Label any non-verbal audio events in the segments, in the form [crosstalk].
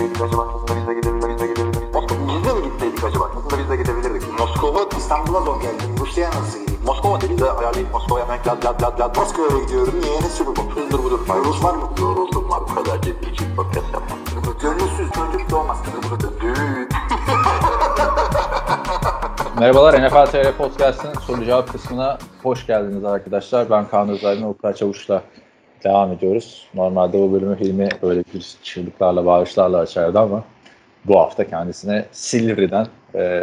gitseydik acaba? Aslında biz de gidebilirdik. Biz de mi gitseydik acaba? Aslında biz de gidebilirdik. Moskova İstanbul'a zor geldim. Rusya'ya nasıl gideyim? Moskova dedi de ayarlayıp Moskova'ya hemen lad lad lad lad. Moskova'ya gidiyorum. Niye? Ne sürü bu? Hızdır budur. Rus var mı? Yoruldum var. Bu kadar ciddi için podcast yapmam. Gönülsüz çocuk doğmaz. Merhabalar NFL TR Podcast'ın soru cevap kısmına hoş geldiniz arkadaşlar. Ben Kaan Özaydın, Oktay Çavuş'la devam ediyoruz. Normalde bu bölümü Hilmi böyle bir çığlıklarla, bağışlarla açardı ama bu hafta kendisine Silivri'den e,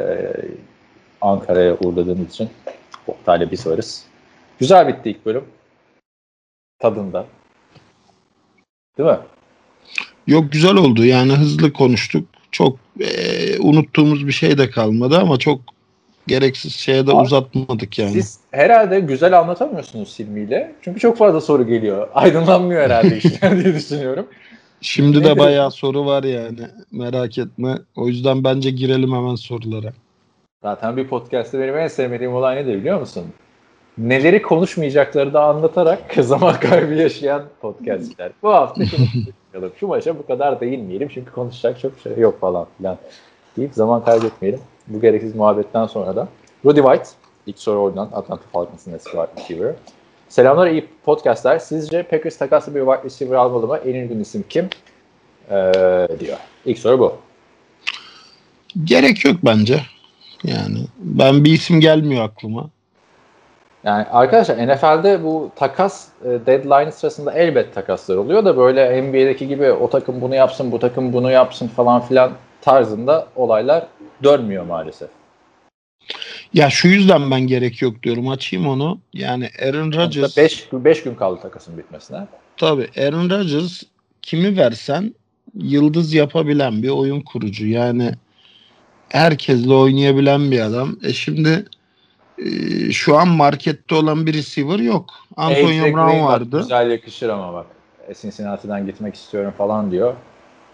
Ankara'ya uğurladığımız için Oktay'la biz varız. Güzel bitti ilk bölüm. Tadında. Değil mi? Yok güzel oldu yani hızlı konuştuk. Çok e, unuttuğumuz bir şey de kalmadı ama çok gereksiz şeye de Abi, uzatmadık yani. Siz herhalde güzel anlatamıyorsunuz Silmi'yle. Çünkü çok fazla soru geliyor. [laughs] Aydınlanmıyor herhalde işler [laughs] diye düşünüyorum. Şimdi Nedir? de bayağı soru var yani merak etme. O yüzden bence girelim hemen sorulara. Zaten bir podcast'te benim en sevmediğim olay nedir biliyor musun? Neleri konuşmayacakları da anlatarak [laughs] zaman kaybı yaşayan podcastler. Bu hafta şunu. Şu maça bu kadar değinmeyelim çünkü konuşacak çok şey yok falan filan deyip zaman kaybetmeyelim. Bu gereksiz muhabbetten sonra da Rudy White, ilk soru oradan Atlanta Falcons'ın eski wide receiver. Selamlar iyi podcastler. Sizce Packers takaslı bir wide receiver almalı mı? En uygun isim kim? Ee, diyor. İlk soru bu. Gerek yok bence. Yani ben bir isim gelmiyor aklıma. Yani arkadaşlar NFL'de bu takas e, deadline sırasında elbet takaslar oluyor da böyle NBA'deki gibi o takım bunu yapsın, bu takım bunu yapsın falan filan tarzında olaylar dönmüyor maalesef. Ya şu yüzden ben gerek yok diyorum. Açayım onu. Yani Aaron Rodgers 5 5 gün kaldı takasın bitmesine. Tabii Aaron Rodgers kimi versen yıldız yapabilen bir oyun kurucu. Yani herkesle oynayabilen bir adam. E şimdi e, şu an markette olan bir receiver yok. Antonio Brown vardı. Güzel yakışır ama bak. E, Cincinnati'den gitmek istiyorum falan diyor.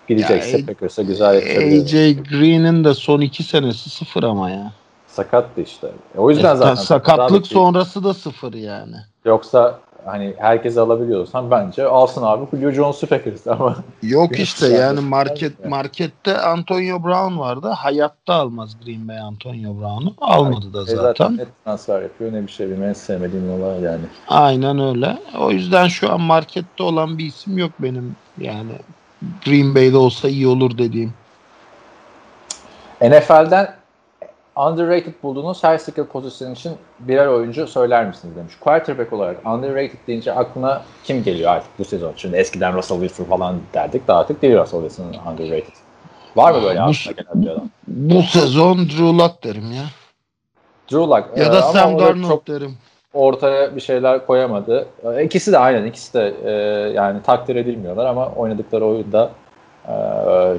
Gidecekse Ya, Packers'a güzel yakışabilir. AJ Green'in de son iki senesi sıfır ama ya. Sakattı işte. E, o yüzden E, zaten. sakatlık sonrası da sıfır yani. Yoksa hani herkes alabiliyorsan bence alsın abi Julio Jones'u Packers ama Yok [laughs] işte yani market markette Antonio Brown vardı. Hayatta almaz Green Bay Antonio Brown'u. Almadı da E zaten. ne transfer yapıyor ne bir şey benim en sevmediğim olay yani. Aynen öyle. O yüzden şu an markette olan bir isim yok benim. Yani Green Bay'de olsa iyi olur dediğim. NFL'den underrated bulduğunuz her skill pozisyon için birer oyuncu söyler misiniz demiş. Quarterback olarak underrated deyince aklına kim geliyor artık bu sezon? Şimdi eskiden Russell Wilson falan derdik de artık değil Russell Wilson underrated. Var mı böyle Bu- aklına gelen bir adam? Bu sezon Drew Luck derim ya. Drew Lock. Ya Ee, da ama Sam Darnold çok derim. Ortaya bir şeyler koyamadı. İkisi de aynen ikisi de e, yani takdir edilmiyorlar ama oynadıkları oyunda e,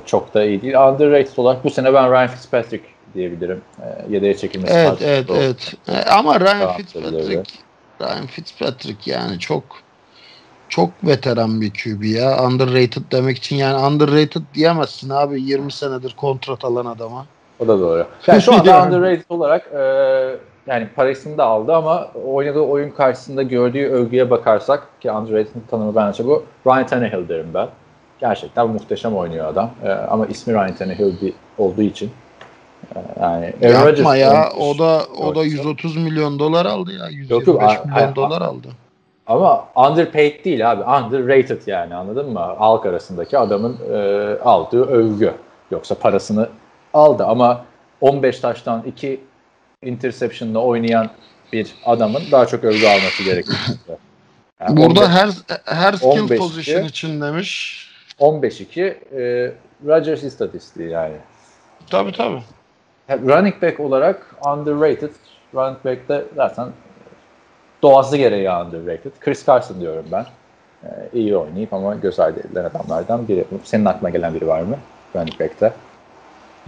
çok da iyi değil. Underrated olarak bu sene ben Ryan Fitzpatrick diyebilirim. E, yedeğe çekilmesi Evet evet oldu. evet. E, Ama Ryan Fitzpatrick Ryan Fitzpatrick yani çok çok veteran bir QB ya. Underrated demek için yani underrated diyemezsin abi 20 senedir kontrat alan adama. O da doğru. [laughs] Yani şu anda underrated olarak e, yani parasını da aldı ama oynadığı oyun karşısında gördüğü övgüye bakarsak ki underrated'ın tanımı bence bu. Ryan Tannehill derim ben. Gerçekten muhteşem oynuyor adam. E, ama ismi Ryan Tannehill bir- olduğu için e, yani Yapma Rodgers ya o da o da Oyuncu. 130 milyon dolar aldı ya. 125 Yok, yok, milyon a- dolar aldı. Ama underpaid değil abi. Underrated yani anladın mı? Halk arasındaki adamın e, aldığı övgü. Yoksa parasını aldı ama 15 taştan 2 interception'la oynayan bir adamın daha çok övgü alması gerekiyor. [laughs] Yani Burada 15 her her skill 15 position için demiş. 15-2 e, Rodgers istatistiği yani. Tabii tabii. Running back olarak underrated. Running back de zaten doğası gereği underrated. Chris Carson diyorum ben. Ee, iyi oynayıp ama göz ardı edilen adamlardan biri. Senin aklına gelen biri var mı? Running back'te.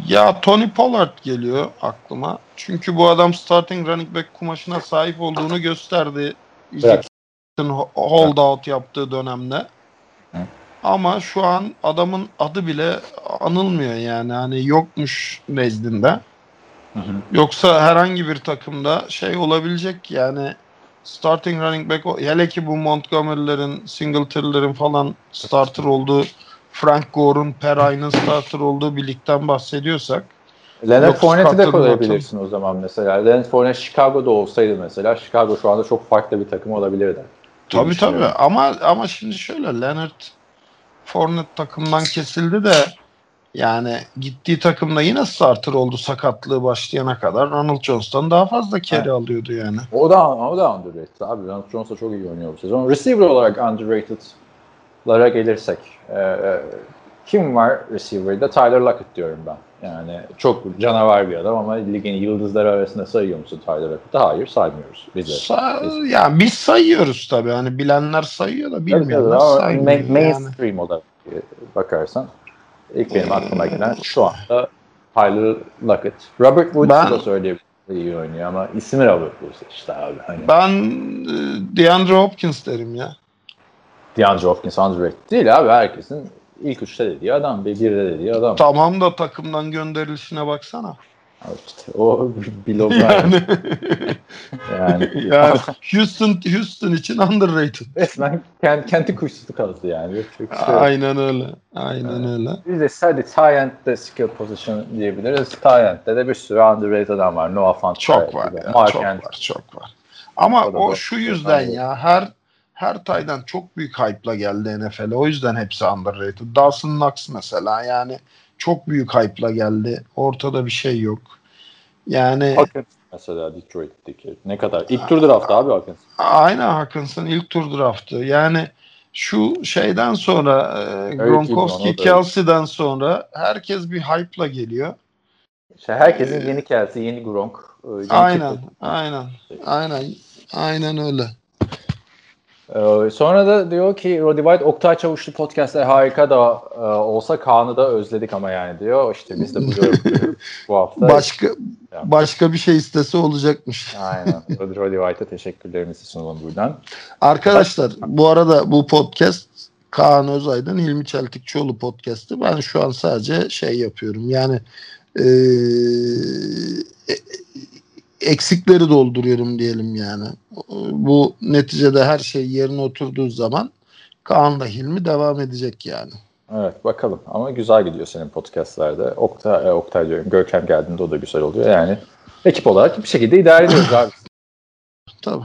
Ya Tony Pollard geliyor aklıma. Çünkü bu adam starting running back kumaşına sahip olduğunu gösterdi. Evet. Holdout yaptığı dönemde. Ama şu an adamın adı bile anılmıyor yani. Hani yokmuş nezdinde. Hı hı. Yoksa herhangi bir takımda şey olabilecek yani starting running back hele ki bu Montgomery'lerin, Singletary'lerin falan starter olduğu Frank Gore'un per ayının starter olduğu bir ligden bahsediyorsak Leonard Fournette'i de koyabilirsin o zaman mesela. Leonard Fournette Chicago'da olsaydı mesela Chicago şu anda çok farklı bir takım olabilirdi. Tabii tabii ama ama şimdi şöyle Leonard Fournette takımdan kesildi de yani gittiği takımda yine starter oldu sakatlığı başlayana kadar. Ronald Jones'tan daha fazla carry Evet. alıyordu yani. O da o da underrated abi. Ronald Jones da çok iyi oynuyor bu sezon. Receiver olarak underrated'lara gelirsek e, e, kim var receiver'da? Tyler Lockett diyorum ben. Yani çok canavar bir adam ama ligin yıldızları arasında sayıyor musun Tyler Lockett'ı? Hayır saymıyoruz. Biz de. Sa- yani biz sayıyoruz tabii. Hani bilenler sayıyor da Tabii, bilmeyenler tabii. Ama saymıyor. yani. mainstream olarak bakarsan ilk benim aklıma gelen şu anda Tyler Lockett. Robert Woods Ben- da söyleyebilirim iyi oynuyor ama ismi Robert Woods işte abi. Hani Ben e, DeAndre Hopkins derim ya. DeAndre Hopkins underrated değil abi. Herkesin ilk üçte dediği adam, bir birde dediği adam. Tamam da takımdan gönderilişine baksana. İşte o Bill O'Brien. Yani, yani yani Houston Houston için underrated. resmen kendi, kendi kuşsuzu kazdı yani. Çok şey. Aynen öyle. Aynen öyle. Biz de sadece Tyent'de skill position diyebiliriz. Tyent'de de bir sürü underrated adam var. Noah Fant. Çok var ya. Mark çok var. Çok var. Ama O o şu yüzden ya her her taydan çok büyük hype'la geldi NFL'e. O yüzden hepsi underrated. Dawson Knox mesela yani çok büyük hype'la geldi. Ortada bir şey yok. Yani Hawkins mesela Detroit'teki. Ne kadar? İlk tur draft abi Hawkins. aynen Hawkins'ın ilk tur draftı. Yani şu şeyden sonra e, Gronkowski, Kelsey'den sonra herkes bir hype'la geliyor. İşte herkesin yeni Kelsey, yeni Gronk. e, Yeni Aynen, Kittle. aynen, aynen, aynen öyle. Ee, sonra da diyor ki Roddy White Oktay Çavuşlu podcastler harika da e, olsa Kaan'ı da özledik ama yani diyor. İşte biz de bu, [laughs] bu hafta. Başka başka bir şey istese olacakmış. Aynen. Roddy, White'a teşekkürlerimizi sunalım buradan. Arkadaşlar bu arada bu podcast Kaan Özaydın Hilmi Çeltikçioğlu podcast'ı. Ben şu an sadece şey yapıyorum. Yani eee, eksikleri dolduruyorum diyelim yani. Bu neticede her şey yerine oturduğu zaman Kaan da Hilmi devam edecek yani. Evet bakalım ama güzel gidiyor senin podcastlerde. Oktay, e, Oktay diyorum Görkem geldiğinde o da güzel oluyor. Yani ekip olarak bir şekilde idare ediyoruz abi. Tabii.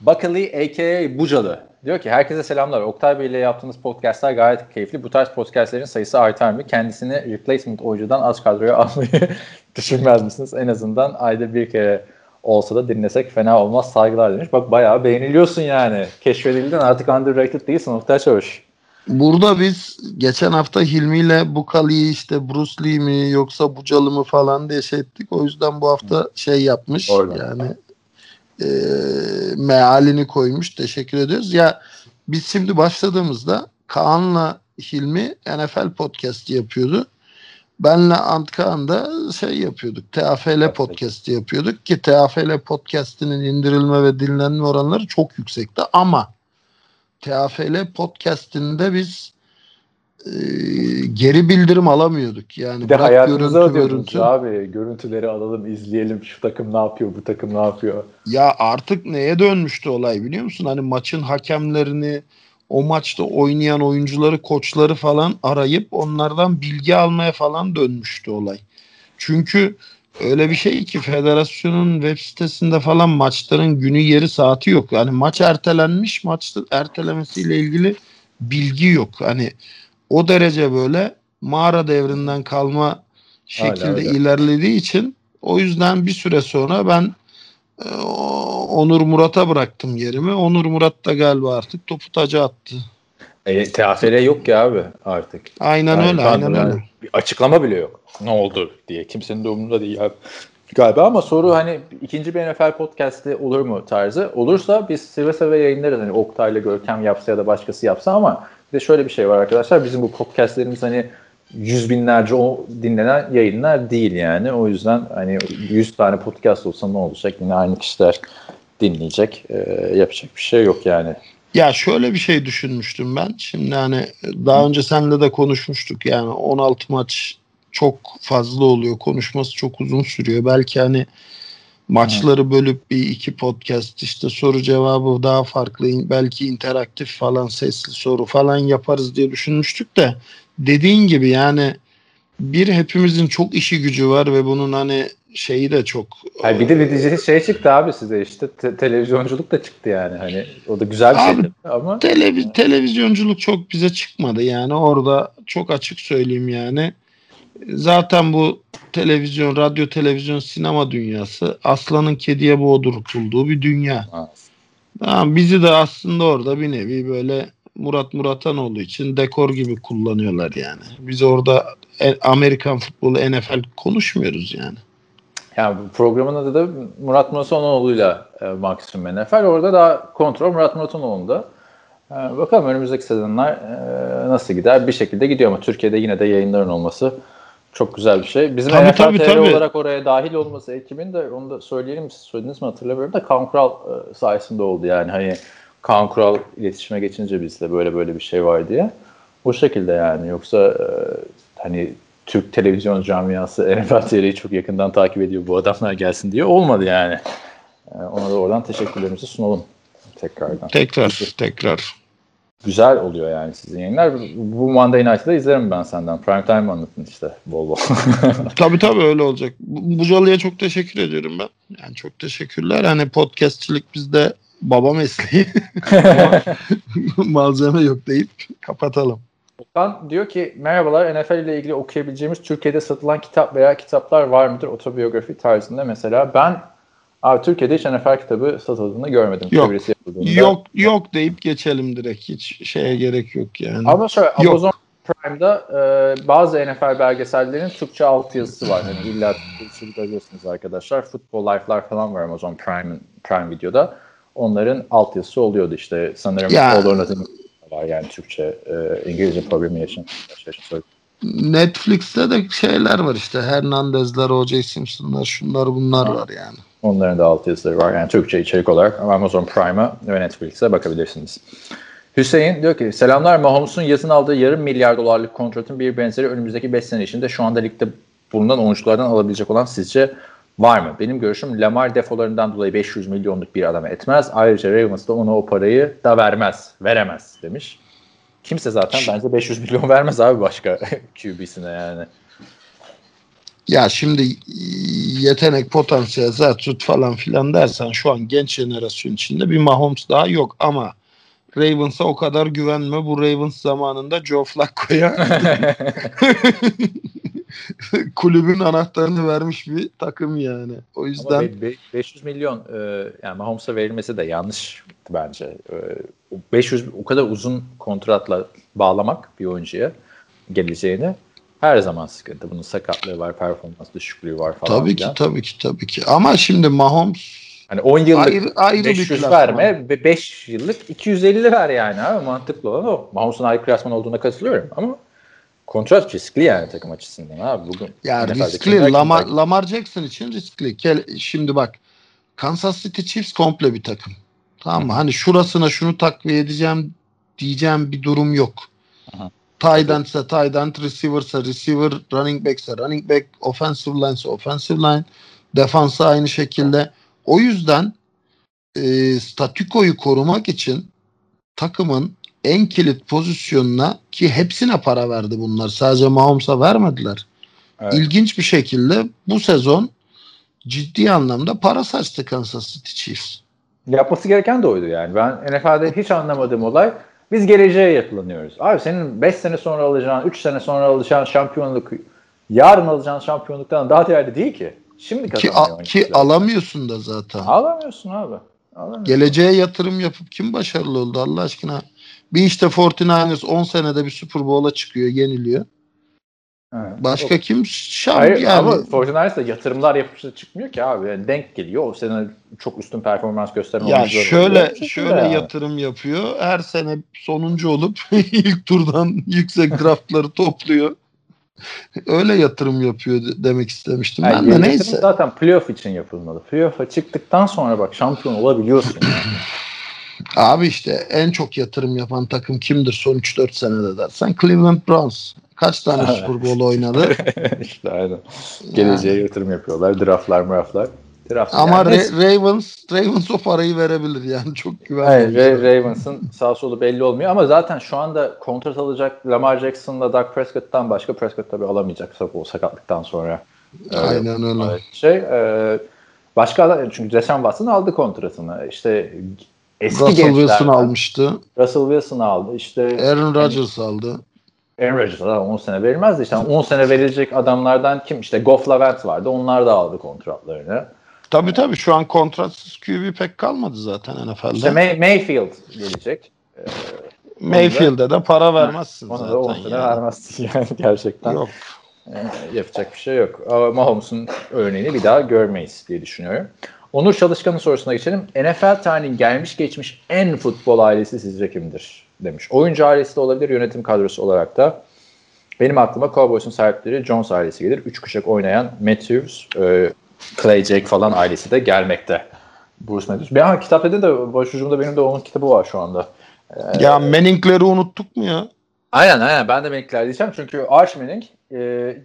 Buckley a.k.a. Bucalı diyor ki herkese selamlar. Oktay Bey ile yaptığınız podcastlar gayet keyifli. Bu tarz podcastlerin sayısı artar mı? Kendisini replacement oyuncudan az kadroya [laughs] almayı düşünmez misiniz? En azından ayda bir kere olsa da dinlesek fena olmaz. Saygılar demiş. Bak bayağı beğeniliyorsun yani. Keşfedildin artık underrated değilsin Oktay Çavuş. Burada biz geçen hafta Hilmi ile Bukali'yi işte Bruce Lee mi yoksa Bucalı mı falan diye şey ettik. O yüzden bu hafta şey yapmış. Oradan. Yani e, mealini koymuş. Teşekkür ediyoruz. Ya biz şimdi başladığımızda Kaan'la Hilmi NFL podcast yapıyordu. Benle Antkan da şey yapıyorduk. TAFL podcast yapıyorduk ki TAFL podcast'inin indirilme ve dinlenme oranları çok yüksekti ama TAFL podcast'inde biz e, geri bildirim alamıyorduk. Yani Bir de bırak hayatınıza görüntü, görüntü. abi. Görüntüleri alalım, izleyelim. Şu takım ne yapıyor, bu takım ne yapıyor. Ya artık neye dönmüştü olay biliyor musun? Hani maçın hakemlerini, o maçta oynayan oyuncuları, koçları falan arayıp onlardan bilgi almaya falan dönmüştü olay. Çünkü öyle bir şey ki federasyonun web sitesinde falan maçların günü yeri saati yok. Yani maç ertelenmiş, maçta ertelemesiyle ilgili bilgi yok. Hani o derece böyle mağara devrinden kalma şekilde öyle. ilerlediği için o yüzden bir süre sonra ben e, Onur Murat'a bıraktım yerimi. Onur Murat da galiba artık topu taca attı. E, TFR yok ya abi artık. Aynen Yani öyle, aynen öyle. Bir açıklama bile yok. Ne oldu diye. Kimsenin de umurunda değil abi. Galiba ama soru hani ikinci bir NFL podcast'i olur mu tarzı. Olursa biz seve seve yayınlarız. Hani Oktay'la Görkem yapsa ya da başkası yapsa ama bir de şöyle bir şey var arkadaşlar. Bizim bu podcastlerimiz hani yüz binlerce o dinlenen yayınlar değil yani. O yüzden hani 100 tane podcast olsa ne olacak? Yine aynı kişiler dinleyecek. Ee, yapacak bir şey yok yani. Ya şöyle bir şey düşünmüştüm ben. Şimdi hani daha önce seninle de konuşmuştuk. Yani 16 maç çok fazla oluyor. Konuşması çok uzun sürüyor. Belki hani maçları bölüp bir iki podcast işte soru cevabı daha farklı belki interaktif falan sesli soru falan yaparız diye düşünmüştük de dediğin gibi yani bir hepimizin çok işi gücü var ve bunun hani şeyi de çok Hayır, bir de bir dizi şey çıktı abi size işte te- televizyonculuk da çıktı yani. Hani o da güzel bir Abi, şey ama televiz televizyonculuk çok bize çıkmadı yani orada çok açık söyleyeyim yani zaten bu televizyon radyo televizyon sinema dünyası aslanın kediye boğdurtulduğu bir dünya. Ha. Tamam, bizi de aslında orada bir nevi böyle Murat Muratanoğlu için dekor gibi kullanıyorlar yani. Biz orada Amerikan futbolu NFL konuşmuyoruz yani. Yani programın adı da Murat Muratanoğlu'yla e, Maksimum NFL. Orada daha kontrol Murat Muratanoğlu'nda. E, bakalım önümüzdeki sezonlar e, nasıl gider? Bir şekilde gidiyor ama Türkiye'de yine de yayınların olması çok güzel bir şey. Bizim Tabii, NFL tabii, TR tabii. olarak oraya dahil olması ekibin de onu da söyleyelim siz söylediniz mi hatırlamıyorum da Kaan Kural e, sayesinde oldu yani hani Kaan Kural iletişime geçince bizle böyle böyle bir şey var diye. Bu şekilde yani yoksa e, hani Türk televizyon camiası [laughs] NFL TR'yi çok yakından takip ediyor bu adamlar gelsin diye olmadı yani. E, ona da oradan teşekkürlerimizi sunalım tekrardan. Tekrar tekrar. Güzel oluyor yani sizin yayınlar. Bu Monday Night'ı da izlerim ben senden. Prime Time anlatın işte bol bol. [laughs] Tabii tabii öyle olacak. Bu- Bucalı'ya çok teşekkür ediyorum ben. Yani çok teşekkürler. Hani podcastçilik bizde baba mesleği. [laughs] Malzeme yok deyip kapatalım. Okan diyor ki merhabalar NFL ile ilgili okuyabileceğimiz Türkiye'de satılan kitap veya kitaplar var mıdır otobiyografi tarzında mesela ben abi Türkiye'de hiç NFL kitabı satıldığını görmedim. Yok. Yok yok deyip geçelim direkt. Hiç şeye gerek yok yani. Ama şöyle Yok. Amazon Prime'da e, bazı NFL belgesellerin Türkçe altyazısı var. Yani illa Türkçe görüyorsunuz arkadaşlar. Football Life'lar falan var Amazon Prime, Prime Video'da. Onların altyazısı oluyordu işte. Sanırım Ya. All or var yani Türkçe, e, İngilizce problemi yaşayan. Şey, şey, Netflix'te de şeyler var işte. Hernandez'ler, O.J. Simpson'lar, şunlar bunlar var yani. Onların da altyazıları var. Yani Türkçe içerik olarak Amazon Prime'a ve Netflix'e bakabilirsiniz. Hüseyin diyor ki selamlar Mahomes'un yazın aldığı yarım milyar dolarlık kontratın bir benzeri önümüzdeki 5 sene içinde şu anda ligde bulunan oyunculardan alabilecek olan sizce var mı? Benim görüşüm Lamar defolarından dolayı 500 milyonluk bir adama etmez. Ayrıca Ravens da ona o parayı da vermez. Veremez demiş. Kimse zaten bence 500 milyon vermez abi başka [laughs] QB'sine yani. Ya şimdi yetenek, potansiyel, zatüt falan filan dersen şu an genç jenerasyon içinde bir Mahomes daha yok ama Ravens'a o kadar güvenme. Bu Ravens zamanında Joe Flacco'ya [laughs] [laughs] kulübün anahtarını vermiş bir takım yani. O Ama yüzden be- be- 500 milyon e, yani Mahomes'a verilmesi de yanlış bence. E, o 500 o kadar uzun kontratla bağlamak bir oyuncuya geleceğini her zaman sıkıntı. Bunun sakatlığı var, performans düşüklüğü var falan. tabii ki filan. tabii ki tabii ki. Ama şimdi Mahomes Hani 10 yıllık ayrı, ayrı bir 500 platform. verme ve 5 yıllık 250 ver yani abi. Mantıklı olan o. Mahomes'un ayrı klasman olduğuna katılıyorum ama kontrat riskli yani takım açısından abi. Bugün Ya riskli. Lamar, Lamar Jackson için riskli. Şimdi bak Kansas City Chiefs komple bir takım. Tamam mı? Hani şurasına şunu takviye edeceğim diyeceğim bir durum yok. Aha. Tight end ise tight end, receiver ise receiver, running back ise running back, offensive line ise offensive line, defansa aynı şekilde. O yüzden e, statükoyu korumak için takımın en kilit pozisyonuna ki hepsine para verdi bunlar. Sadece Mahomes'a vermediler. Evet. İlginç bir şekilde bu sezon ciddi anlamda para saçtı Kansas City Chiefs. Yapması gereken de oydu yani. Ben NFL'de hiç anlamadığım olay biz geleceğe yapılanıyoruz. Abi senin 5 sene sonra alacağın, 3 sene sonra alacağın şampiyonluk yarın alacağın şampiyonluktan daha değerli değil ki. Şimdi Ki, kazanıyor. ki oyuncular. alamıyorsun da zaten. Alamıyorsun abi. Alamıyorsun. Geleceğe yatırım yapıp kim başarılı oldu Allah aşkına? Bir işte 49ers 10 senede bir Super Bowl'a çıkıyor, yeniliyor. Evet. Başka kim? Şam Hayır yani. ama 49ers'da yatırımlar yapışı çıkmıyor ki abi. Yani denk geliyor. O sene çok üstün performans gösteren Ya şöyle şöyle yani. yatırım yapıyor. Her sene sonuncu olup [laughs] ilk turdan yüksek draftları topluyor. Öyle yatırım yapıyor de- demek istemiştim. Yani ben de yatırım neyse. Zaten playoff için yapılmalı. Playoff'a çıktıktan sonra bak şampiyon olabiliyorsun. Yani. Abi işte en çok yatırım yapan takım kimdir son 3-4 senede dersen Cleveland Browns. Kaç tane. Super Bowl oynadı? [laughs] işte aynen. Geleceğe yatırım yapıyorlar. Draftlar, draftlar. Draft. Ama Yani Ra- Ravens Ravens o parayı verebilir yani çok Hayır, güvenli. Ra- Ravens'ın sağ solu belli olmuyor ama zaten şu anda kontrat alacak Lamar Jackson'la Dak Prescott'tan başka Prescott tabii alamayacak o sakatlıktan sonra. Ee, Aynen öyle. Evet, Şey, e, başka çünkü Deshaun Watson aldı kontratını. İşte eski Russell Wilson almıştı. Russell Wilson aldı. İşte Aaron Rodgers aldı. Aaron Rodgers'a 10 sene verilmezdi. İşte 10 sene verilecek adamlardan kim? İşte Goff'la Wentz vardı. Onlar da aldı kontratlarını. Tabii tabii şu an kontratsız QB pek kalmadı zaten NFL'de. İşte May- Mayfield gelecek. Mayfield'e de para vermezsin Ona zaten. da 10 sene yani. vermezsin [laughs] yani gerçekten. Yok. Ee, yapacak bir şey yok. Ama Mahomes'un örneğini bir daha görmeyiz diye düşünüyorum. Onur Çalışkan'ın sorusuna geçelim. NFL tarihinin gelmiş geçmiş en futbol ailesi sizce kimdir? Demiş. Oyuncu ailesi de olabilir, yönetim kadrosu olarak da. Benim aklıma Cowboys'un sahipleri Jones ailesi gelir. Üç kuşak oynayan Matthews, e, Clay Jake falan ailesi de gelmekte. Bruce Matthews. Bir an kitap dedin de başucumda benim de onun kitabı var şu anda. Ya Manning'leri unuttuk mu ya? Aynen aynen ben de Manning'ler diyeceğim çünkü Arch Manning e,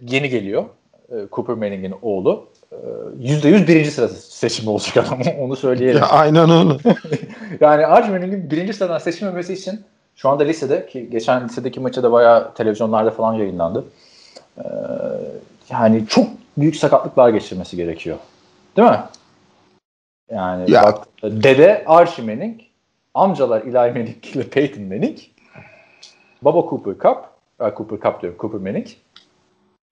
yeni geliyor. E, Cooper Manning'in oğlu. E, %100 birinci sıra seçimi olacak adam [laughs] onu söyleyelim. Ya aynen öyle. [laughs] yani Arch Manning'in birinci sıradan seçilmemesi için şu anda lisede ki geçen lisedeki maçı da bayağı televizyonlarda falan yayınlandı. E, yani çok büyük sakatlıklar geçirmesi gerekiyor. Değil mi? Yani Ya. bak dede Archie Manning, amcalar Eli Manning ile Peyton Manning, baba Cooper Cup, e, Cooper Cup diyorum Cooper Manning.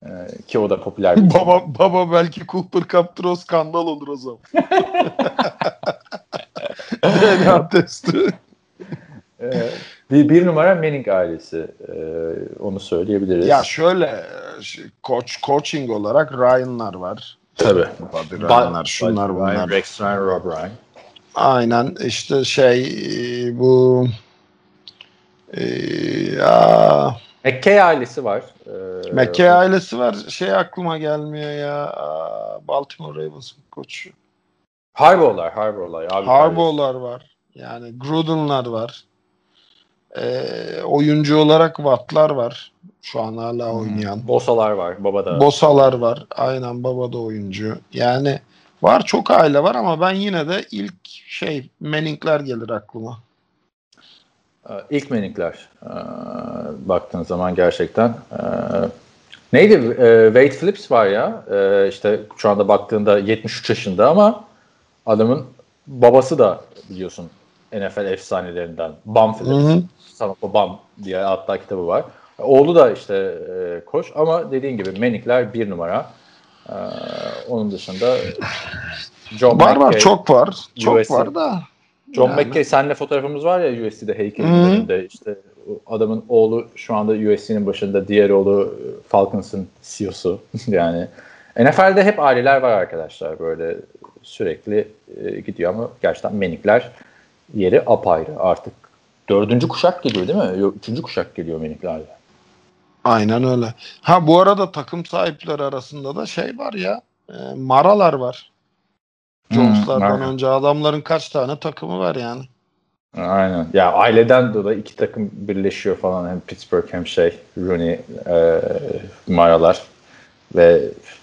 E, ki o da popüler bir [laughs] baba baba belki Cooper Cup'tır o skandal olur o zaman. DNA testi. E, bir, bir numara Manning ailesi. E, onu söyleyebiliriz. Ya şöyle coach coaching olarak Ryan'lar var. Tabii. Buddy Ryan'lar, şunlar Ryan, bunlar. Rex Ryan, Rob Ryan. Aynen işte şey e, bu e, ya McKay ailesi var. E, McKay ailesi var. Şey aklıma gelmiyor ya. Baltimore Ravens koçu. Harbaugh'lar. Abi Harbaugh'lar var. Yani Gruden'lar var. Ee, oyuncu olarak Watt'lar var. Şu an hala oynayan. Bosalar var, baba da. Bosalar var. Aynen baba da oyuncu. Yani var çok aile var ama ben yine de ilk şey Manning'ler gelir aklıma. Ee, İlk Manning'ler ee, baktığın zaman gerçekten. Neydi? Wade Phillips var ya. İşte şu anda baktığında 73 yaşında ama adamın babası da biliyorsun NFL efsanelerinden. Bam Phillips. Hı hı. Son of Bum diye hatta kitabı var. Oğlu da işte e, koç ama dediğin gibi Manning'ler bir numara. Ee, onun dışında John Var var McKay, çok var. Çok USC. var da. John Yani. McKay senle fotoğrafımız var ya USC'de heykelin Hı. önünde işte adamın oğlu şu anda USC'nin başında diğer oğlu e, Falcons'ın CEO'su [laughs] yani NFL'de hep aileler var arkadaşlar böyle sürekli e, gidiyor ama gerçekten Manning'ler yeri apayrı artık dördüncü kuşak geliyor değil mi? Yok, üçüncü kuşak geliyor Manning'lerde. Aynen öyle. Ha bu arada takım sahipleri arasında da şey var ya. e, Maralar var. Jones'lardan Hmm, önce adamların kaç tane takımı var yani. Aynen. Ya aileden dolayı iki takım birleşiyor falan hem Pittsburgh hem şey Rooney e, Maralar ve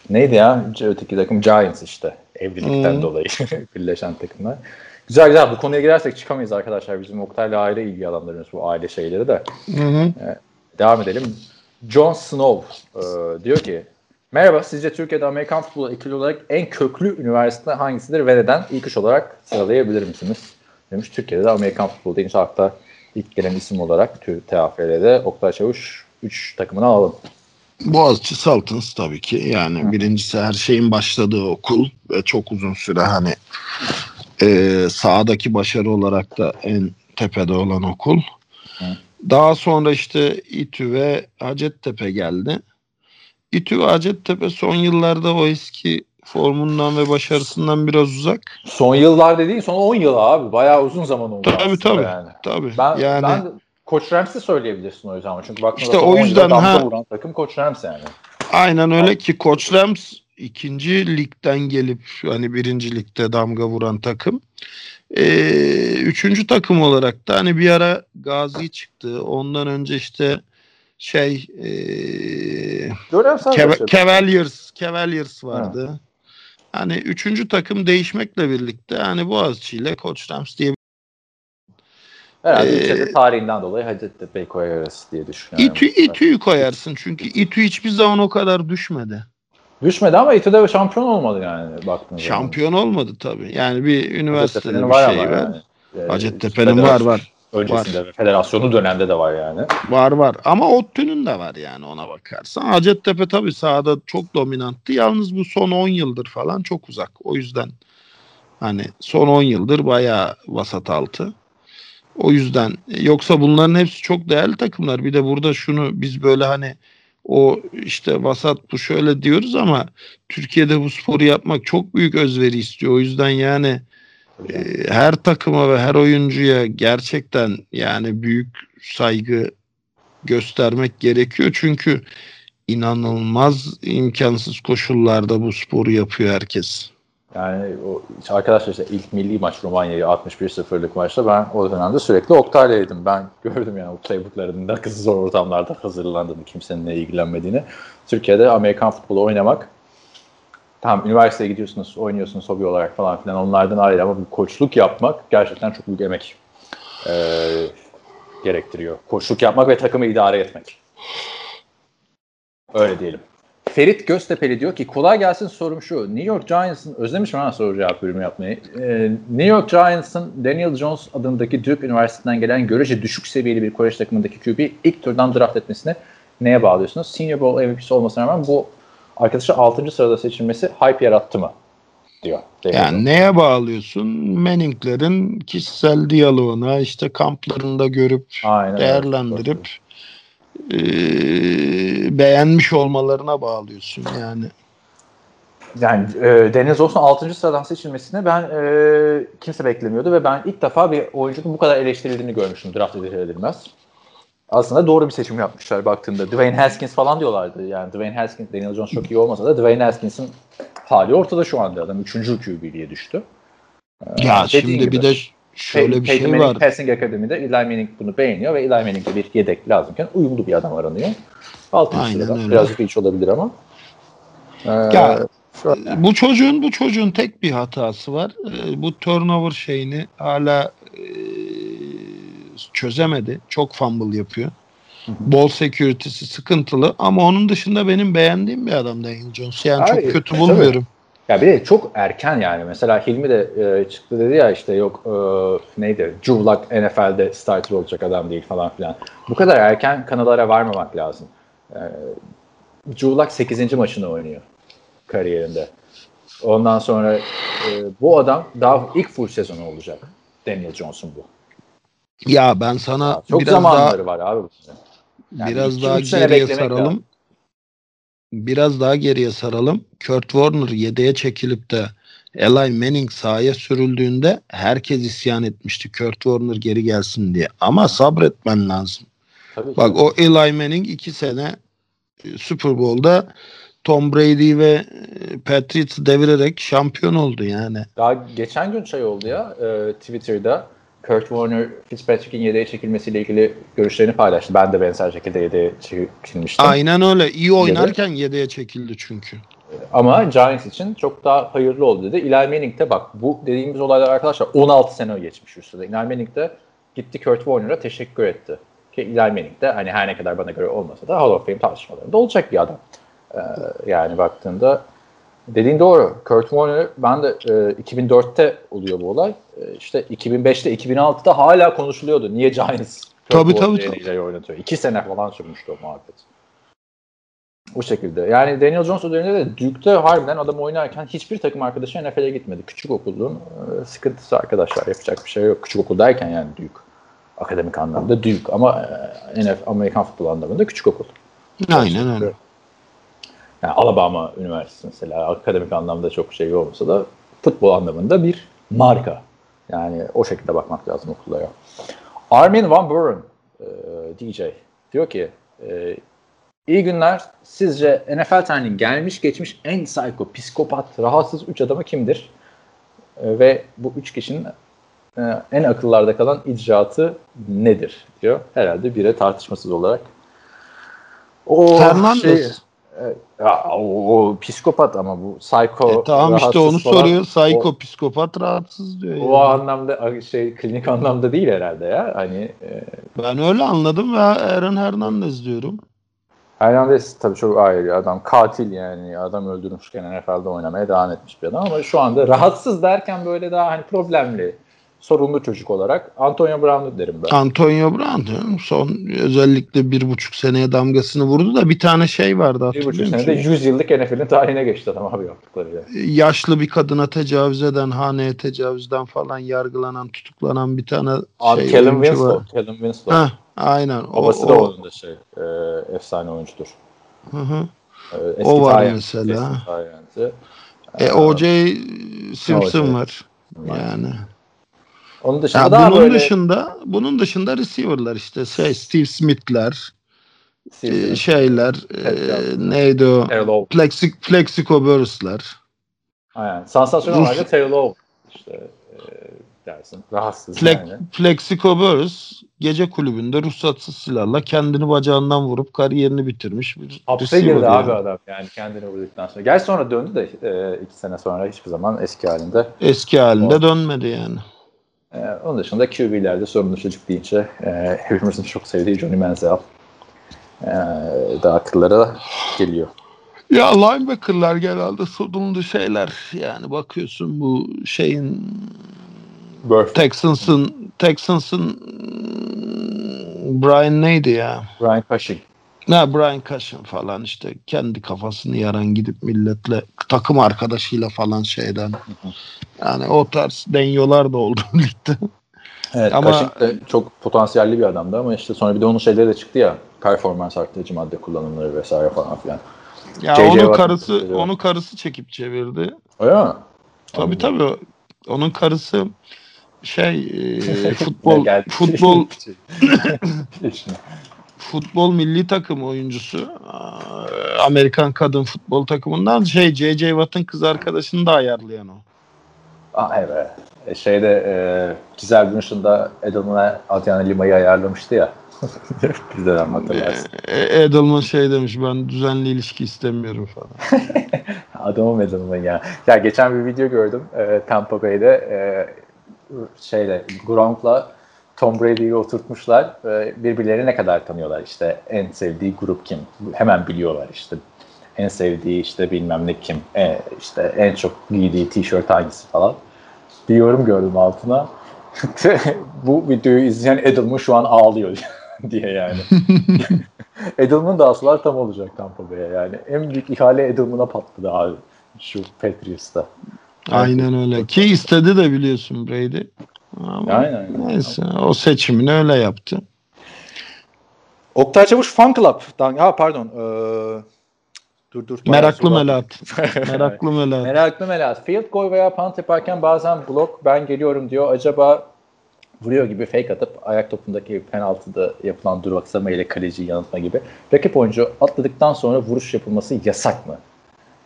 neydi ya öteki takım Giants işte evlilikten Hmm. dolayı [laughs] birleşen takımlar. Güzel güzel bu konuya girersek çıkamayız arkadaşlar bizim Oktay'la aile ilgi alanlarımız bu aile şeyleri de. Hı hı. Devam edelim. John Snow e, diyor ki Merhaba, sizce Türkiye'de Amerikan futbolu etkili olarak en köklü üniversite hangisidir ve neden? İlk üç olarak sıralayabilir misiniz? Demiş Türkiye'de de Amerikan futbolu deyince akla ilk gelen isim olarak TAFL'de Oktay Çavuş 3 takımını alalım. Boğaziçi Sultans tabii ki. Yani birincisi her şeyin başladığı okul ve çok uzun süre hani e, sahadaki başarı olarak da en tepede olan okul. Hı. Daha sonra işte İTÜ ve Hacettepe geldi. İTÜ ve Hacettepe son yıllarda o eski formundan ve başarısından biraz uzak. Son yıllar dediğin son 10 yıl abi. Bayağı uzun zaman oldu Tabii, tabii. yani. Tabii. Ben, yani ben Koç Rams'i söyleyebilirsin o yüzden. Çünkü baktığında İşte o 10 yılda yüzden, ha. vuran takım Koç Rams yani. Aynen öyle ki Koç Rams ikinci ligden gelip hani birinci ligde damga vuran takım. Ee, üçüncü takım olarak da hani bir ara Gazi çıktı. Ondan önce işte şey ee, başladı. Cavaliers Cavaliers vardı. hani üçüncü takım değişmekle birlikte hani Boğaziçi ile Koç Rams diye Herhalde Ee, tarihinden dolayı Hacettepe'yi koyarız diye düşünüyorum. İTÜ, İTÜ'yü koyarsın çünkü İTÜ hiçbir zaman o kadar düşmedi. Düşmedi ama İTÜ'de şampiyon olmadı yani baktığınız zaman. Şampiyon olmadı tabii. Yani bir üniversitede Hacettepe'nin bir var şey ama var. yani. Ee, Hacettepe'nin var var. Öncesinde ve federasyonu dönemde de var yani. Var var ama ODTÜ'nün de var yani ona bakarsan. Hacettepe tabii sahada çok dominanttı. Yalnız bu son 10 yıldır falan çok uzak. O yüzden hani son 10 yıldır bayağı vasat altı. O yüzden yoksa bunların hepsi çok değerli takımlar. Bir de burada şunu biz böyle hani o işte vasat bu şöyle diyoruz ama Türkiye'de bu sporu yapmak çok büyük özveri istiyor. O yüzden yani e, her takıma ve her oyuncuya gerçekten yani büyük saygı göstermek gerekiyor. Çünkü inanılmaz imkansız koşullarda bu sporu yapıyor herkes. Yani o arkadaşlar işte ilk milli maç Romanya'yı 61-0'lık maçta ben o dönemde sürekli Oktay'laydım. Ben [laughs] gördüm yani o playbooklarının kadar zor ortamlarda hazırlandığını, kimsenin ne ilgilenmediğini. Türkiye'de Amerikan futbolu oynamak tamam üniversiteye gidiyorsunuz, oynuyorsunuz hobi olarak falan filan onlardan ayrı ama bu koçluk yapmak gerçekten çok büyük emek ee, gerektiriyor. Koçluk yapmak ve takımı idare etmek. Öyle diyelim. Ferit Göztepeli diyor ki kolay gelsin sorum şu. New York Giants'ın özlemişim ha soru cevap bölümü yapmayı. Ee, New York Giants'ın Daniel Jones adındaki Duke Üniversitesi'nden gelen görece düşük seviyeli bir kolej takımındaki QB ilk turdan draft etmesine neye bağlıyorsunuz? Senior Bowl MVP'si olmasına rağmen bu arkadaşı 6. sırada seçilmesi hype yarattı mı? diyor. Yani neye bağlıyorsun? Manning'lerin kişisel diyaloğuna işte kamplarında görüp Aynen değerlendirip e, beğenmiş olmalarına bağlıyorsun yani. Yani e, Daniel Jones'un 6. sıradan seçilmesine ben e, kimse beklemiyordu ve ben ilk defa bir oyuncunun bu kadar eleştirildiğini görmüştüm draft edilir edilmez. Aslında doğru bir seçim yapmışlar baktığında. Dwayne Haskins falan diyorlardı. Yani Dwayne Haskins, Daniel Jones çok iyi olmasa da Dwayne Haskins'in hali ortada şu anda. Adam 3. QB'liye düştü. Ya dediğin şimdi gibi. bir de şöyle Pey- bir Peyton şey Manning var. Passing Akademi'de Eli Manning bunu beğeniyor ve Eli Manning'de bir yedek lazımken uyumlu bir adam aranıyor. 6. Aynen öyle. Birazcık iç olabilir ama. Ee, Ya, şu- Bu çocuğun bu çocuğun tek bir hatası var. Ee, Bu turnover şeyini hala e, çözemedi. Çok fumble yapıyor. Ball security'si sıkıntılı ama onun dışında benim beğendiğim bir adam Daniel Jones. Yani Ay, çok kötü tabii. bulmuyorum. Ya bir de çok erken yani. Mesela Hilmi de e, çıktı dedi ya işte yok e, neydi? Lock NFL'de starter olacak adam değil falan filan. Bu kadar erken kanallara varmamak lazım. E, Lock 8. maçını oynuyor kariyerinde. Ondan sonra e, bu adam daha ilk full sezonu olacak. Daniel Johnson bu. Ya ben sana Çok biraz daha zamanları var abi. Yani biraz daha geriye saralım. lazım. Biraz daha geriye saralım. Kurt Warner yedeğe çekilip de Eli Manning sahaya sürüldüğünde herkes isyan etmişti. Kurt Warner geri gelsin diye. Ama sabretmen lazım. Tabii ki. Bak o Eli Manning iki sene e, Super Bowl'da Tom Brady ve e, Patriots'ı devirerek şampiyon oldu yani. Daha geçen gün şey oldu ya e, Twitter'da Kurt Warner Fitzpatrick'in yedeğe çekilmesiyle ilgili görüşlerini paylaştı. Ben de benzer şekilde yedeğe çekilmiştim. Aynen öyle. İyi oynarken yedeğe çekildi çünkü. Ama Giants için çok daha hayırlı oldu dedi. Eli Manning de bak bu dediğimiz olaylar arkadaşlar 16 sene geçmiş üstüne. Eli Manning de gitti Kurt Warner'a teşekkür etti. Ki Eli Manning de hani her ne kadar bana göre olmasa da Hall of Fame tartışmalarında olacak bir adam. Ee, yani baktığında dediğin doğru. Kurt Warner ben de e, 2004'te oluyor bu olay. E, işte 2005'te 2006'da hala konuşuluyordu. Niye Giants Kurt Tabii, Warner'ı tabii, ileri oynatıyor? İki sene falan sürmüştü o muhabbet. Bu şekilde. Yani Daniel Jones özelinde de Duke'de harbiden adam oynarken hiçbir takım arkadaşı NFL'e gitmedi. Küçük okulun e, sıkıntısı arkadaşlar. Yapacak bir şey yok. Küçük okul derken yani Duke. Akademik anlamda Duke ama e, NFL, Amerikan futbol anlamında küçük okul. Aynen öyle. Yani Alabama Üniversitesi mesela akademik anlamda çok şey olmasa da futbol anlamında bir marka. Yani o şekilde bakmak lazım okullara. Armin Van Buren e, DJ diyor ki e, iyi günler. Sizce NFL tarihinin gelmiş geçmiş en psycho, psikopat, rahatsız 3 adamı kimdir? E, ve bu 3 kişinin e, en akıllarda kalan icraatı nedir diyor. Herhalde bire tartışmasız olarak. O Fernandez. şey- Ya, o, o psikopat ama bu psycho. E, tamam işte onu falan. soruyor. Psycho psikopat rahatsız diyor. O, o yani. anlamda şey klinik anlamda değil herhalde ya. Hani e, Ben öyle anladım ve Aaron Hernandez diyorum. Hernandez tabii çok ayrı adam. Katil yani. Adam öldürmüşken NFL'de oynamaya devam etmiş bir adam ama şu anda rahatsız derken böyle daha hani problemli, sorunlu çocuk olarak Antonio Brown'u derim ben. Antonio Brown canım, son özellikle bir buçuk seneye damgasını vurdu da bir tane şey vardı Bir buçuk senede 100 yıllık NFL'in tarihine geçti adam abi yaptıklarıyla. Yaşlı bir kadına tecavüz eden, haneye tecavüzden falan yargılanan, tutuklanan bir tane Abi şey Callum oyuncu var. Winslow. Callum Winslow. Heh, aynen. O, Babası da o, onun da şey e, efsane oyuncudur. Hı hı. E, eski O var Tyrant, mesela. eski Tyrant'ı. E, O.J. Simpson var. Yani. Onun dışında Ya daha bunun böyle dışında bunun dışında receiver'lar işte şey Steve Smith'ler, Simpson, e, şeyler, Evet, e, neydi o? Terrell. Plexi, Plexico Burress'lar. Aynen. Sansasyonel Rus- olarak Terrell Owens işte e, dersin. Rahatsız Flex, yani. Plexico Burress gece kulübünde ruhsatsız silahla kendini bacağından vurup kariyerini bitirmiş bir Hapse girdi yani. abi adam yani kendini vurduktan sonra. Gerçi sonra döndü de e, iki sene sonra hiçbir zaman eski halinde. Eski halinde O- dönmedi yani. E, onun dışında QB'lerde sorunlu çocuk deyince e, hepimizin çok sevdiği Johnny Manziel e, daha akıllara geliyor. Ya linebacker'lar genelde sorunlu şeyler. Yani bakıyorsun bu şeyin Burf, Texans'ın Texans'ın Brian neydi ya? Brian Cushing. Ne Brian Cushion falan işte kendi kafasını yaran gidip milletle takım arkadaşıyla falan şeyden. Yani o tarz denyolar da oldu [laughs] ligde. Evet, Ama- Cushing de çok potansiyelli bir adamdı ama işte sonra bir de onun şeyleri de çıktı ya. Performans arttırıcı madde kullanımları vesaire falan filan. Ya J.J. onu karısı seviyor. onu karısı çekip çevirdi. Öyle mi? Tabii tabii. Onun karısı şey e, [laughs] futbol futbol. [laughs] futbol milli takım oyuncusu. Amerikan kadın futbol takımından şey J.J. Watt'ın kız arkadaşını da ayarlayan o. Aa, evet. E, şeyde e, Güzel Gün ışığında Edelman'a Adriana Lima'yı ayarlamıştı ya. [laughs] Bizden hatırlarsın. E, Edelman şey demiş ben düzenli ilişki istemiyorum falan. [laughs] Adamım Edelman ya. Ya geçen bir video gördüm e, Tampa Bay'de e, şeyle Gronk'la Tom Brady'yi oturtmuşlar. Birbirlerini ne kadar tanıyorlar işte en sevdiği grup kim? Hemen biliyorlar işte. En sevdiği işte bilmem ne kim. E, işte en çok giydiği tişört hangisi falan. Bir yorum gördüm altına. [laughs] Bu videoyu izleyen Edelman şu an ağlıyor [laughs] diye yani. [laughs] Edelman da aslar tam olacak Tampa Bay'e yani. En büyük ihale Edelman'a patladı abi. Şu Patriots'ta. Aynen öyle. Ki istedi de biliyorsun Brady. Ama Aynen. Neyse o seçimini öyle yaptı. Oktay Çavuş Fan Club'dan. Ha pardon. Ee, dur dur. Meraklı Melat. [laughs] Meraklı Melat. Meraklı Melat. Field goal veya punt yaparken bazen blok ben geliyorum diyor. Acaba vuruyor gibi fake atıp ayak topundaki penaltıda yapılan duraksama ile kaleciyi yanıltma gibi. Rakip oyuncu atladıktan sonra vuruş yapılması yasak mı?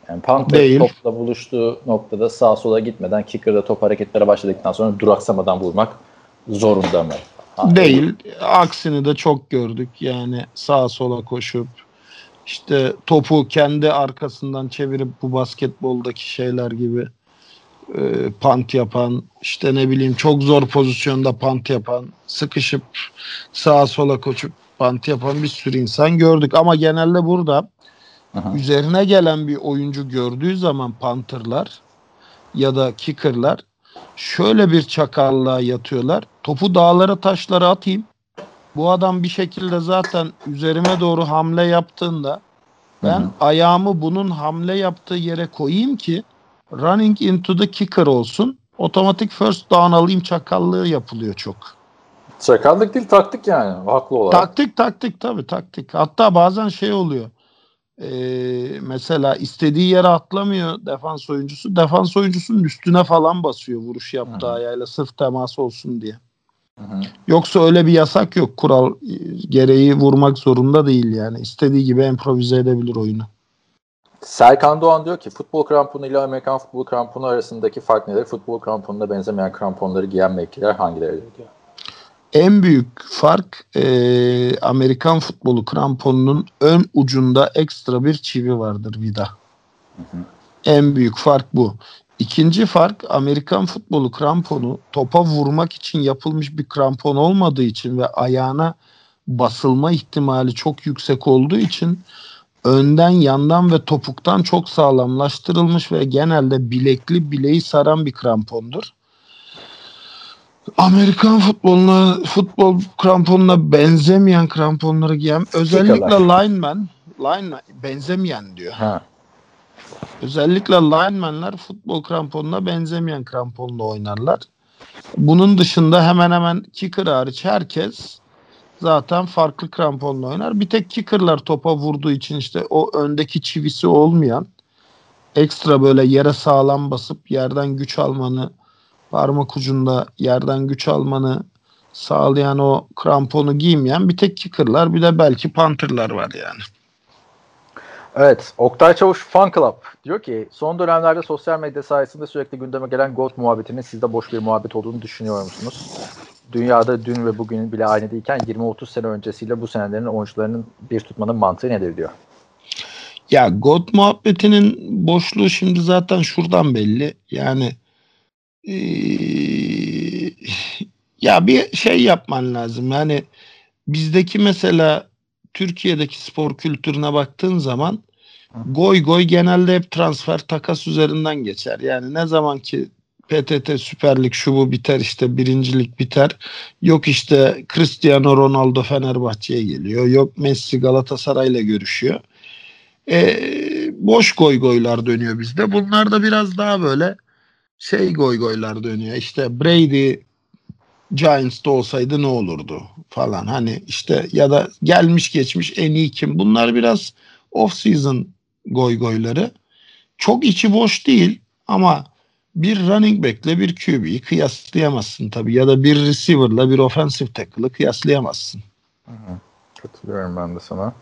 Yani Değil. topla buluştuğu noktada sağa sola gitmeden kicker'da top hareketlere başladıktan sonra duraksamadan vurmak zorunda mı? Ha, Değil. Aksini de çok gördük. Yani sağa sola koşup işte topu kendi arkasından çevirip bu basketboldaki şeyler gibi e, pant yapan işte ne bileyim çok zor pozisyonda pant yapan sıkışıp sağa sola koşup pant yapan bir sürü insan gördük ama genelde burada Aha. üzerine gelen bir oyuncu gördüğü zaman Panther'lar ya da Kicker'lar şöyle bir çakallığa yatıyorlar. Topu dağlara taşlara atayım. Bu adam bir şekilde zaten üzerime doğru hamle yaptığında ben Hı hı. ayağımı bunun hamle yaptığı yere koyayım ki running into the kicker olsun. Otomatik first down alayım çakallığı yapılıyor çok. Sakallık değil taktik yani. Haklı olarak. Taktik taktik tabii taktik. Hatta bazen şey oluyor. Ee, mesela istediği yere atlamıyor defans oyuncusu. Defans oyuncusunun üstüne falan basıyor vuruş yaptığı Hı. ayağıyla sırf temas olsun diye. Hı hı. Yoksa öyle bir yasak yok. Kural e, gereği vurmak zorunda değil yani. İstediği gibi improvize edebilir oyunu. Serkan Doğan diyor ki futbol kramponu ile Amerikan futbol kramponu arasındaki fark nedir? Futbol kramponuna benzemeyen kramponları giyen mevkiler hangileridir diyor. En büyük fark e, Amerikan futbolu kramponunun ön ucunda ekstra bir çivi vardır vida. En büyük fark bu. İkinci fark Amerikan futbolu kramponu topa vurmak için yapılmış bir krampon olmadığı için ve ayağına basılma ihtimali çok yüksek olduğu için önden, yandan ve topuktan çok sağlamlaştırılmış ve genelde bilekli bileği saran bir krampondur. Amerikan futboluna futbol kramponuna benzemeyen kramponları giyen özellikle lineman lineman benzemeyen diyor. Ha. Özellikle linemenler futbol kramponuna benzemeyen kramponla oynarlar. Bunun dışında hemen hemen kicker hariç herkes zaten farklı kramponla oynar. Bir tek kickerlar topa vurduğu için işte o öndeki çivisi olmayan ekstra böyle yere sağlam basıp yerden güç almanı parmak ucunda yerden güç almanı sağlayan o kramponu giymeyen bir tek kickerlar bir de belki punterlar var yani. Evet, Oktay Çavuş Fan Club diyor ki son dönemlerde sosyal medya sayesinde sürekli gündeme gelen GOAT muhabbetinin sizde boş bir muhabbet olduğunu düşünüyor musunuz? Dünyada dün ve bugün bile aynı değilken 20-30 sene öncesiyle bu senelerin oyuncularının bir tutmanın mantığı nedir diyor. Ya GOAT muhabbetinin boşluğu şimdi zaten şuradan belli. Yani ee, ya bir şey yapman lazım. Yani bizdeki mesela Türkiye'deki spor kültürüne baktığın zaman goy goy genelde hep transfer takas üzerinden geçer. Yani ne zaman ki PTT Süper Lig şu bu biter işte birincilik biter. Yok işte Cristiano Ronaldo Fenerbahçe'ye geliyor. Yok Messi Galatasaray'la görüşüyor. E, boş goy goylar dönüyor bizde. Bunlar da biraz daha böyle şey goy goylar dönüyor. İşte Brady Giants'ta olsaydı ne olurdu falan. Hani işte ya da gelmiş geçmiş en iyi kim. Bunlar biraz off season goy goyları. Çok içi boş değil ama bir running back'le bir QB'yi kıyaslayamazsın tabii ya da bir receiver'la bir offensive tackle'ı kıyaslayamazsın. Hı. Katılıyorum ben de sana.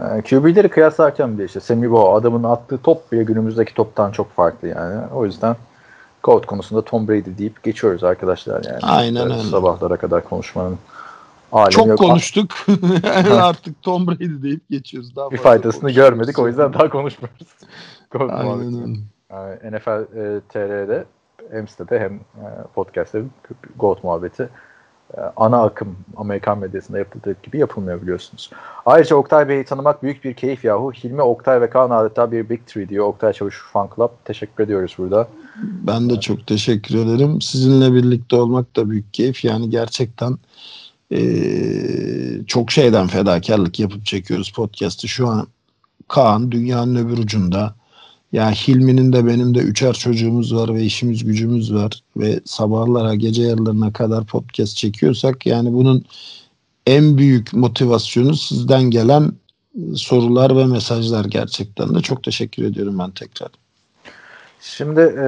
Ee, QB'leri kıyaslarken bile işte Sammy Bo adamın attığı top bile günümüzdeki toptan çok farklı yani. O yüzden GOAT konusunda Tom Brady deyip geçiyoruz arkadaşlar yani. Aynen öyle. Sabahlara kadar konuşmanın alemi Çok yok. konuştuk. [laughs] Artık Tom Brady deyip geçiyoruz. Daha Bir faydasını görmedik o yüzden daha konuşmuyoruz. [laughs] GOAT Aynen muhabbetini. öyle. Yani NFL e, TR'de hem sitede hem e, podcast'te GOAT muhabbeti ana akım Amerikan medyasında yapıldığı gibi yapılmıyor biliyorsunuz. Ayrıca Oktay Bey'i tanımak büyük bir keyif yahu. Hilmi, Oktay ve Kaan adeta bir Big Three diyor. Oktay Çavuş Fan Club. Teşekkür ediyoruz burada. Ben de çok teşekkür ederim. Sizinle birlikte olmak da büyük keyif. Yani gerçekten eee, çok şeyden fedakarlık yapıp çekiyoruz podcast'ı. Şu an Kaan dünyanın öbür ucunda. Ya Hilmi'nin de benim de üçer çocuğumuz var ve işimiz gücümüz var ve sabahlara gece yarılarına kadar podcast çekiyorsak yani bunun en büyük motivasyonu sizden gelen sorular ve mesajlar gerçekten de çok teşekkür ediyorum ben tekrar. Şimdi e,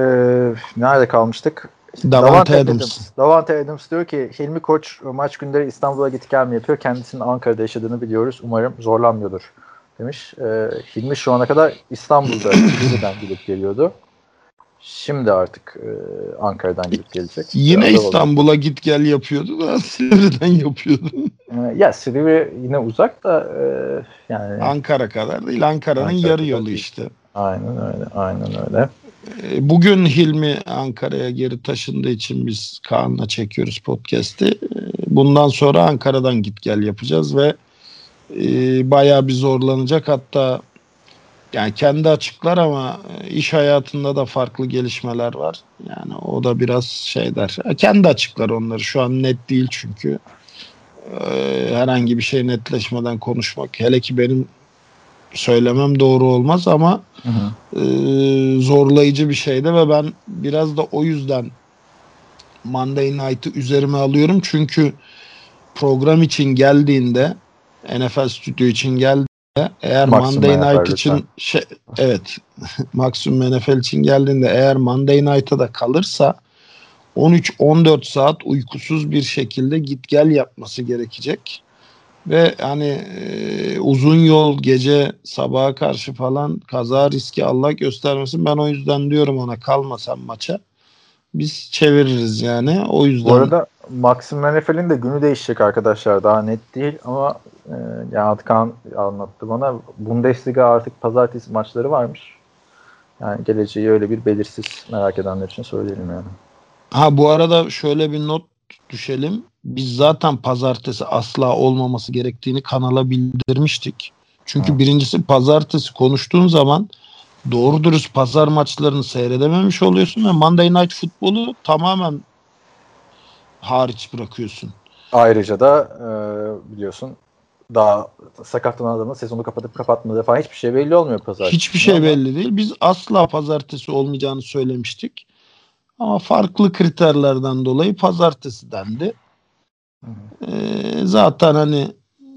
nerede kalmıştık? Davante Adams. Davante Adams diyor ki Hilmi Koç maç günleri İstanbul'a git gel mi yapıyor? Kendisinin Ankara'da yaşadığını biliyoruz. Umarım zorlanmıyordur demiş. E, Hilmi şu ana kadar İstanbul'da [clears throat] yeniden gidip geliyordu. Şimdi artık e, Ankara'dan gidip gelecek. Yine İstanbul'a git gel yapıyordu da [laughs] Silivri'den yapıyordu. E, ya Silivri yine uzak da e, yani Ankara kadar değil Ankara'nın Ankara yarı yolu değil. işte. aynen öyle aynen öyle. E, Bugün Hilmi Ankara'ya geri taşındığı için biz Kaan'la çekiyoruz podcast'i. Bundan sonra Ankara'dan git gel yapacağız ve e, bayağı bir zorlanacak. Hatta yani kendi açıklar ama e, iş hayatında da farklı gelişmeler var. Yani o da biraz şey der. E, Kendi açıklar onları. Şu an net değil çünkü. E, herhangi bir şey netleşmeden konuşmak. Hele ki benim söylemem doğru olmaz ama Hı hı. e, zorlayıcı bir şeydi ve ben biraz da o yüzden Monday Night'ı üzerime alıyorum. Çünkü program için geldiğinde NFL stüdyo için geldiğinde eğer Maksimum Monday NFL Night için lütfen. şey, evet [laughs] maksimum NFL için geldiğinde eğer Monday Night'a da kalırsa 13-14 saat uykusuz bir şekilde git gel yapması gerekecek. Ve hani e, uzun yol gece sabaha karşı falan kaza riski Allah göstermesin. Ben o yüzden diyorum ona kalma sen maça. biz çeviririz yani. O yüzden Bu arada Maxim Menefel'in de günü değişecek arkadaşlar. Daha net değil ama e, yani Atkan anlattı bana. Bundesliga artık pazartesi maçları varmış. Yani geleceği öyle bir belirsiz merak edenler için söyleyelim yani. ha bu arada şöyle bir not düşelim. Biz zaten pazartesi asla olmaması gerektiğini kanala bildirmiştik. Çünkü Ha. birincisi pazartesi konuştuğun zaman doğru dürüst pazar maçlarını seyredememiş oluyorsun ve Monday Night Football'u tamamen hariç bırakıyorsun. Ayrıca da e, biliyorsun daha sakatlanan adamın sezonu kapatıp kapatmadığı falan hiçbir şey belli olmuyor pazartesi. Hiçbir şey Ama belli değil. Biz asla pazartesi olmayacağını söylemiştik. Ama farklı kriterlerden dolayı pazartesi dendi. Hı Ee, zaten hani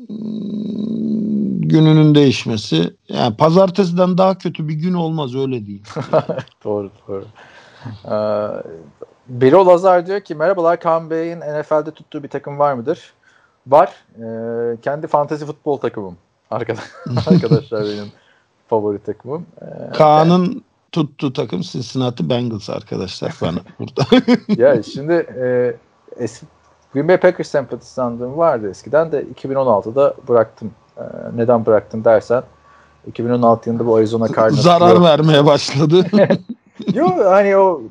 mm, gününün değişmesi yani pazartesiden daha kötü bir gün olmaz öyle değil. [laughs] Doğru doğru. Ee, Birol Azar diyor ki merhabalar Kaan Bey'in NFL'de tuttuğu bir takım var mıdır? Var. Ee, kendi fantezi futbol takımım. Arkadaş, [laughs] arkadaşlar benim favori takımım. Ee, Kaan'ın tuttuğu takım Cincinnati Bengals arkadaşlar bana [laughs] burada. ya şimdi e, eski Green Bay Packers sempatizanlığım vardı eskiden de 2016'da bıraktım. Ee, neden bıraktım dersen 2016 yılında bu Arizona Cardinals Zarar vermeye [laughs] başladı. Yo hani o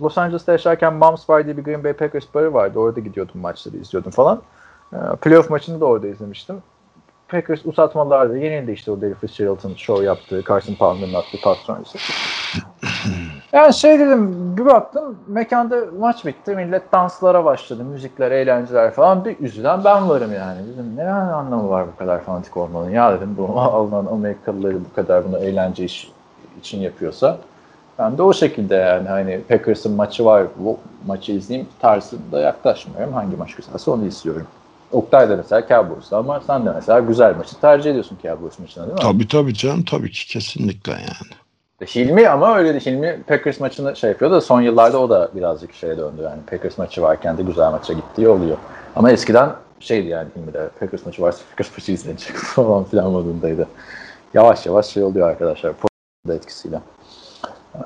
Los Angeles'ta yaşarken Moms Bar diye bir Green Bay Packers barı vardı. Orada gidiyordum maçları izliyordum falan. Ee, playoff maçını da orada izlemiştim. Packers uzatmalarda yenildi işte o David Fitzgerald'ın show yaptığı, Carson Palmer'ın attığı pas sonrası. [clears throat] Yani şey dedim, bir baktım mekanda maç bitti, millet danslara başladı, müzikler, eğlenceler falan. Bir üzülen ben varım yani. Dedim ne anlamı var bu kadar fanatik olmanın? Ya dedim bu [laughs] alınan Amerikalıları bu kadar bunu eğlence iş, için yapıyorsa ben de o şekilde yani hani Packers'ın maçı var bu maçı izleyeyim tarzında yaklaşmıyorum. Hangi maç güzelse onu izliyorum. Oktay da mesela Cowboys'ta ama sen de mesela güzel maçı tercih ediyorsun Cowboys maçına değil mi? tabii tabii canım tabii ki kesinlikle yani. Hilmi ama öyle de Hilmi Packers maçını şey yapıyor da son yıllarda o da birazcık şeye döndü yani Packers maçı varken de güzel maça gittiği oluyor. Ama eskiden şeydi yani Hilmi de Packers maçı varsa Packers maçı izlenecek [laughs] falan filan modundaydı. Yavaş yavaş şey oluyor arkadaşlar. da etkisiyle. Ee,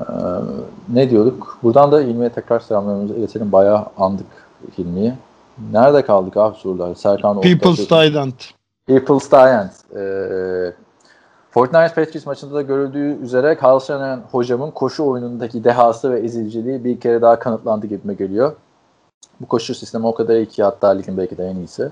ne diyorduk? Buradan da Hilmi'ye tekrar selamlarımızı iletelim. Bayağı andık Hilmi'yi. Nerede kaldık abi sorular? Serkan People's Trident. People's Giant. Ee, Fortnite Patriots maçında da görüldüğü üzere Carl Shanahan hocamın koşu oyunundaki dehası ve eziciliği bir kere daha kanıtlandı gibime geliyor. Bu koşu sistemi o kadar iyi ki hatta ligin belki de en iyisi.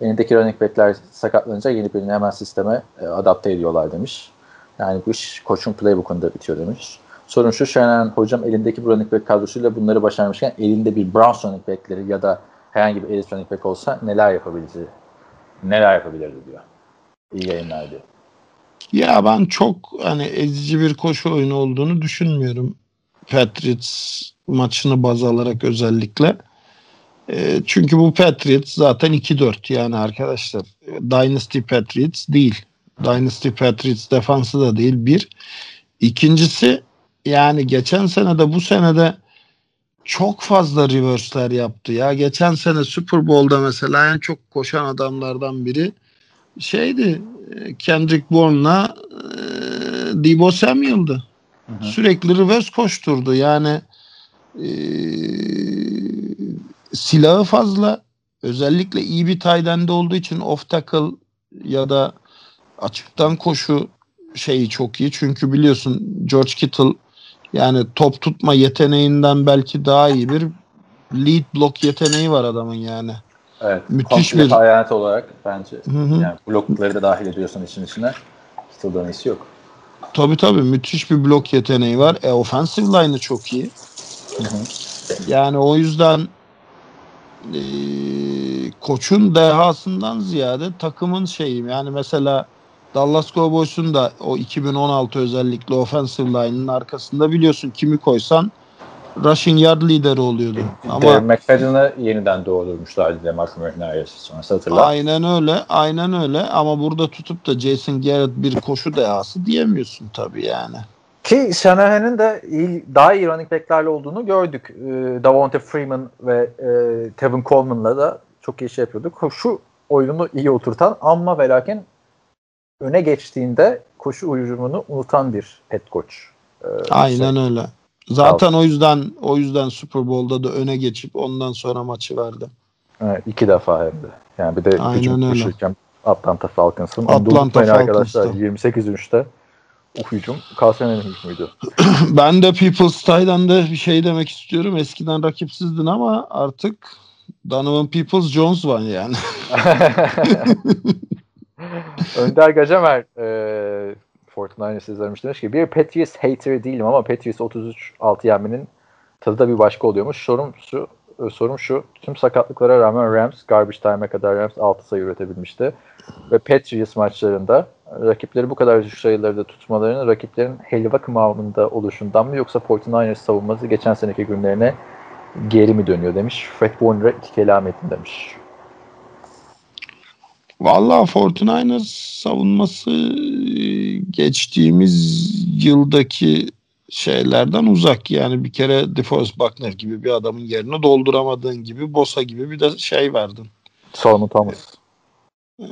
Elindeki running backler sakatlanınca yeni birini hemen sisteme e, adapte ediyorlar demiş. Yani bu iş koçun playbook'unda bitiyor demiş. Sorun şu Shanahan hocam elindeki bu running back kadrosuyla bunları başarmışken elinde bir Browns running backleri ya da herhangi bir running back olsa neler yapabilirdi? Neler yapabilirdi diyor. İyi yayınlar diyor. Ya ben çok hani ezici bir koşu oyunu olduğunu düşünmüyorum. Patriots maçını baz alarak özellikle. E, çünkü bu Patriots zaten 2-4 yani arkadaşlar. Dynasty Patriots değil. Dynasty Patriots defansı da değil. Bir. İkincisi yani geçen sene de bu sene de çok fazla reverse'ler yaptı ya. Geçen sene Super Bowl'da mesela en çok koşan adamlardan biri şeydi Kendrick Bourne'la e, Debo Samuel'dı. Hı hı. Sürekli reverse koşturdu. Yani e, silahı fazla. Özellikle iyi bir tight end olduğu için off tackle ya da açıktan koşu şeyi çok iyi. Çünkü biliyorsun George Kittle yani top tutma yeteneğinden belki daha iyi bir lead block yeteneği var adamın yani. Evet. Müthiş bir- hayat olarak bence. Hı hı. Yani blokları da dahil ediyorsun için içine. Kittle'dan iyisi yok. Tabii tabii müthiş bir blok yeteneği var. E offensive line'ı çok iyi. Yani o yüzden e, koçun dehasından ziyade takımın şeyi yani mesela Dallas Cowboys'un da o 2016 özellikle offensive line'ın arkasında biliyorsun kimi koysan rushing yard lideri oluyordu. Ama Ama McFadden'ı yeniden doğurmuşlardı Demarco Murray sonrası hatırla. aynen öyle aynen öyle ama burada tutup da Jason Garrett bir koşu dehası diyemiyorsun tabii yani. Ki Shanahan'ın da iyi, daha iyi running back'lerle olduğunu gördük. Ee, Davante Freeman ve e, Tevin Coleman'la da çok iyi şey yapıyorduk. Şu oyunu iyi oturtan ama ve lakin öne geçtiğinde koşu uyumunu unutan bir head coach. Ee, Aynen öyle. Zaten o yüzden o yüzden Super Bowl'da da öne geçip ondan sonra maçı verdi. Evet, iki defa hem de. Yani bir de Aynen hücum koşurken Atlanta Falcons'ın. Atlanta unutmayın arkadaşlar. Falcons'ta. 28-3'te o hücum Kalsen'in hücumuydu. [clears throat] Ben de People's Tie'den de bir şey demek istiyorum. Eskiden rakipsizdin ama artık Donovan Peoples Jones var yani. [laughs] [laughs] [laughs] Önder Gacemer e, Fortnite'ı izlemiş demiş ki bir Patriots hater değilim ama Patriots 33-6 yenmenin tadı da bir başka oluyormuş. Sorum şu, e, sorum şu tüm sakatlıklara rağmen Rams garbage time'e kadar Rams 6 sayı üretebilmişti. Ve Patriots maçlarında rakipleri bu kadar düşük sayıları da tutmalarının rakiplerin helva kıvamında oluşundan mı yoksa 49ers savunması geçen seneki günlerine geri mi dönüyor demiş. Fred Warner'a iki kelam ettim demiş. Vallahi 49ers savunması e, geçtiğimiz yıldaki şeylerden uzak. Yani bir kere DeForest Buckner gibi bir adamın yerini dolduramadığın gibi Bosa gibi bir de şey verdin. Solomon Thomas. Ee,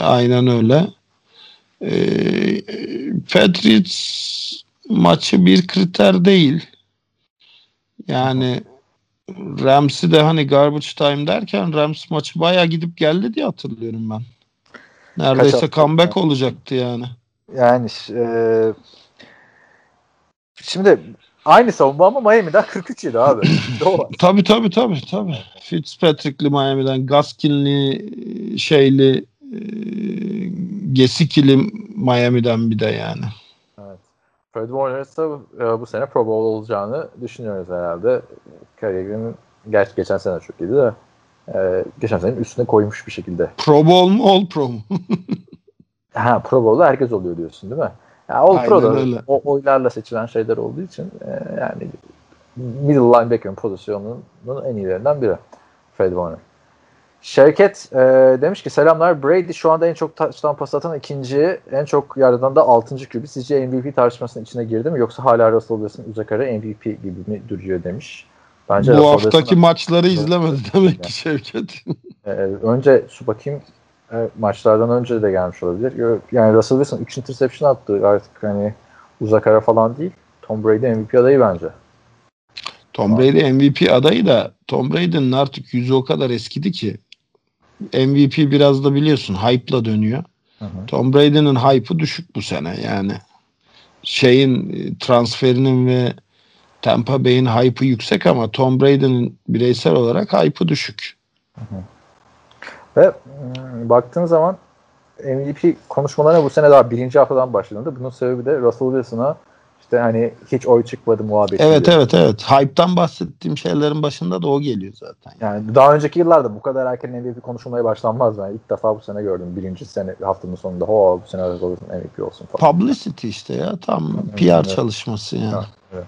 aynen öyle. Ee, Patriots maçı bir kriter değil. Yani Rams'i de hani garbage time derken Rams maçı bayağı gidip geldi diye hatırlıyorum ben. Neredeyse comeback olacaktı yani. Yani e, şimdi aynı savunma ama Miami'den 43 yedi abi. [clears throat] Doğru. Tabii tabii tabii tabii. Fitzpatrick'li Miami'den, Gaskin'li, şeyli, e, Gesikili Miami'den bir de yani. Fred Warner ise e, bu sene Pro Bowl olacağını düşünüyoruz herhalde. Kariyerinin gerçi geçen sene çok iyiydi de e, geçen senenin üstüne koymuş bir şekilde. Pro Bowl mu All Pro mu? [laughs] Ha Pro Bowl'da herkes oluyor diyorsun değil mi? Ya All Aynen Pro'da öyle. o oylarla seçilen şeyler olduğu için e, yani middle linebacker pozisyonunun en iyilerinden biri Fred Warner. Şevket e, demiş ki selamlar Brady şu anda en çok touchdown pas atan ikinci en çok yarıdan da altıncı QB. Sizce MVP tartışmasının içine girdi mi yoksa hala Russell Wilson uzak ara MVP gibi mi duruyor demiş. Bence Bu haftaki maçları izlemedi demek ki Şevket. [laughs] e, önce su bakayım e, maçlardan önce de gelmiş olabilir. Yani Russell Wilson 3 interception attı artık hani uzak ara falan değil. Tom Brady MVP adayı bence. Tom Brady MVP adayı da Tom Brady'nin artık yüzü o kadar eskidi ki MVP biraz da biliyorsun hype'la dönüyor. Hı hı. Tom Brady'nin hype'ı düşük bu sene yani. Şeyin e, transferinin ve Tampa Bay'in hype'ı yüksek ama Tom Brady'nin bireysel olarak hype'ı düşük. Ve mm, baktığın zaman MVP konuşmalarına bu sene daha birinci haftadan başlandı. Bunun sebebi de Russell Wilson'a işte hani hiç oy çıkmadı muhabbeti. Evet evet evet. Hype'tan bahsettiğim şeylerin başında da o geliyor zaten. Yani daha önceki yıllarda bu kadar erken MVP konuşulmaya başlanmaz. Ben ilk defa bu sene gördüm. Birinci sene haftanın sonunda ho bu sene Russell Wilson MVP olsun falan. Publicity işte ya tam PR Evet. çalışması yani. Evet.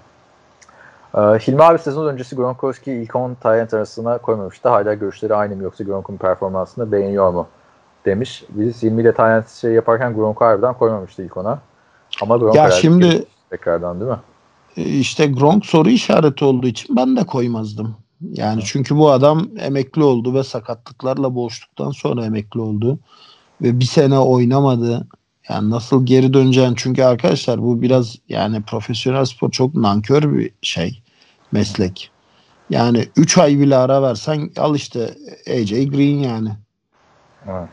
Ee, Hilmi abi sezon öncesi Gronkowski'yi ilk 10 Tyrant arasına koymamıştı. Hala görüşleri aynı mı yoksa Gronk'un performansını beğeniyor mu demiş. Biz Hilmi ile Tyrant şey yaparken Gronk'u harbiden koymamıştı ilk ona. Ama Gronk Ya şimdi- tekrardan değil mi? E, İşte Gronk soru işareti olduğu için ben de koymazdım. Yani Hı. çünkü bu adam emekli oldu ve sakatlıklarla boğuştuktan sonra emekli oldu. Ve bir sene oynamadı. Yani nasıl geri döneceksin? Çünkü arkadaşlar bu biraz yani profesyonel spor çok nankör bir şey. Meslek. Yani 3 ay bile ara versen al işte AJ Green yani. Evet.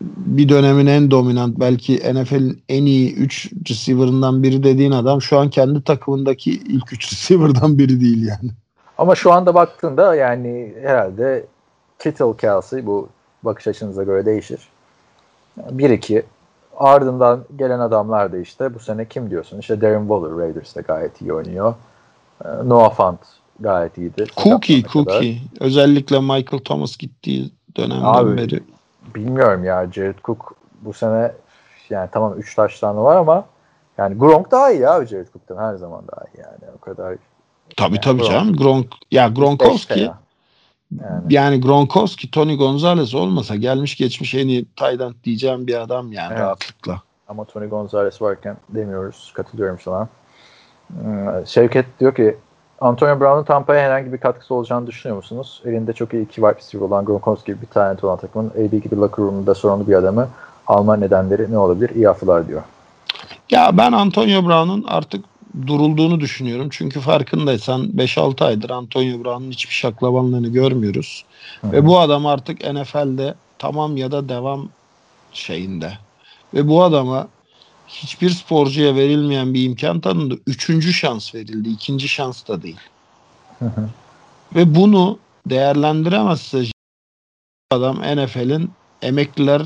Bir dönemin en dominant belki NFL'in en iyi 3 receiver'ından biri dediğin adam şu an kendi takımındaki ilk 3 receiver'dan biri değil yani. Ama şu anda baktığında yani herhalde Kittle Kelsey bu bakış açınıza göre değişir. 1-2 ardından gelen adamlar da işte bu sene kim diyorsun? İşte Darren Waller Raiders'te gayet iyi oynuyor. Noah Fant gayet iyiydi. Cookie, Sakatlanana kadar. Cookie. Özellikle Michael Thomas gittiği dönemden Abi, beri. Bilmiyorum ya Jared Cook bu sene yani tamam 3 taştanı var ama yani Gronk daha iyi abi Jared Cook'tan her zaman daha iyi yani o kadar. Tabii yani tabii Gronk. canım. Gronk, ya Gronkowski ya. Yani. yani Gronkowski, Tony Gonzalez olmasa gelmiş geçmiş en iyi end diyeceğim bir adam yani Evet. rahatlıkla. Ama Tony Gonzalez varken demiyoruz. Katılıyorum sana. Ee, Şevket diyor ki Antonio Brown'un Tampa'ya herhangi bir katkısı olacağını düşünüyor musunuz? Elinde çok iyi iki wide receiver olan Gronkowski gibi bir talent olan takımın AB gibi locker room'da sorunlu bir adamı alma nedenleri ne olabilir? İyi haftalar diyor. Ya ben Antonio Brown'un artık durulduğunu düşünüyorum. Çünkü farkındaysan 5-6 aydır Antonio Brown'un hiçbir şaklabanlığını görmüyoruz. Hı. Ve bu adam artık NFL'de tamam ya da devam şeyinde. Ve bu adama hiçbir sporcuya verilmeyen bir imkan tanındı. Üçüncü şans verildi. ikinci şans da değil. Hı hı. Ve bunu değerlendiremezse adam NFL'in emekliler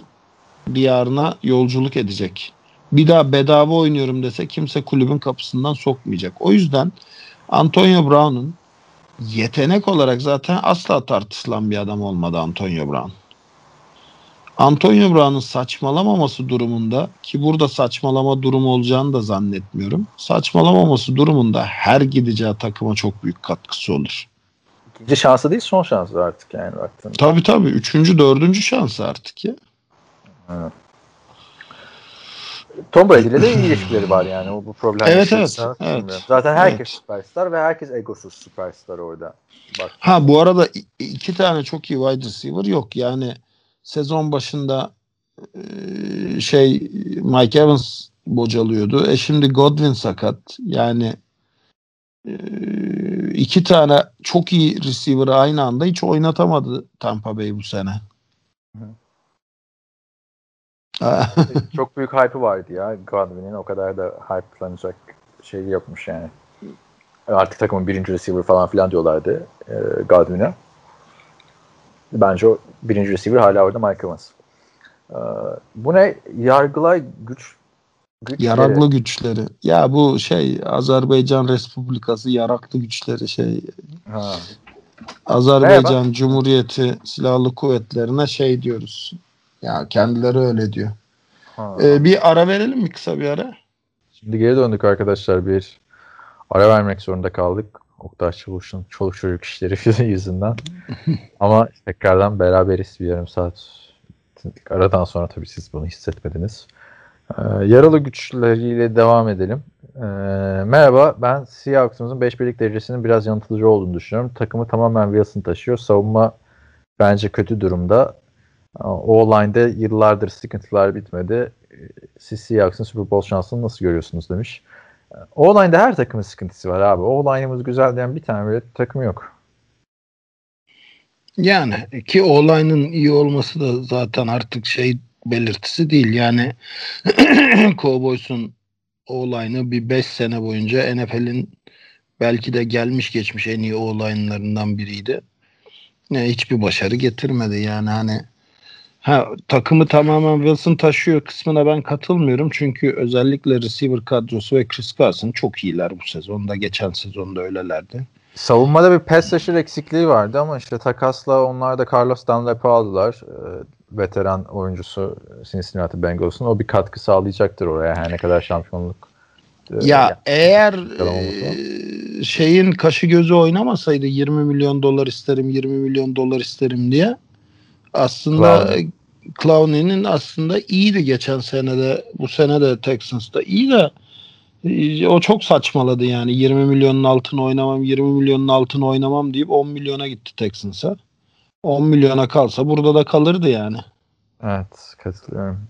diyarına yolculuk edecek. Bir daha bedava oynuyorum dese kimse kulübün kapısından sokmayacak. O yüzden Antonio Brown'un yetenek olarak zaten asla tartışılan bir adam olmadı Antonio Brown. Antonio Brown'un saçmalamaması durumunda ki burada saçmalama durumu olacağını da zannetmiyorum. Saçmalamaması durumunda her gideceği takıma çok büyük katkısı olur. İkinci şansı değil son şansı artık yani baktığında. Tabii tabii. Üçüncü, dördüncü şansı artık ya. Tom Brady ile de iyi ilişkileri var yani. O bu problem Evet, evet, evet. Zaten herkes Evet. süperstar ve herkes egosuz süperstar orada. Bak. Ha bu arada iki tane çok iyi wide receiver yok. Yani sezon başında e, şey Mike Evans bocalıyordu. E şimdi Godwin sakat. Yani e, iki tane çok iyi receiver'ı aynı anda hiç oynatamadı Tampa Bay bu sene. Ha, [laughs] Çok büyük hype'ı vardı ya Godwin'in. O kadar da hype'lanacak şey yapmış yani. Artık takımın birinci receiver falan filan diyorlardı e, Godwin'e. Bence o birinci receiver hala orada Mike Evans. E, bu ne? Yargılay güç güç Yaraklı güçleri. Ya bu şey Azerbaycan Respublikası yaraklı güçleri şey Ha. Azerbaycan Cumhuriyeti Silahlı Kuvvetlerine şey diyoruz. Ya kendileri öyle diyor. Ha. Ee, bir ara verelim mi kısa bir ara? Şimdi geri döndük arkadaşlar. Bir ara vermek zorunda kaldık. Oktay Çavuş'un çoluk çocuk işleri yüzünden. Ama tekrardan beraberiz bir yarım saat aradan sonra tabii siz bunu hissetmediniz. Ee, yaralı güçleriyle devam edelim. Ee, merhaba ben Seahawks'ımızın 5 birlik derecesinin biraz yanıltıcı olduğunu düşünüyorum. Takımı tamamen Wilson taşıyor. Savunma bence kötü durumda. O-line'de yıllardır sıkıntılar bitmedi. Siz Seahawks'ın Super Bowl şansını nasıl görüyorsunuz demiş. O-line'de her takımın sıkıntısı var abi. O-line'ımız güzel diyen bir tane bile takım yok. Yani ki olayının iyi olması da zaten artık şey belirtisi değil. Yani [clears throat] Cowboys'un olayını bir 5 sene boyunca NFL'in belki de gelmiş geçmiş en iyi olaylarından biriydi. Yani hiçbir başarı getirmedi. Yani hani ha, takımı tamamen Wilson taşıyor kısmına ben katılmıyorum. Çünkü özellikle receiver kadrosu ve Chris Carson çok iyiler bu sezonda. Geçen sezonda öylelerdi. Savunmada bir pass rusher eksikliği vardı ama işte takasla onlar da Carlos Dunlap'ı aldılar. Ee, veteran oyuncusu Cincinnati Bengals'ın. O bir katkı sağlayacaktır oraya her ne kadar şampiyonluk. e, Ya eğer Tamam, e, şeyin kaşı gözü oynamasaydı 20 milyon dolar isterim 20 milyon dolar isterim diye aslında Clowney. Clowney'nin aslında iyiydi geçen sene de bu sene de Texans'ta iyi de e, o çok saçmaladı yani 20 milyonun altını oynamam 20 milyonun altını oynamam deyip 10 milyona gitti Texans'a. 10 milyona kalsa burada da kalırdı yani. Evet katılıyorum.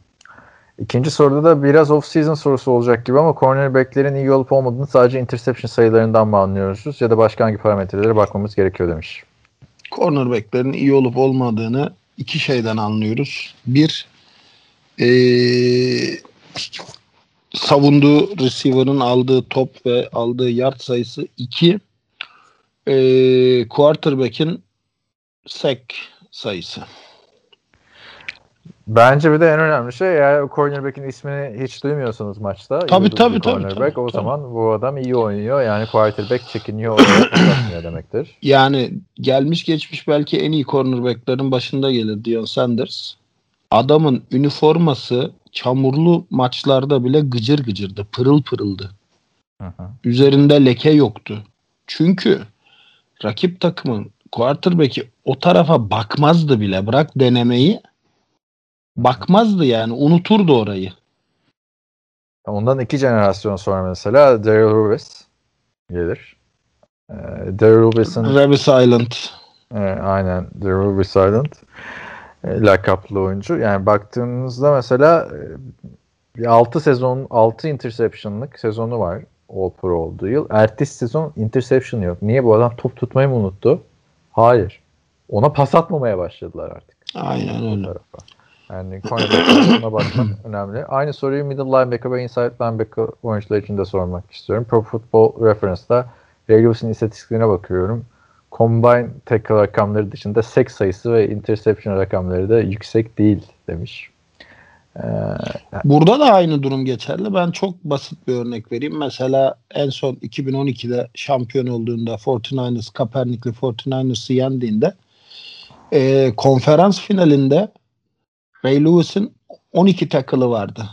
İkinci soruda da biraz off-season sorusu olacak gibi ama cornerbacklerin iyi olup olmadığını sadece interception sayılarından mı anlıyoruz ya da başka hangi parametrelere bakmamız gerekiyor demiş. cornerbacklerin iyi olup olmadığını iki şeyden anlıyoruz. Bir, eee, savunduğu receiver'ın aldığı top ve aldığı yard sayısı. İki, eee quarterback'in sack sayısı. Bence bir de en önemli şey eğer cornerback'in ismini hiç duymuyorsanız maçta. Tabii, tabii, tabii, cornerback, tabii, o tabii. zaman bu adam iyi oynuyor. Yani quarterback çekiniyor demektir. [clears throat] Yani gelmiş geçmiş belki en iyi cornerback'lerin başında gelir Dion Sanders. Adamın üniforması çamurlu maçlarda bile gıcır gıcırdı, pırıl pırıldı. Hı hı. üzerinde leke yoktu. Çünkü rakip takımın quarterback'i o tarafa bakmazdı bile. Bırak denemeyi. Bakmazdı yani. Unuturdu orayı. Ondan iki jenerasyon sonra mesela Daryl Rubis gelir. Ee, Daryl Rubis'in Revis Island. e, aynen Daryl Rubis Island e, lakaplı oyuncu. Yani baktığınızda mesela e, bir 6 sezon 6 interception'lık sezonu var. All Pro olduğu yıl. Ertesi sezon interception yok. Niye bu adam top tutmayı mı unuttu? Hayır. Ona pas atmamaya başladılar artık. Aynen öyle. Tarafa. Yani cornerback'ına bakmak [clears throat] önemli. Aynı soruyu middle linebacker ve inside linebacker oyuncular için de sormak istiyorum. Pro Football Reference'da Ray Lewis'in istatistiklerine bakıyorum. Combine tackle rakamları dışında sek sayısı ve interception rakamları da yüksek değil demiş. Ee, Burada da aynı durum geçerli. Ben çok basit bir örnek vereyim. Mesela en son 2012'de şampiyon olduğunda 49ers, Kaepernick'li 49ers'ı yendiğinde e, konferans finalinde Ray Lewis'in 12 tackle'ı vardı.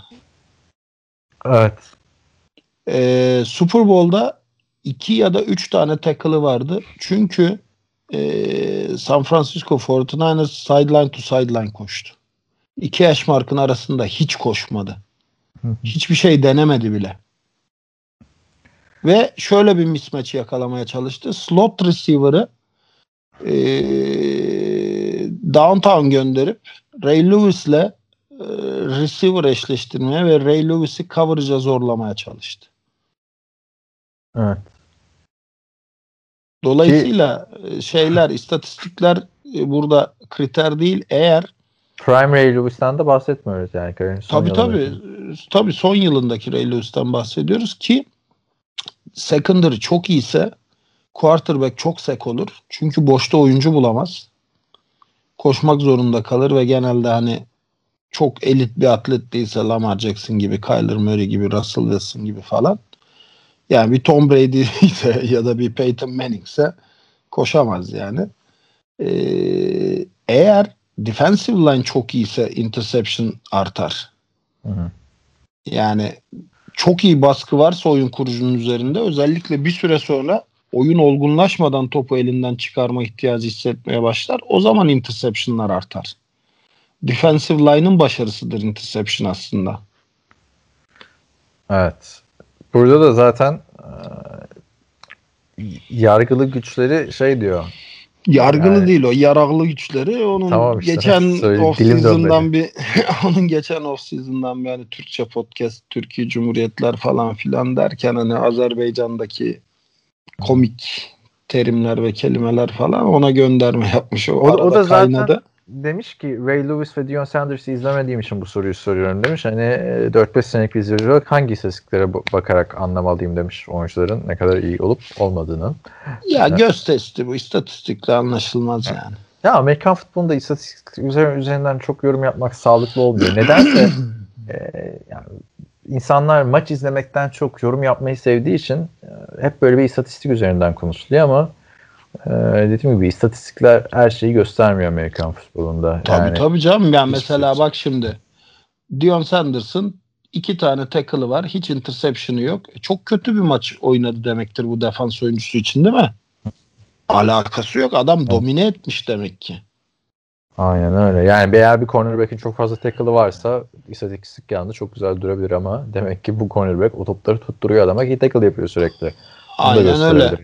evet. E, Super Bowl'da 2 ya da 3 tane tackle'ı vardı. Çünkü e, San Francisco 49ers sideline to sideline koştu. İki yaş markın arasında hiç koşmadı. Hiçbir şey denemedi bile. Ve şöyle bir mismatch yakalamaya çalıştı. Slot receiver'ı e, downtown gönderip Ray Lewis'le e, receiver eşleştirmeye ve Ray Lewis'i coverage'a zorlamaya çalıştı. Evet. Dolayısıyla e, şeyler, istatistikler e, burada kriter değil. Eğer Prime Ray Lewis'ten de bahsetmiyoruz yani. Tabii tabii yıllarında. tabii son yılındaki Ray Lewis'ten bahsediyoruz ki secondary çok iyiyse quarterback çok sek olur. Çünkü boşta oyuncu bulamaz. Koşmak zorunda kalır ve genelde hani çok elit bir atlet değilse Lamar Jackson gibi, Kyler Murray gibi, Russell Wilson gibi falan. Yani bir Tom Brady [laughs] ise ya da bir Peyton Manning ise koşamaz yani. Ee, eğer defensive line çok iyiyse interception artar. Hı hı. Yani çok iyi baskı varsa oyun kurucunun üzerinde özellikle bir süre sonra oyun olgunlaşmadan topu elinden çıkarma ihtiyacı hissetmeye başlar. O zaman interceptionlar artar. Defensive line'ın başarısıdır interception aslında. Evet. Burada da zaten e, yargılı güçleri şey diyor. Yargılı Yani- değil o. Yaraglı güçleri onun Tamam işte, geçen [laughs] söyle- off dilim season'dan bir [laughs] onun geçen off season'dan bir hani Türkçe podcast, Türkiye Cumhuriyetler falan filan derken hani Azerbaycan'daki komik terimler ve kelimeler falan ona gönderme yapmış. O, O- o da zaten- kaynadı. Demiş ki Ray Lewis ve Deion Sanders'ı izlemediğim için bu soruyu soruyorum demiş. Hani e, 4-5 senelik bir izleyici olarak hangi istatistiklere ba- bakarak anlamalıyım demiş oyuncuların ne kadar iyi olup olmadığını. Ya Evet. göz testi bu. istatistikle anlaşılmaz yani. Ya Amerikan futbolunda istatistik üzer- üzerinden çok yorum yapmak sağlıklı olmuyor. Nedense [clears throat] e, yani insanlar maç izlemekten çok yorum yapmayı sevdiği için e, hep böyle bir istatistik üzerinden konuşuluyor ama e, dediğim gibi istatistikler her şeyi göstermiyor Amerikan futbolunda. Tabii yani, tabii canım. Yani mesela hiç. bak şimdi Dion Sanders'ın iki tane tackle'ı var. Hiç interception'ı yok. E, Çok kötü bir maç oynadı demektir bu defans oyuncusu için değil mi? Alakası yok. Adam domine etmiş demek ki. Aynen öyle. Yani eğer bir cornerback'in çok fazla tackle'ı varsa istatistik yanında çok güzel durabilir ama demek ki bu cornerback o topları tutturuyor adama ki tackle yapıyor sürekli. Bunu Aynen öyle. yani.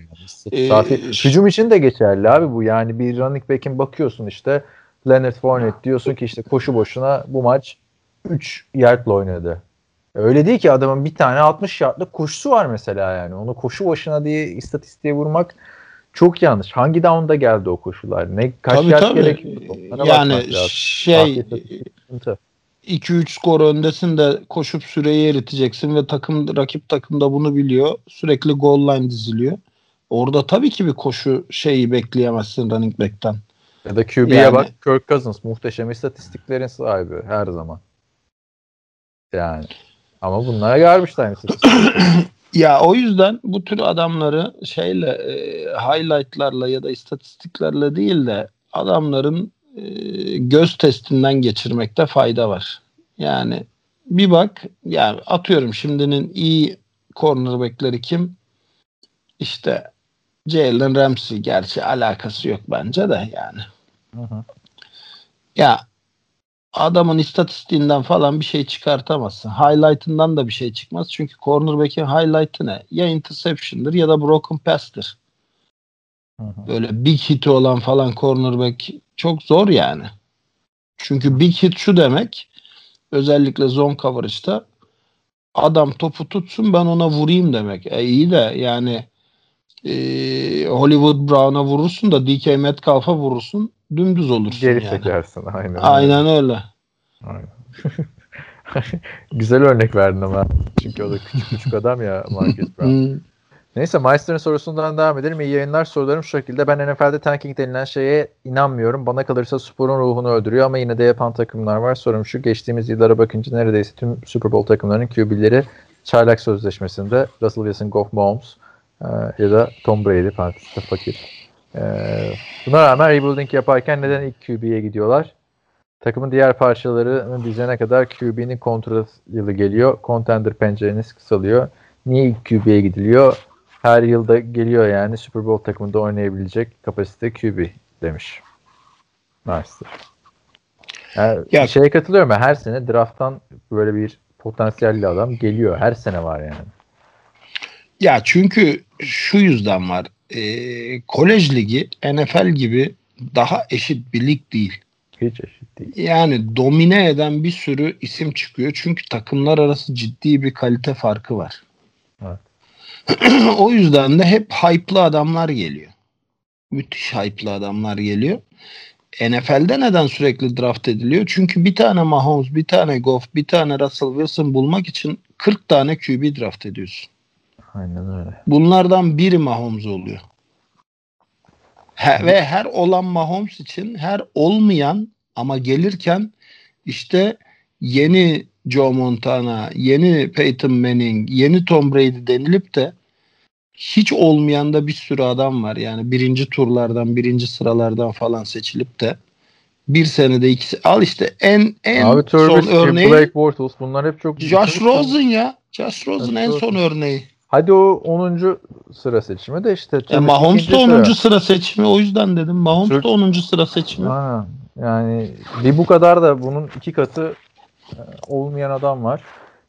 Ee, Safi- hücum için de geçerli abi bu. Yani bir running back'in bakıyorsun işte Leonard Fournette diyorsun ki işte koşu boşuna bu maç 3 yardla oynadı. Öyle değil ki adamın bir tane 60 yardlık koşusu var mesela yani. Onu koşu başına diye istatistiğe vurmak çok yanlış. Hangi down'da geldi o koşular? Ne kaç Tabii tabii. gerekiyor? Onlara Yani şey Safi istatistik sıkıntı. 2-3 skor öndesin de koşup süreyi eriteceksin ve takım rakip takım da bunu biliyor. Sürekli goal line diziliyor. Orada tabii ki bir koşu şeyi bekleyemezsin running back'ten. Ya da QB'ye Yani- bak Kirk Cousins muhteşem istatistiklerin sahibi her zaman. Yani ama bunlara istatistik. [coughs] Ya o yüzden bu tür adamları şeyle e, highlightlarla ya da istatistiklerle değil de adamların e, göz testinden geçirmekte fayda var. Yani bir bak yani atıyorum şimdinin iyi cornerback'leri kim? İşte Jalen Ramsey gerçi alakası yok bence de yani. Hı hı. Ya adamın istatistiğinden falan bir şey çıkartamazsın. Highlight'ından da bir şey çıkmaz. Çünkü cornerback'in highlight'ı ne? Ya interception'dır ya da broken pass'tir. Hı hı. Böyle big hit'i olan falan cornerback çok zor yani. Çünkü big hit şu demek özellikle zone coverage'da adam topu tutsun ben ona vurayım demek. E iyi de yani e, Hollywood Brown'a vurursun da DK Metcalf'a vurursun dümdüz olursun Geri yani. çekersin. Aynen. Aynen öyle. Aynen. [laughs] Güzel örnek verdin ama. Çünkü o da küçük küçük adam ya Marcus Brown. Hmm. Neyse Meister'ın sorusundan devam edelim. İyi yayınlar sorularım şu şekilde. Ben NFL'de tanking denilen şeye inanmıyorum. Bana kalırsa sporun ruhunu öldürüyor ama yine de yapan takımlar var. Sorum şu geçtiğimiz yıllara bakınca neredeyse tüm Super Bowl takımlarının QB'leri çaylak sözleşmesinde Russell Wilson, Goff Mahomes e, ya da Tom Brady parantezinde fakir. E, buna rağmen rebuilding yaparken neden ilk QB'ye gidiyorlar? Takımın diğer parçalarını dizene kadar QB'nin kontrat yılı geliyor. Contender pencereniz kısalıyor. Niye ilk QB'ye gidiliyor? Her yılda geliyor yani Super Bowl takımında oynayabilecek kapasite QB demiş. Master. Yani Ya- şeye katılıyorum ben. Her sene drafttan böyle bir potansiyelli adam geliyor. Her sene var yani. Ya çünkü şu yüzden var. E, kolej ligi NFL gibi daha eşit bir lig değil. Hiç eşit değil. Yani domine eden bir sürü isim çıkıyor. Çünkü takımlar arası ciddi bir kalite farkı var. Evet. [clears throat] o yüzden de hep hype'lı adamlar geliyor. Müthiş hype'lı adamlar geliyor. NFL'de neden sürekli draft ediliyor? Çünkü bir tane Mahomes, bir tane Goff, bir tane Russell Wilson bulmak için 40 tane QB draft ediyorsun. Aynen öyle. Bunlardan biri Mahomes oluyor. He- ve her olan Mahomes için her olmayan ama gelirken işte yeni Joe Montana, yeni Peyton Manning, yeni Tom Brady denilip de hiç olmayan da bir sürü adam var. Yani birinci turlardan, birinci sıralardan falan seçilip de bir senede ikisi al işte en en Abi son örneği Blake Bortles bunlar hep çok Josh Rosen ya. Josh Rosen en son örneği. Hadi o 10. sıra seçimi de işte. E, Mahomes ikinci da sıra. 10. sıra seçimi o yüzden dedim. Mahomes Türk- da 10. sıra seçimi. Aynen. Yani bir bu kadar da bunun iki katı e, olmayan adam var.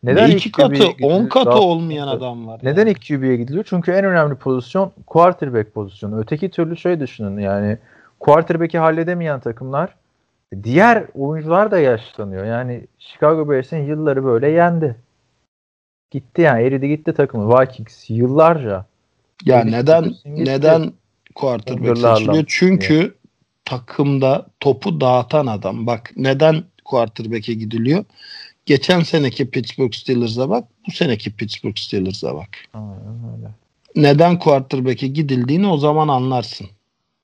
Neden Ne iki katı, 10 gidiliyor? katı Daha- olmayan adam var. Neden ilk QB'ye gidiliyor? Çünkü en önemli pozisyon quarterback pozisyonu. Öteki türlü şey düşünün yani quarterback'i halledemeyen takımlar diğer oyuncular da yaşlanıyor. Yani Chicago Bears'in yılları böyle yendi. Gitti yani eridi gitti takımı. Vikings yıllarca. Ya neden gitti. neden quarterback seçiliyor? Çünkü takımda topu dağıtan adam. Bak neden quarterback'e gidiliyor? Geçen seneki Pittsburgh Steelers'a bak, bu seneki Pittsburgh Steelers'a bak. Aynen öyle. Neden quarterback'e gidildiğini o zaman anlarsın.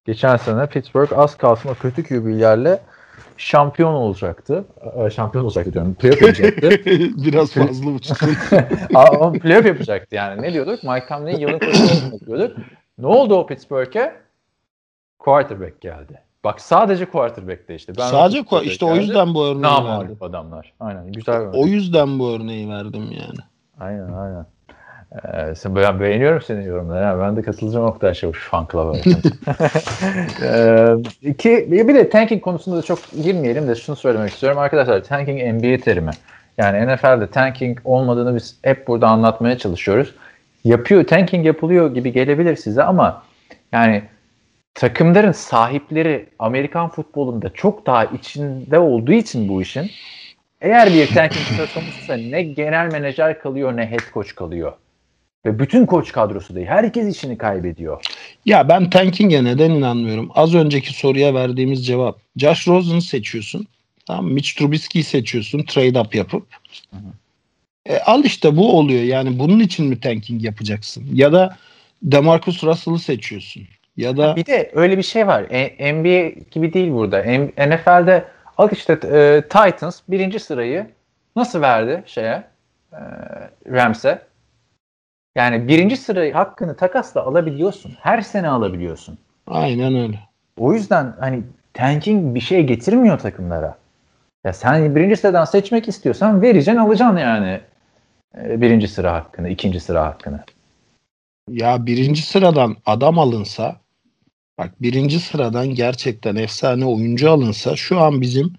Geçen sene Pittsburgh az kalsın o kötü QB'lerle şampiyon olacaktı. Ee, Şampiyon olacaktı diyorum. Playoff yapacaktı. [laughs] Biraz fazla uçtun. [laughs] Ama playoff yapacaktı yani. Ne diyorduk? Mike Tomlin yılın koçu diyorduk. Ne oldu o Pittsburgh'e? Quarterback geldi. Bak sadece quarterback değişti. Ben Sadece quarterback işte o geldi. yüzden bu örneği verdim. Namalup adamlar. Aynen. Güzel örnek. O yüzden bu örneği verdim yani. Aynen aynen. Ee, sen, ben beğeniyorum senin yorumlarını. Ben de katılacağım Oktay Çavuş fan club'a. [laughs] ee, iki, bir de tanking konusunda da çok girmeyelim de şunu söylemek istiyorum. Arkadaşlar tanking NBA terimi. Yani NFL'de tanking olmadığını biz hep burada anlatmaya çalışıyoruz. Yapıyor, tanking yapılıyor gibi gelebilir size ama yani takımların sahipleri Amerikan futbolunda çok daha içinde olduğu için bu işin eğer bir tanking söz konusuysa ne genel menajer kalıyor ne head coach kalıyor. Ve bütün koç kadrosu değil. Herkes işini kaybediyor. Ya ben tanking'e neden inanmıyorum? Az önceki soruya verdiğimiz cevap. Josh Rosen'ı seçiyorsun. Tamam? Mitch Trubisky'yi seçiyorsun trade up yapıp. E, al işte bu oluyor. Yani bunun için mi tanking yapacaksın? Ya da DeMarcus Russell'ı seçiyorsun. Ya da Bir de öyle bir şey var. E, NBA gibi değil burada. M- NFL'de al işte e, Titans birinci sırayı nasıl verdi şeye e, Rams'e? Yani birinci sırayı hakkını takasla alabiliyorsun. Her sene alabiliyorsun. aynen öyle. O yüzden hani tanking bir şey getirmiyor takımlara. Ya sen birinci sıradan seçmek istiyorsan vereceksin alacaksın yani e, birinci sıra hakkını, ikinci sıra hakkını. Ya birinci sıradan adam alınsa bak birinci sıradan gerçekten efsane oyuncu alınsa şu an bizim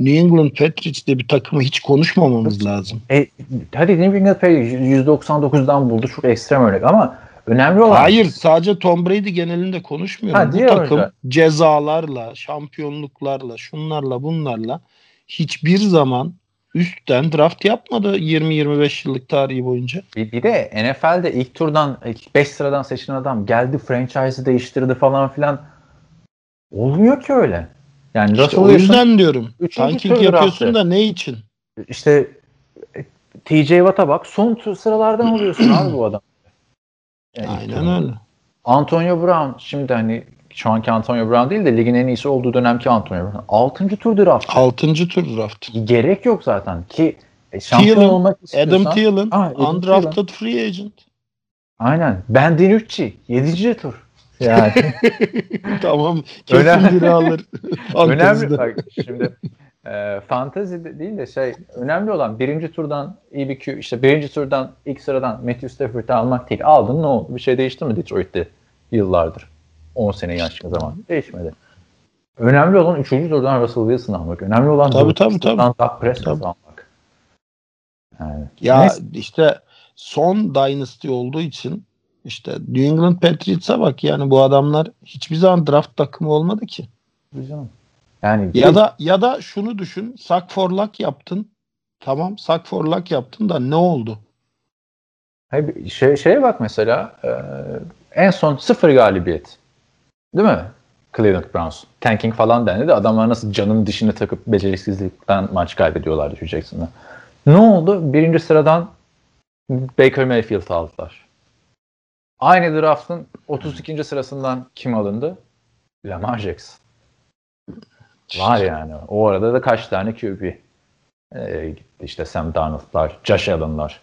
New England Patriots'te bir takımı hiç konuşmamamız lazım. E, hadi New England Patriots 199'dan buldu çok ekstrem örnek ama önemli olan Hayır sadece Tom Brady genelinde konuşmuyorum. Ha, Bu takım oyuncular. cezalarla, şampiyonluklarla, şunlarla bunlarla hiçbir zaman üstten draft yapmadı 20-25 yıllık tarihi boyunca. Bir, bir de NFL'de ilk turdan ilk 5 sıradan seçilen adam geldi franchise'ı değiştirdi falan filan. Olmuyor ki öyle. Yani İşte Russell o Wilson yüzden diyorum. üçüncü Tanking yapıyorsun da ne için? işte e, TJ Watt'a bak son sıralardan oluyorsun abi bu adam. [clears throat] Yani Aynen öyle. Antonio Brown şimdi hani şu anki Antonio Brown değil de ligin en iyisi olduğu dönemki Antonio Brown. 6. tur draft. 6. tur draft. Gerek yok zaten ki e, şampiyon Thielen, olmak istiyorsan. Adam Thielen, Adam undrafted free agent. Aynen. Ben DiNucci 7. tur. Yani [laughs] tamam. Kesin Önemli. biri alır. [laughs] önemli bak şimdi e, fantezi de değil de şey önemli olan birinci turdan iyi bir Q işte birinci turdan ilk sıradan Matthew Stafford'ı almak değil. Aldın ne oldu? Bir şey değişti mi Detroit'te yıllardır? 10 sene yaşlı zaman. Değişmedi. Önemli olan 3. turdan Russell Wilson almak. Önemli olan Tabii, tabii, tabii. Dak Prescott almak. Yani, Ya neyse. işte son dynasty olduğu için işte New England Patriots'a bak yani bu adamlar hiçbir zaman draft takımı olmadı ki. Canım. Yani Ya da ya da şunu düşün. Suck for luck yaptın. Tamam suck for luck yaptın da ne oldu? Hayır, şey, şeye bak mesela e, en son sıfır galibiyet. Değil mi? Cleveland Browns. Tanking falan dendi de adamlar nasıl canın dişini takıp beceriksizlikten maç kaybediyorlar düşeceksin. Ne oldu? Birinci sıradan Baker Mayfield aldılar. Aynı draftın 32. sırasından kim alındı? Lamar Jackson. Var yani. O arada da kaç tane QB e, gitti. İşte Sam Darnold'lar, Josh Allen'lar.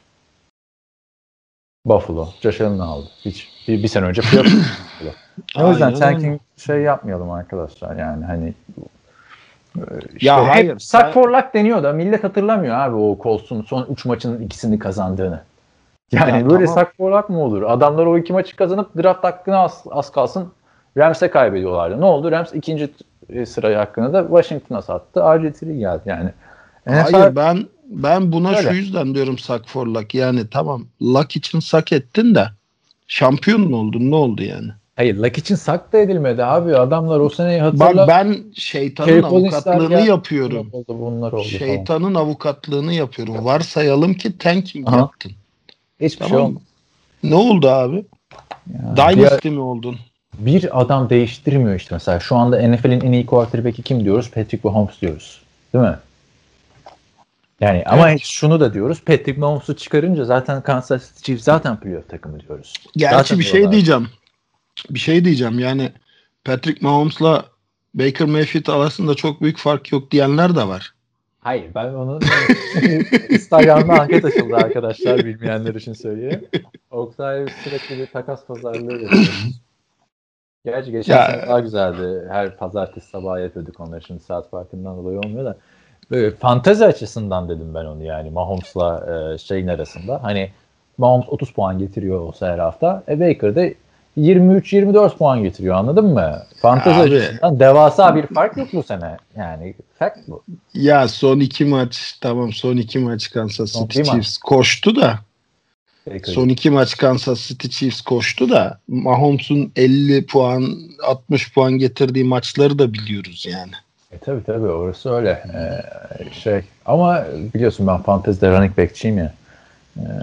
Buffalo. Josh Allen'ı aldı. Hiç bir, bir sene önce [coughs] o yüzden Aynen tanking şey yapmayalım arkadaşlar yani hani işte Ya hep hayır, suck sen- for luck deniyor da millet hatırlamıyor abi o Colts'un son 3 maçının ikisini kazandığını. Yani Ya böyle tamam. luck mı olur? Adamlar o iki maçı kazanıp draft hakkını az, az kalsın Rams'e kaybediyorlardı. Ne oldu? Rams ikinci e, sırayı hakkını da Washington'a sattı. RG3 geldi yani. NFL Hayır ben ben buna Öyle. şu yüzden diyorum suck for luck. Yani tamam luck için suck ettin de şampiyon mu oldun ne oldu yani? Hayır Luck için sak da edilmedi abi. Adamlar o seneyi hatırla. Bak ben şeytanın Kerry avukatlığını geldi. yapıyorum. Oldu, bunlar oldu falan. Şeytanın avukatlığını yapıyorum. Varsayalım ki tanking Aha. yaptın. Hiçbir şey Tamam. olmadı. Ne oldu abi? Yani Dynasty mi oldun? bir, adam değiştirmiyor işte mesela. Şu anda NFL'in en iyi quarterback'i kim diyoruz? Patrick Mahomes diyoruz. Değil mi? Yani ama Evet. şunu da diyoruz. Patrick Mahomes'u çıkarınca zaten Kansas City Chiefs zaten playoff takımı diyoruz. Gerçi Zaten bir şey diyeceğim. Bir şey diyeceğim. Yani Patrick Mahomes'la Baker Mayfield arasında çok büyük fark yok diyenler de var. Hayır ben onu [laughs] Instagram'da anket açıldı arkadaşlar bilmeyenler için söyleyeyim. Oktay sürekli bir takas pazarlığı yapıyoruz. Gerçi geçen Ya- sene daha güzeldi. Her pazartesi sabahı yapıyorduk onları. Şimdi saat farkından dolayı olmuyor da. Böyle fantezi açısından dedim ben onu yani Mahomes'la e, şeyin arasında. Hani Mahomes 30 puan getiriyor olsa her hafta. E Baker de 23-24 puan getiriyor anladın mı? Fantezi Abi. açısından devasa bir fark yok bu sene. Yani fact bu. Ya son iki maç tamam son iki maç Kansas City bir maç. Chiefs koştu da Baker. son iki maç Kansas City Chiefs koştu da Mahomes'un 50 puan 60 puan getirdiği maçları da biliyoruz yani. E, tabii tabii orası öyle. Ee, şey ama biliyorsun ben fantezide running back'çiyim ya.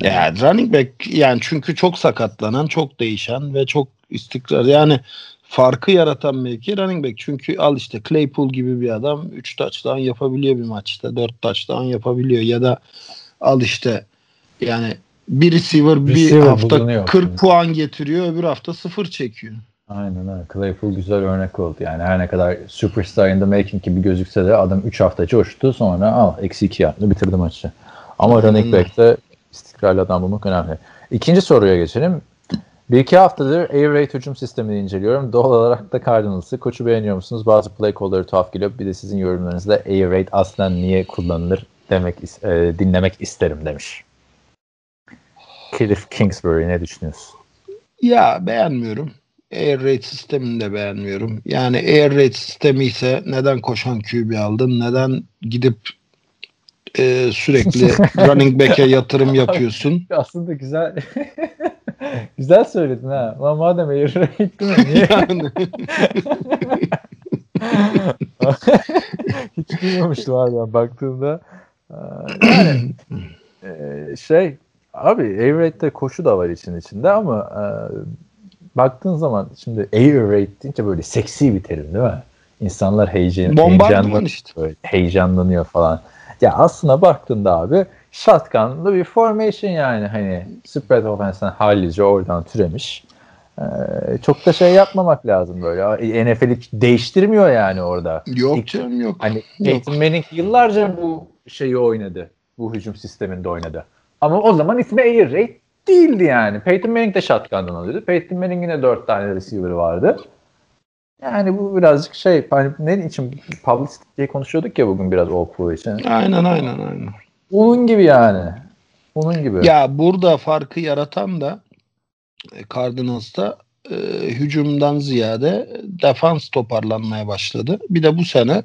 Ya running back yani çünkü çok sakatlanan, çok değişen ve çok istikrar. Yani farkı yaratan mevki running back. Çünkü al işte Claypool gibi bir adam 3 touchdown yapabiliyor bir maçta. 4 touchdown yapabiliyor ya da al işte yani bir receiver bir Receiver hafta bulunuyor. 40 puan getiriyor, öbür hafta 0 çekiyor. Aynen öyle. Claypool güzel örnek oldu. Yani her ne kadar superstar in the making gibi gözükse de adam 3 hafta coştu sonra al eksi 2 yaptı bitirdi maçı. Ama running Hmm. back'te istikrarlı adam bulmak önemli. İkinci soruya geçelim. Bir iki haftadır Air Raid hücum sistemini inceliyorum. Doğal olarak da Cardinals'ı. Koçu beğeniyor musunuz? Bazı play call'ları tuhaf geliyor. Bir de sizin yorumlarınızda Air Raid aslen niye kullanılır demek e, dinlemek isterim demiş. Cliff Kingsbury ne düşünüyorsun? Ya beğenmiyorum. Air raid sistemini de beğenmiyorum. Yani air raid sistemi ise neden koşan QB aldın? Neden gidip e, sürekli [laughs] running back'e yatırım yapıyorsun? [laughs] Aslında güzel [laughs] güzel söyledin ha. Ama madem değil mi? Niye? Yani Hiç abi ben baktığımda. Yani e, şey abi air raid'de koşu da var için içinde ama e, baktığın zaman şimdi air raid deyince böyle seksi bir terim değil mi? İnsanlar heyecan, Bombardıman heyecanlan- işte. heyecanlanıyor falan. Ya aslında baktığında abi shotgun'lı bir formation yani hani spread offense'den hallice oradan türemiş. Ee, çok da şey yapmamak lazım böyle. NFL'i değiştirmiyor yani orada. Yok İlk- canım yok. Hani. Peyton Manning yıllarca bu şeyi oynadı. Bu hücum sisteminde oynadı. Ama o zaman ismi Air Raid değildi yani. Peyton Manning de shotgun'dan alıyordu. Peyton Manning'in de dört tane receiver vardı. Yani bu birazcık şey hani ne için publicity diye konuşuyorduk ya bugün biraz Pro için. Aynen aynen aynen. Onun gibi yani. Onun gibi. Ya burada farkı yaratan da e, Cardinals'ta e, hücumdan ziyade defans toparlanmaya başladı. Bir de bu sene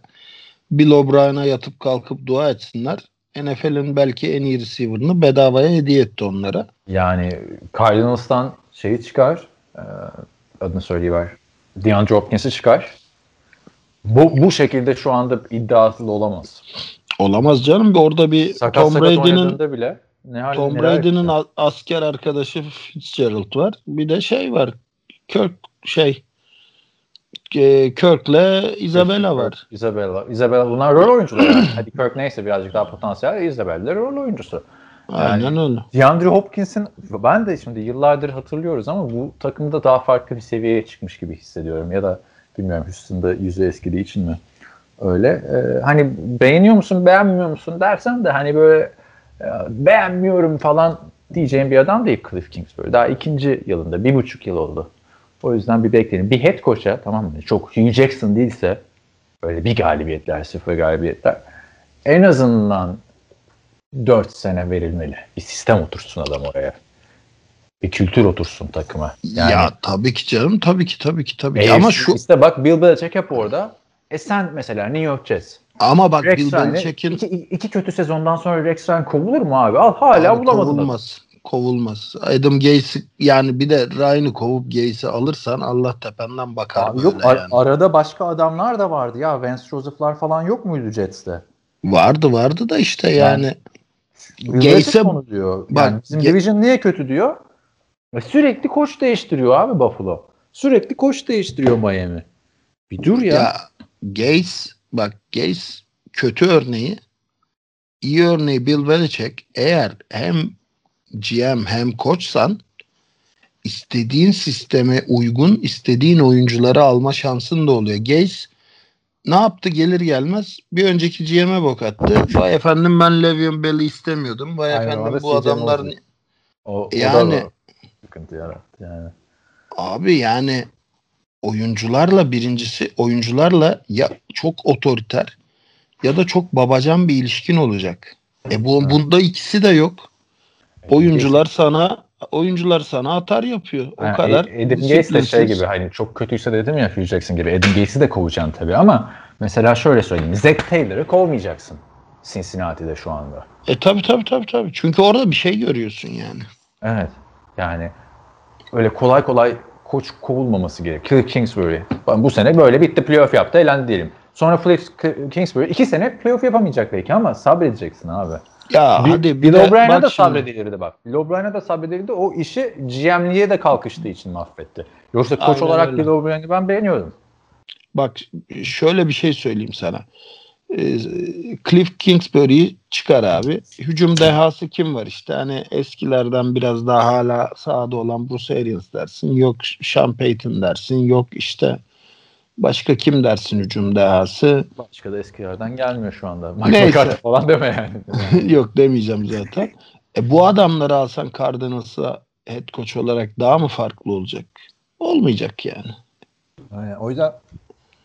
Bill O'Brien'a yatıp kalkıp dua etsinler. NFL'in belki en iyi receiver'ını bedavaya hediye etti onlara. Yani Cardinals'tan şeyi çıkar. E, adını söyleyiver. DeAndre Hopkins'i çıkar. Bu, bu şekilde şu anda iddiasız olamaz. Olamaz canım. Orada bir Sakat Tom Brady'nin bile ne hal, Tom Brady'nin a- asker arkadaşı Fitzgerald var. Bir de şey var. Kirk şey e, Kirk'le Isabella var. Isabella. Isabella bunlar rol oyuncuları. [clears throat] Hadi Kirk neyse birazcık daha potansiyel. Isabella rol oyuncusu. Aynen öyle. DeAndre Hopkins'in ben de şimdi yıllardır hatırlıyoruz ama bu takımda daha farklı bir seviyeye çıkmış gibi hissediyorum. Ya da bilmiyorum Houston'da yüzü eskidiği için mi? Öyle. Ee, hani beğeniyor musun beğenmiyor musun dersen de hani böyle e, beğenmiyorum falan diyeceğim bir adam değil Cliff Kingsbury. Daha ikinci yılında bir buçuk yıl oldu. O yüzden bir bekleyin. Bir head coach'a tamam mı? Çok Hugh Jackson değilse böyle bir galibiyetler, sıfır galibiyetler en azından 4 sene verilmeli. Bir sistem otursun adam oraya. Bir kültür otursun takıma. Yani ya tabii ki canım tabii ki tabii ki tabii ki. Ama şu işte bak Bill Belichick hep orada. E sen mesela New York Jets. ama bak Rex Bill Belichick'in iki, iki kötü sezondan sonra Rex Ryan kovulur mu abi? Al hala Abi bulamadın. kovulmaz. Kovulmaz. Adam Gates'i yani bir de Ryan'ı kovup Gates'i alırsan Allah tependen bakar Abi yok ar- yani. arada başka adamlar da vardı ya. Vance Joseph'lar falan yok muydu Jets'te? Vardı vardı da işte yani. Bill Belichick onu diyor. Bak, yani bizim division niye kötü diyor? E sürekli koç değiştiriyor abi Buffalo. Sürekli koç değiştiriyor Miami. Bir dur ya. Ya Gates bak Gates kötü örneği iyi örneği Bill Belichick eğer hem GM hem koçsan istediğin sisteme uygun istediğin oyuncuları alma şansın da oluyor. Gates ne yaptı gelir gelmez bir önceki GM'e bok attı. Vay efendim ben Le'Veon Bell'i istemiyordum. Vay Aynen, efendim bu CJ adamlar Mosley. O, Yani- sıkıntı yarattı yani. Abi yani oyuncularla birincisi oyuncularla ya çok otoriter ya da çok babacan bir ilişkin olacak. E bu bunda ikisi de yok. Oyuncular sana oyuncular sana atar yapıyor. O Ha, kadar. Adam Gates de şey gibi hani çok kötüyse dedim ya Hugh Jackson gibi. Adam Gates'i de kovacaksın tabii ama mesela şöyle söyleyeyim. Zach Taylor'ı kovmayacaksın Cincinnati'de şu anda. E tabi tabi tabi tabi. Çünkü orada bir şey görüyorsun yani. Evet. Yani öyle kolay kolay koç kovulmaması gerek. Cliff Kingsbury. Bu sene böyle bitti. Playoff yaptı. Elendi diyelim. Sonra Cliff Kingsbury iki sene playoff yapamayacak belki ama sabredeceksin abi. Ya Bir, hadi bir de O'Brien'e de sabredilirdi bak. Bill O'Brien'e de sabredilirdi. O işi GM'liğe de kalkıştığı için mahvetti. Yoksa koç Aynen olarak öyle. Bill O'Brien'i ben beğeniyordum. Bak şöyle bir şey söyleyeyim sana. Ee, Cliff Kingsbury'yi çıkar abi. Hücum dehası kim var işte? Hani eskilerden biraz daha hala sahada olan Bruce Arians dersin. Yok Sean Payton dersin. Yok işte başka kim dersin hücum dehası? Başka da eskilerden gelmiyor şu anda. Neyse. McCarthy falan deme yani. [laughs] Yok demeyeceğim zaten. E, bu adamları alsan Cardinals'a head coach olarak daha mı farklı olacak? Olmayacak yani. Aynen. O yüzden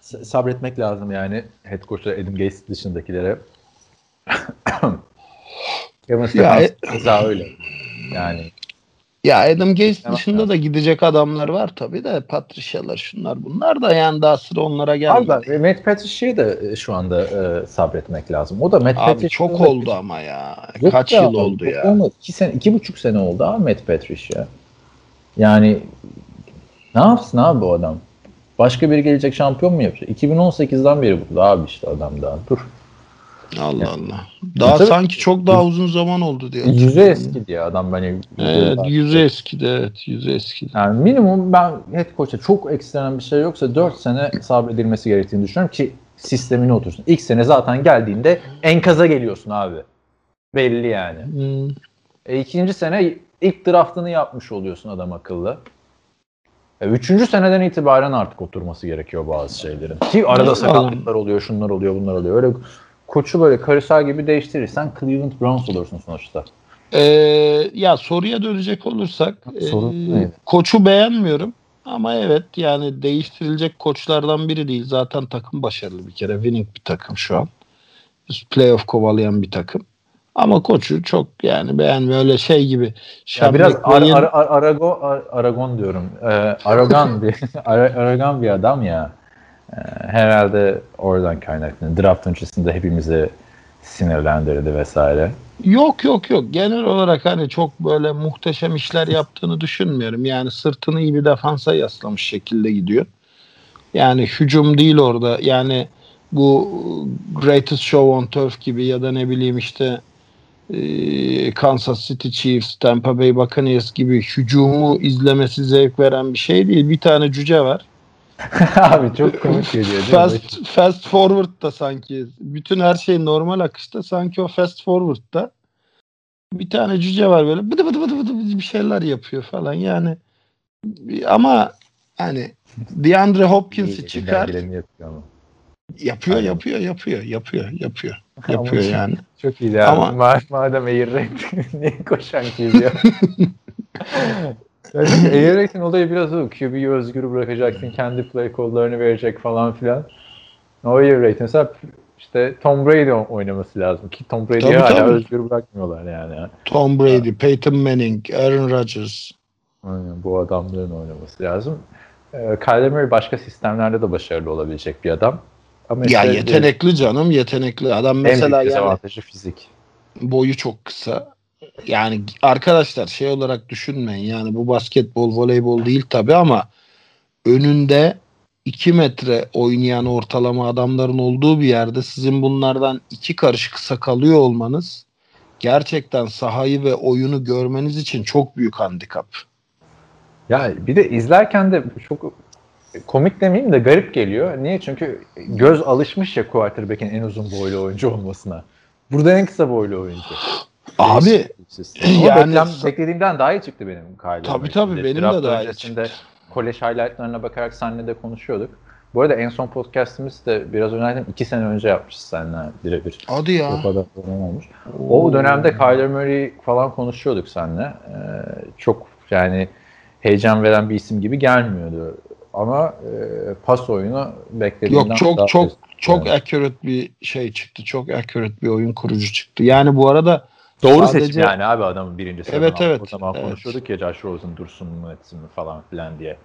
sabretmek lazım yani head coach'a Adam Gates dışındakilere. [coughs] Kevin Stefanski keza öyle. Yani Ya Adam Gates Evet, dışında evet. da gidecek adamlar var tabii de Patricia'lar şunlar bunlar da yani daha sıra onlara Abi gelmedi. bak, Matt Patricia'yı da e, şu anda e, sabretmek lazım. O da Matt Abi Patricia çok oldu ama ya. Yok Kaç ya, yıl oldu ya. Olmadı. İki, sene, iki buçuk sene oldu abi Matt Patricia. Yani ne yapsın abi bu adam? Başka biri gelecek şampiyon mu yapacak? 2018'den beri burada abi işte adam daha. Dur. Allah Allah. Daha Tabii. sanki çok daha uzun zaman oldu diye. Yüzü eski diye adam beni. Evet, yüzü eskidi evet, yüzü eskidi. Yani minimum ben head coach'a çok ekstrem bir şey yoksa 4 sene sabredilmesi gerektiğini düşünüyorum ki sistemine otursun. İlk sene zaten geldiğinde enkaza geliyorsun abi. Belli yani. Hmm. E, ikinci sene ilk draftını yapmış oluyorsun adam akıllı. E, üçüncü seneden itibaren artık oturması gerekiyor bazı şeylerin. Ki arada sakatlıklar oluyor, şunlar oluyor, bunlar oluyor. Öyle koçu böyle karısal gibi değiştirirsen Cleveland Browns olursun sonuçta. Ee, ya soruya dönecek olursak Soru neydi? koçu beğenmiyorum ama evet yani değiştirilecek koçlardan biri değil. Zaten takım başarılı bir kere. Winning bir takım şu an. Playoff kovalayan bir takım. Ama koçu çok yani beğenmiyor. Öyle şey gibi. Ya biraz ar, ar, ar, Arago, ar, Aragon diyorum. Ee, Aragan bir [laughs] Ara- Aragan bir adam ya. Ee, herhalde oradan kaynaklı. Draft öncesinde hepimizi sinirlendirdi vesaire. Yok yok yok. Genel olarak hani çok böyle muhteşem işler yaptığını düşünmüyorum. Yani sırtını iyi bir defansa yaslamış şekilde gidiyor. Yani hücum değil orada. Yani bu Greatest Show on Turf gibi ya da ne bileyim işte e, Kansas City Chiefs, Tampa Bay Buccaneers gibi hücumu izlemesi zevk veren bir şey değil. Bir tane cüce var. [laughs] Abi çok komik geliyor değil mi? Fast, fast forward da sanki. Bütün her şey normal akışta. Sanki o fast forward'da bir tane cüce var böyle bıdı bıdı bıdı bıdı bir şeyler yapıyor falan yani. Ama hani DeAndre Hopkins'i çıkar. yapıyor ama. Yapıyor, Aynen. yapıyor, yapıyor, yapıyor, yapıyor. Ama Yapıyor şey- yani. Çok iyi ya. Ama- Ma madem Air [laughs] niye koşan QB ya? [laughs] Air [laughs] Raid'in olayı biraz o. QB'yi özgür bırakacaksın. Kendi play call'larını verecek falan filan. O Raid mesela işte Tom Brady oynaması lazım. Ki Tom Brady'yi hala tabii. özgür bırakmıyorlar yani. Tom Brady, Peyton Manning, Aaron Rodgers. Aynen, bu adamların oynaması lazım. Ee, Kyler Murray başka sistemlerde de başarılı olabilecek bir adam. Ama Ya işte yetenekli canım, yetenekli. Adam en mesela büyük yani fizik. boyu çok kısa. Yani arkadaşlar şey olarak düşünmeyin. Yani bu basketbol, voleybol değil tabi ama önünde 2 metre oynayan ortalama adamların olduğu bir yerde sizin bunlardan iki karış kısa kalıyor olmanız gerçekten sahayı ve oyunu görmeniz için çok büyük handikap. Ya bir de izlerken de çok komik demeyeyim de garip geliyor. Niye? Çünkü göz alışmış ya quarterback'in en uzun boylu oyuncu olmasına. Burada en kısa boylu oyuncu. Abi [clears throat] yani- beklem- beklediğimden daha iyi çıktı benim Kyler Tabii, tabii, Şimdi benim de daha iyi öncesinde Kolej highlightlarına bakarak seninle de konuşuyorduk. Bu arada en son podcastimiz de biraz önce iki sene önce yapmışız seninle birebir. hadi ya. O kadar olmuş. O dönemde Kyler Murray falan konuşuyorduk seninle. Ee, çok yani heyecan veren bir isim gibi gelmiyordu. Ama e, pas oyunu beklediğimden Yok çok daha çok çok Yani. accurate bir şey çıktı. Çok accurate bir oyun kurucu çıktı. Yani bu arada Doğru sadece- seçim yani abi adamın birinci sezonu. Evet, evet, O zaman evet. konuşuyorduk ya Josh Rosen dursun mu etsin mi falan filan diye.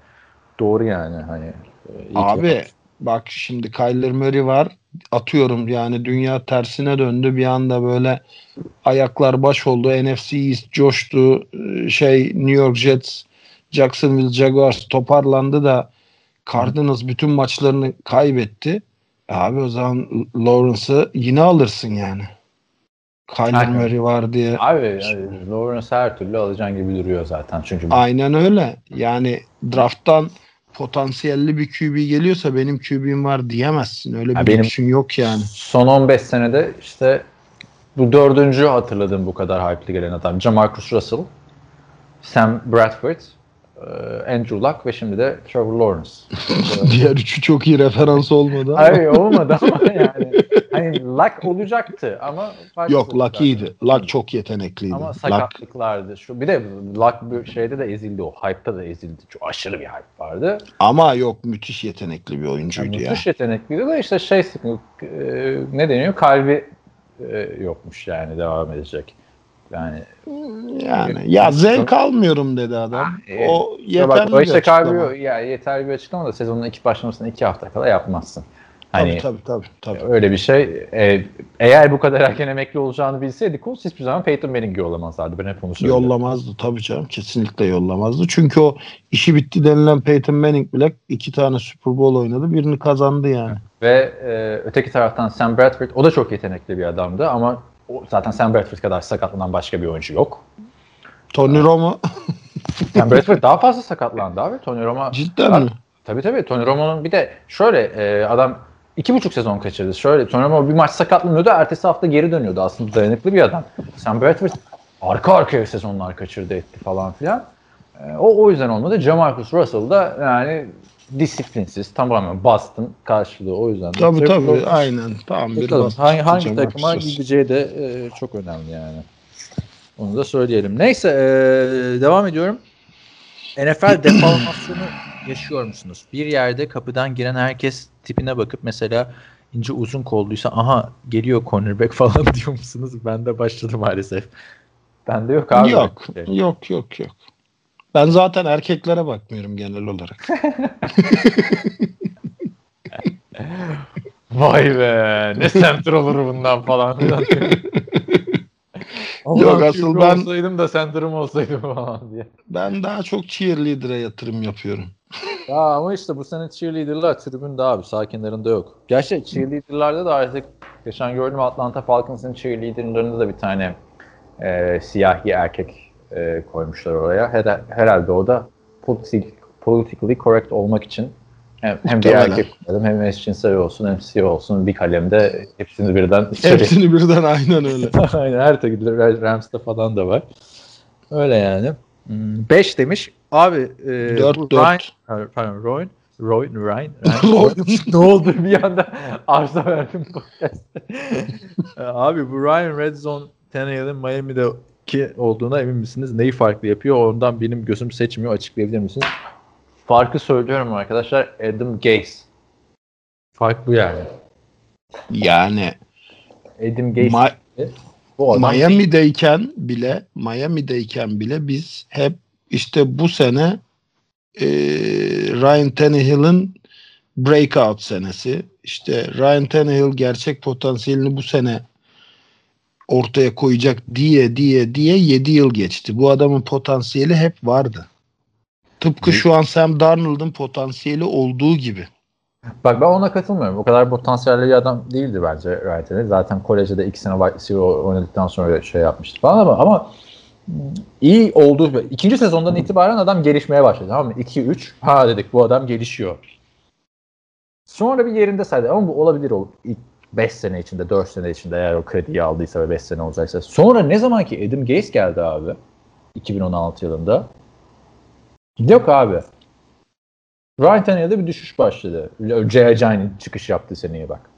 Doğru yani hani. e, Abi bak şimdi Kyler Murray var. Atıyorum yani dünya tersine döndü. Bir anda böyle ayaklar baş oldu. NFC East coştu. Ee, Şey New York Jets, Jacksonville Jaguars toparlandı da Cardinals bütün maçlarını kaybetti. Abi o zaman Lawrence'ı yine alırsın yani. Kyler. Murray var diye. Abi yani Lawrence her türlü alacağın gibi duruyor zaten. Çünkü Aynen öyle. Yani drafttan potansiyelli bir QB geliyorsa benim QB'm var diyemezsin. Öyle bir benim- lüksün yok yani. son 15 senede işte bu dördüncü hatırladığım bu kadar hype'lı gelen adam. Jamarcus Russell, Sam Bradford, Andrew Luck ve şimdi de Trevor Lawrence. [laughs] Diğer üçü çok iyi referans olmadı. Ay olmadı ama yani hani Luck olacaktı ama Yok Luck iyiydi. Luck çok yetenekliydi. Ama Luck, sakatlıklardı. Şu bir de Luck şeyde de ezildi o. Hype'ta da ezildi. Çok aşırı bir hype vardı. ama yok müthiş yetenekli bir oyuncuydu Yani ya. müthiş yetenekliydi de işte şey e, ne deniyor? Kalbi e, yokmuş yani devam edecek. Yani Yani ya zevk almıyorum dedi adam. e, o Ya bak, yeterli o bir işte açıklama. kalbi ya yeterli bir açıklama da sezonun iki başlamasına iki hafta kala yapmazsın. Hani tabii tabii tabii. tabii. öyle bir şey. E, eğer bu kadar erken emekli olacağını bilseydi Colts hiçbir zaman Peyton Manning'i yollamazlardı. Ben hep onu söylüyorum. Yollamazdı tabii canım. Kesinlikle yollamazdı. Çünkü o işi bitti denilen Peyton Manning bile iki tane Super Bowl oynadı. Birini kazandı yani. Ve e, öteki taraftan Sam Bradford o da çok yetenekli bir adamdı ama o, zaten Sam Bradford kadar sakatlanan başka bir oyuncu yok. Tony Romo [laughs] Sam Bradford daha fazla sakatlandı abi. Tony Romo cidden mi? Tabii tabii. Tony Romo'nun bir de şöyle e, adam iki buçuk sezon kaçırdı. Şöyle Tony Romo bir maç sakatlanıyordu. Ertesi hafta geri dönüyordu. Aslında dayanıklı bir adam. Sam Bradford arka arkaya sezonlar kaçırdı etti falan filan. E, o o yüzden olmadı. Jamarcus Russell da yani disiplinsiz tamamen Boston karşılığı o yüzden. de. Tabii tabii Bakalım. aynen. Tam bir Bakalım. hangi, hangi takıma gideceği de e, çok önemli yani. Onu da söyleyelim. Neyse e, devam ediyorum. NFL [clears throat] deformasyonu yaşıyor musunuz? Bir yerde kapıdan giren herkes tipine bakıp mesela ince uzun kolluysa aha geliyor cornerback [laughs] falan diyor musunuz? Ben de başladı maalesef. Bende yok abi. Yok, Şey. yok, yok, yok. Ben zaten erkeklere bakmıyorum genel olarak. [laughs] Vay be ne center olur bundan falan. [laughs] Yok, asıl ben- olsaydım da center'ım olsaydım falan diye. Ben daha çok cheerleader'a yatırım yapıyorum. Ya ama işte bu sene cheerleader'lar tribünde abi sakinlerinde yok. Gerçi cheerleader'larda da artık geçen gördüm Atlanta Falcons'ın cheerleader'larında da bir tane e, siyahi erkek e, koymuşlar oraya. Her, herhalde o da politik, politically correct olmak için hem, hem bir erkek koyalım hem eşcinsel olsun hem siyah olsun bir kalemde hepsini birden. [laughs] Hepsini birden aynen öyle. [laughs] Aynen her takımda Rams'ta falan da var. Öyle yani. 5 demiş. Abi e, Dört, bu dört. Ryan, Pardon, Roy, Roy, Ryan, [laughs] Ryan. ne oldu bir anda arıza verdim podcast'te. Abi bu Ryan Red Zone Tannehill'in Miami'de ki olduğuna emin misiniz? Neyi farklı yapıyor? Ondan benim gözüm seçmiyor. Açıklayabilir misiniz? Farkı söylüyorum arkadaşlar. Adam Gase. Fark bu yani. Yani Adam Gase Ma- bu adam Miami'deyken bile Miami'deyken bile biz hep işte bu sene e, Ryan Tannehill'in breakout senesi. İşte Ryan Tannehill gerçek potansiyelini bu sene ortaya koyacak diye diye diye 7 yıl geçti. Bu adamın potansiyeli hep vardı. Tıpkı şu an Sam Darnold'un potansiyeli olduğu gibi. Bak ben ona katılmıyorum. O kadar potansiyelli bir adam değildi bence Wright Tannehill. Zaten kolejde de iki sene wide oynadıktan sonra şey yapmıştı falan ama ama iyi olduğu ikinci sezondan itibaren adam gelişmeye başladı. Tamam mı? 2-3 ha dedik bu adam gelişiyor. Sonra bir yerinde saydı ama bu olabilir o ilk 5 sene içinde 4 sene içinde eğer o krediyi aldıysa ve 5 sene olacaksa. Sonra ne zaman ki Adam Gase geldi abi 2016 yılında yok abi. Ryan Tannehill'de bir düşüş başladı. J.I. Giant'in çıkış yaptığı seneye bak.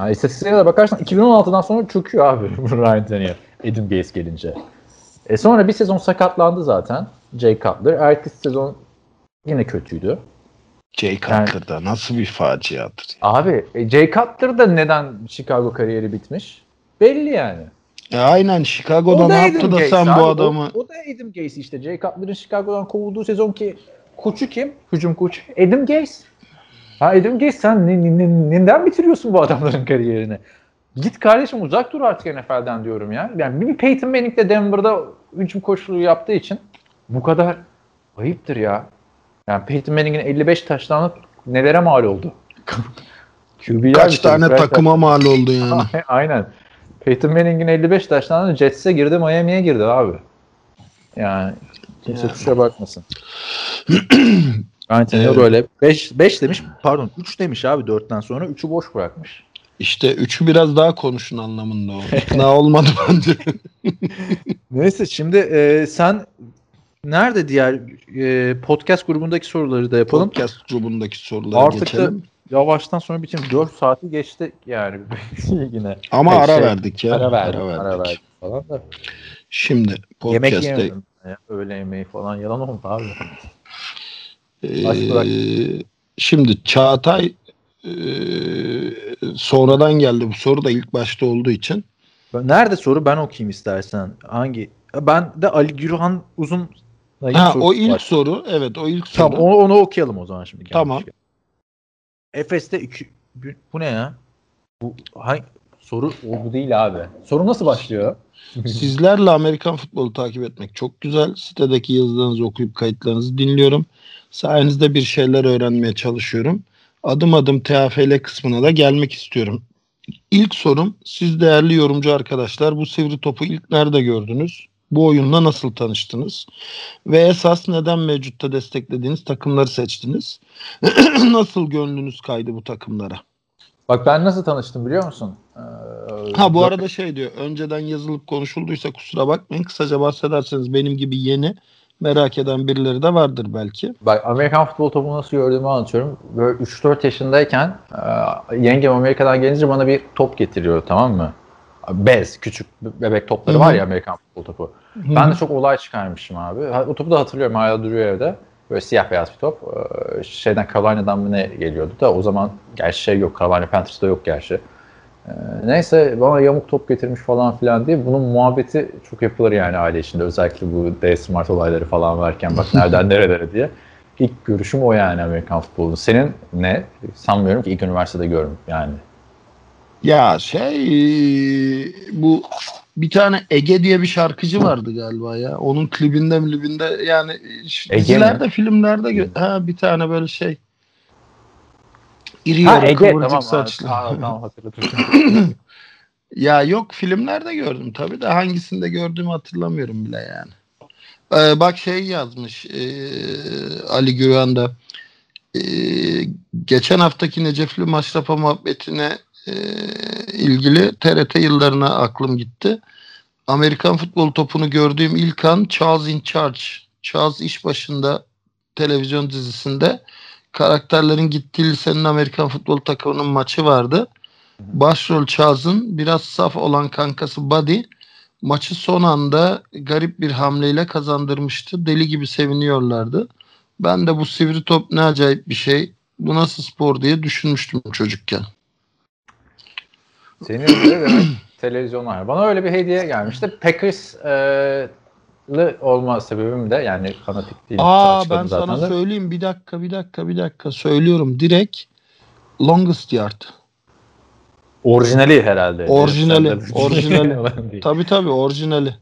Yani istatistiklere de bakarsan 2016'dan sonra çöküyor abi [laughs] Ryan Tannehill. Adam Gase gelince. E sonra bir sezon sakatlandı zaten. Jay Cutler. Ertesi sezon yine kötüydü. Jay Cutler'da nasıl bir faciadır. Abi e, Jay Cutler da neden Chicago kariyeri bitmiş? Belli yani. E aynen Chicago'da ne yaptı da Gase sen abi. bu O- adamı O, da Adam Gase işte. Jay Cutler'ın Chicago'dan kovulduğu sezon ki koçu kim? Hücum koçu. Adam Gase. Ha Adam Gase sen ne, ne- ne- neden bitiriyorsun bu adamların kariyerini? Git kardeşim uzak dur artık NFL'den diyorum ya. Yani bir Peyton Manning de Denver'da hücum koçluğu yaptığı için bu kadar ayıptır ya. Yani Peyton Manning'in 55 taştanı nelere mal oldu? QB'ler [laughs] kaç tane franchise- takıma mal oldu yani. [laughs] Aynen. Peyton Manning'in 55 taştan Jets'e girdi, Miami'ye girdi abi. Yani kimse Ya. kusura bakmasın. [clears throat] Tannehill Evet. böyle 5 5 demiş, pardon 3 demiş abi 4'ten sonra 3'ü boş bırakmış. İşte üçü biraz daha konuşun anlamında o. İkna olmadı bence. [laughs] Neyse şimdi e, sen nerede diğer e, podcast grubundaki soruları da yapalım. Podcast grubundaki sorulara Artık geçelim. da yavaştan sonra bitim 4 saati geçti yani [laughs] yine. Ama Şey, ara şey, verdik ya. Ara verdik, ara verdik falan da. Şimdi Yemek podcast'te. Ya, öğle yemeği falan yalan oldu abi. Ee, şimdi Çağatay e, sonradan geldi bu soru da ilk başta olduğu için. Nerede soru ben okuyayım istersen. Hangi? Ben de Ali Gürhan Uzun Ha, o ilk soru. Evet o ilk soru. Tamam onu, onu okuyalım o zaman şimdi. Tamam. Efes'te iki- Bu ne ya? Bu hangi soru o bu değil abi. Soru nasıl başlıyor? [laughs] Sizlerle Amerikan futbolu takip etmek çok güzel. Sitedeki yazılarınızı okuyup kayıtlarınızı dinliyorum. Sayenizde bir şeyler öğrenmeye çalışıyorum. Adım adım TFL kısmına da gelmek istiyorum. İlk sorum siz değerli yorumcu arkadaşlar bu sivri topu ilk nerede gördünüz? Bu oyunla nasıl tanıştınız? Ve esas neden mevcutta desteklediğiniz takımları seçtiniz? [clears throat] nasıl gönlünüz kaydı bu takımlara? Bak ben nasıl tanıştım biliyor musun? Ee, Ha bu arada şey diyor. Önceden yazılıp konuşulduysa kusura bakmayın. Kısaca bahsederseniz benim gibi yeni merak eden birileri de vardır belki. Bak Amerikan futbol topunu nasıl gördüğümü anlatıyorum. Böyle 3-4 yaşındayken e, yengem Amerika'dan gelince bana bir top getiriyor tamam mı? Bez, küçük bebek topları var ya Amerikan futbol topu. Ben de çok olay çıkarmışım abi. O topu da hatırlıyorum hala duruyor evde. Böyle siyah beyaz bir top. Ee, Şeyden Carolina'dan mı ne geliyordu da o zaman gerçi şey yok. Carolina Panthers'da yok gerçi. Ee, Neyse bana yamuk top getirmiş falan filan diye bunun muhabbeti çok yapılır yani aile içinde. Özellikle bu D Smart olayları falan varken bak [laughs] nereden nerelere diye. İlk görüşüm o yani Amerikan futbolunun. Senin ne? Sanmıyorum ki ilk üniversitede gördüm yani. Ya şey bu bir tane Ege diye bir şarkıcı vardı galiba ya. Onun klibinde klibinde yani Ege dizilerde mi? filmlerde gö- ha bir tane böyle şey iri Ha yarı Ege kıvırcık tamam. saçlı. Tamam, tamam hatırladım. [laughs] Ya yok filmlerde gördüm tabii de hangisinde gördüğümü hatırlamıyorum bile yani. Ee, bak şey yazmış ee, Ali Güven de ee, geçen haftaki Necefli Maşrafa muhabbetine ee, ilgili TRT yıllarına aklım gitti. Amerikan futbol topunu gördüğüm ilk an Charles in Charge. Charles iş başında televizyon dizisinde karakterlerin gittiği lisenin Amerikan futbol takımının maçı vardı. Başrol Charles'ın biraz saf olan kankası Buddy maçı son anda garip bir hamleyle kazandırmıştı. Deli gibi seviniyorlardı. Ben de bu sivri top ne acayip bir şey. Bu nasıl spor diye düşünmüştüm çocukken. Senin önünde demek televizyonlar. Bana öyle bir hediye gelmişti. Packers'lı olma sebebim de yani fanatik değil. Aa ben zaten sana de. söyleyeyim bir dakika bir dakika bir dakika söylüyorum direkt longest yard. Orijinali herhalde. Orijinali, de- [laughs] orijinali. Tabi tabi orijinali.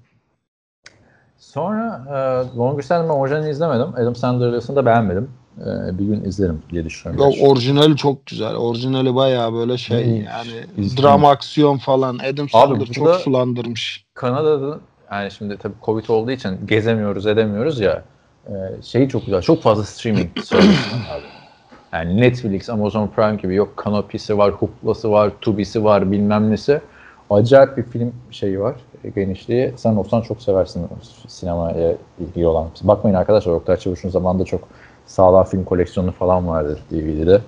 Sonra e, Longest Yard'ın ben orijinalini izlemedim. Adam Sandler'lısını da beğenmedim. E, bir gün izlerim diye düşünüyorum. Ya, orijinali çok güzel. Orijinali bayağı böyle şey Hmm. yani İzledim. drama aksiyon falan. Adam Sandler çok sulandırmış. Kanada'da yani şimdi tabii Covid olduğu için gezemiyoruz edemiyoruz ya. E, şeyi çok güzel. Çok fazla streaming [clears throat] servisi abi. Yani Netflix, Amazon Prime gibi yok Kanopisi var, Hooplas'ı var, Tubi'si var, bilmem nesi. Acayip bir film şeyi var, e, genişliği. Sen olsan çok seversin sinemaya ilgili olan. Bakmayın arkadaşlar, Oktay Çavuş'un zamanında çok sağlam film koleksiyonu falan vardı DVD'de.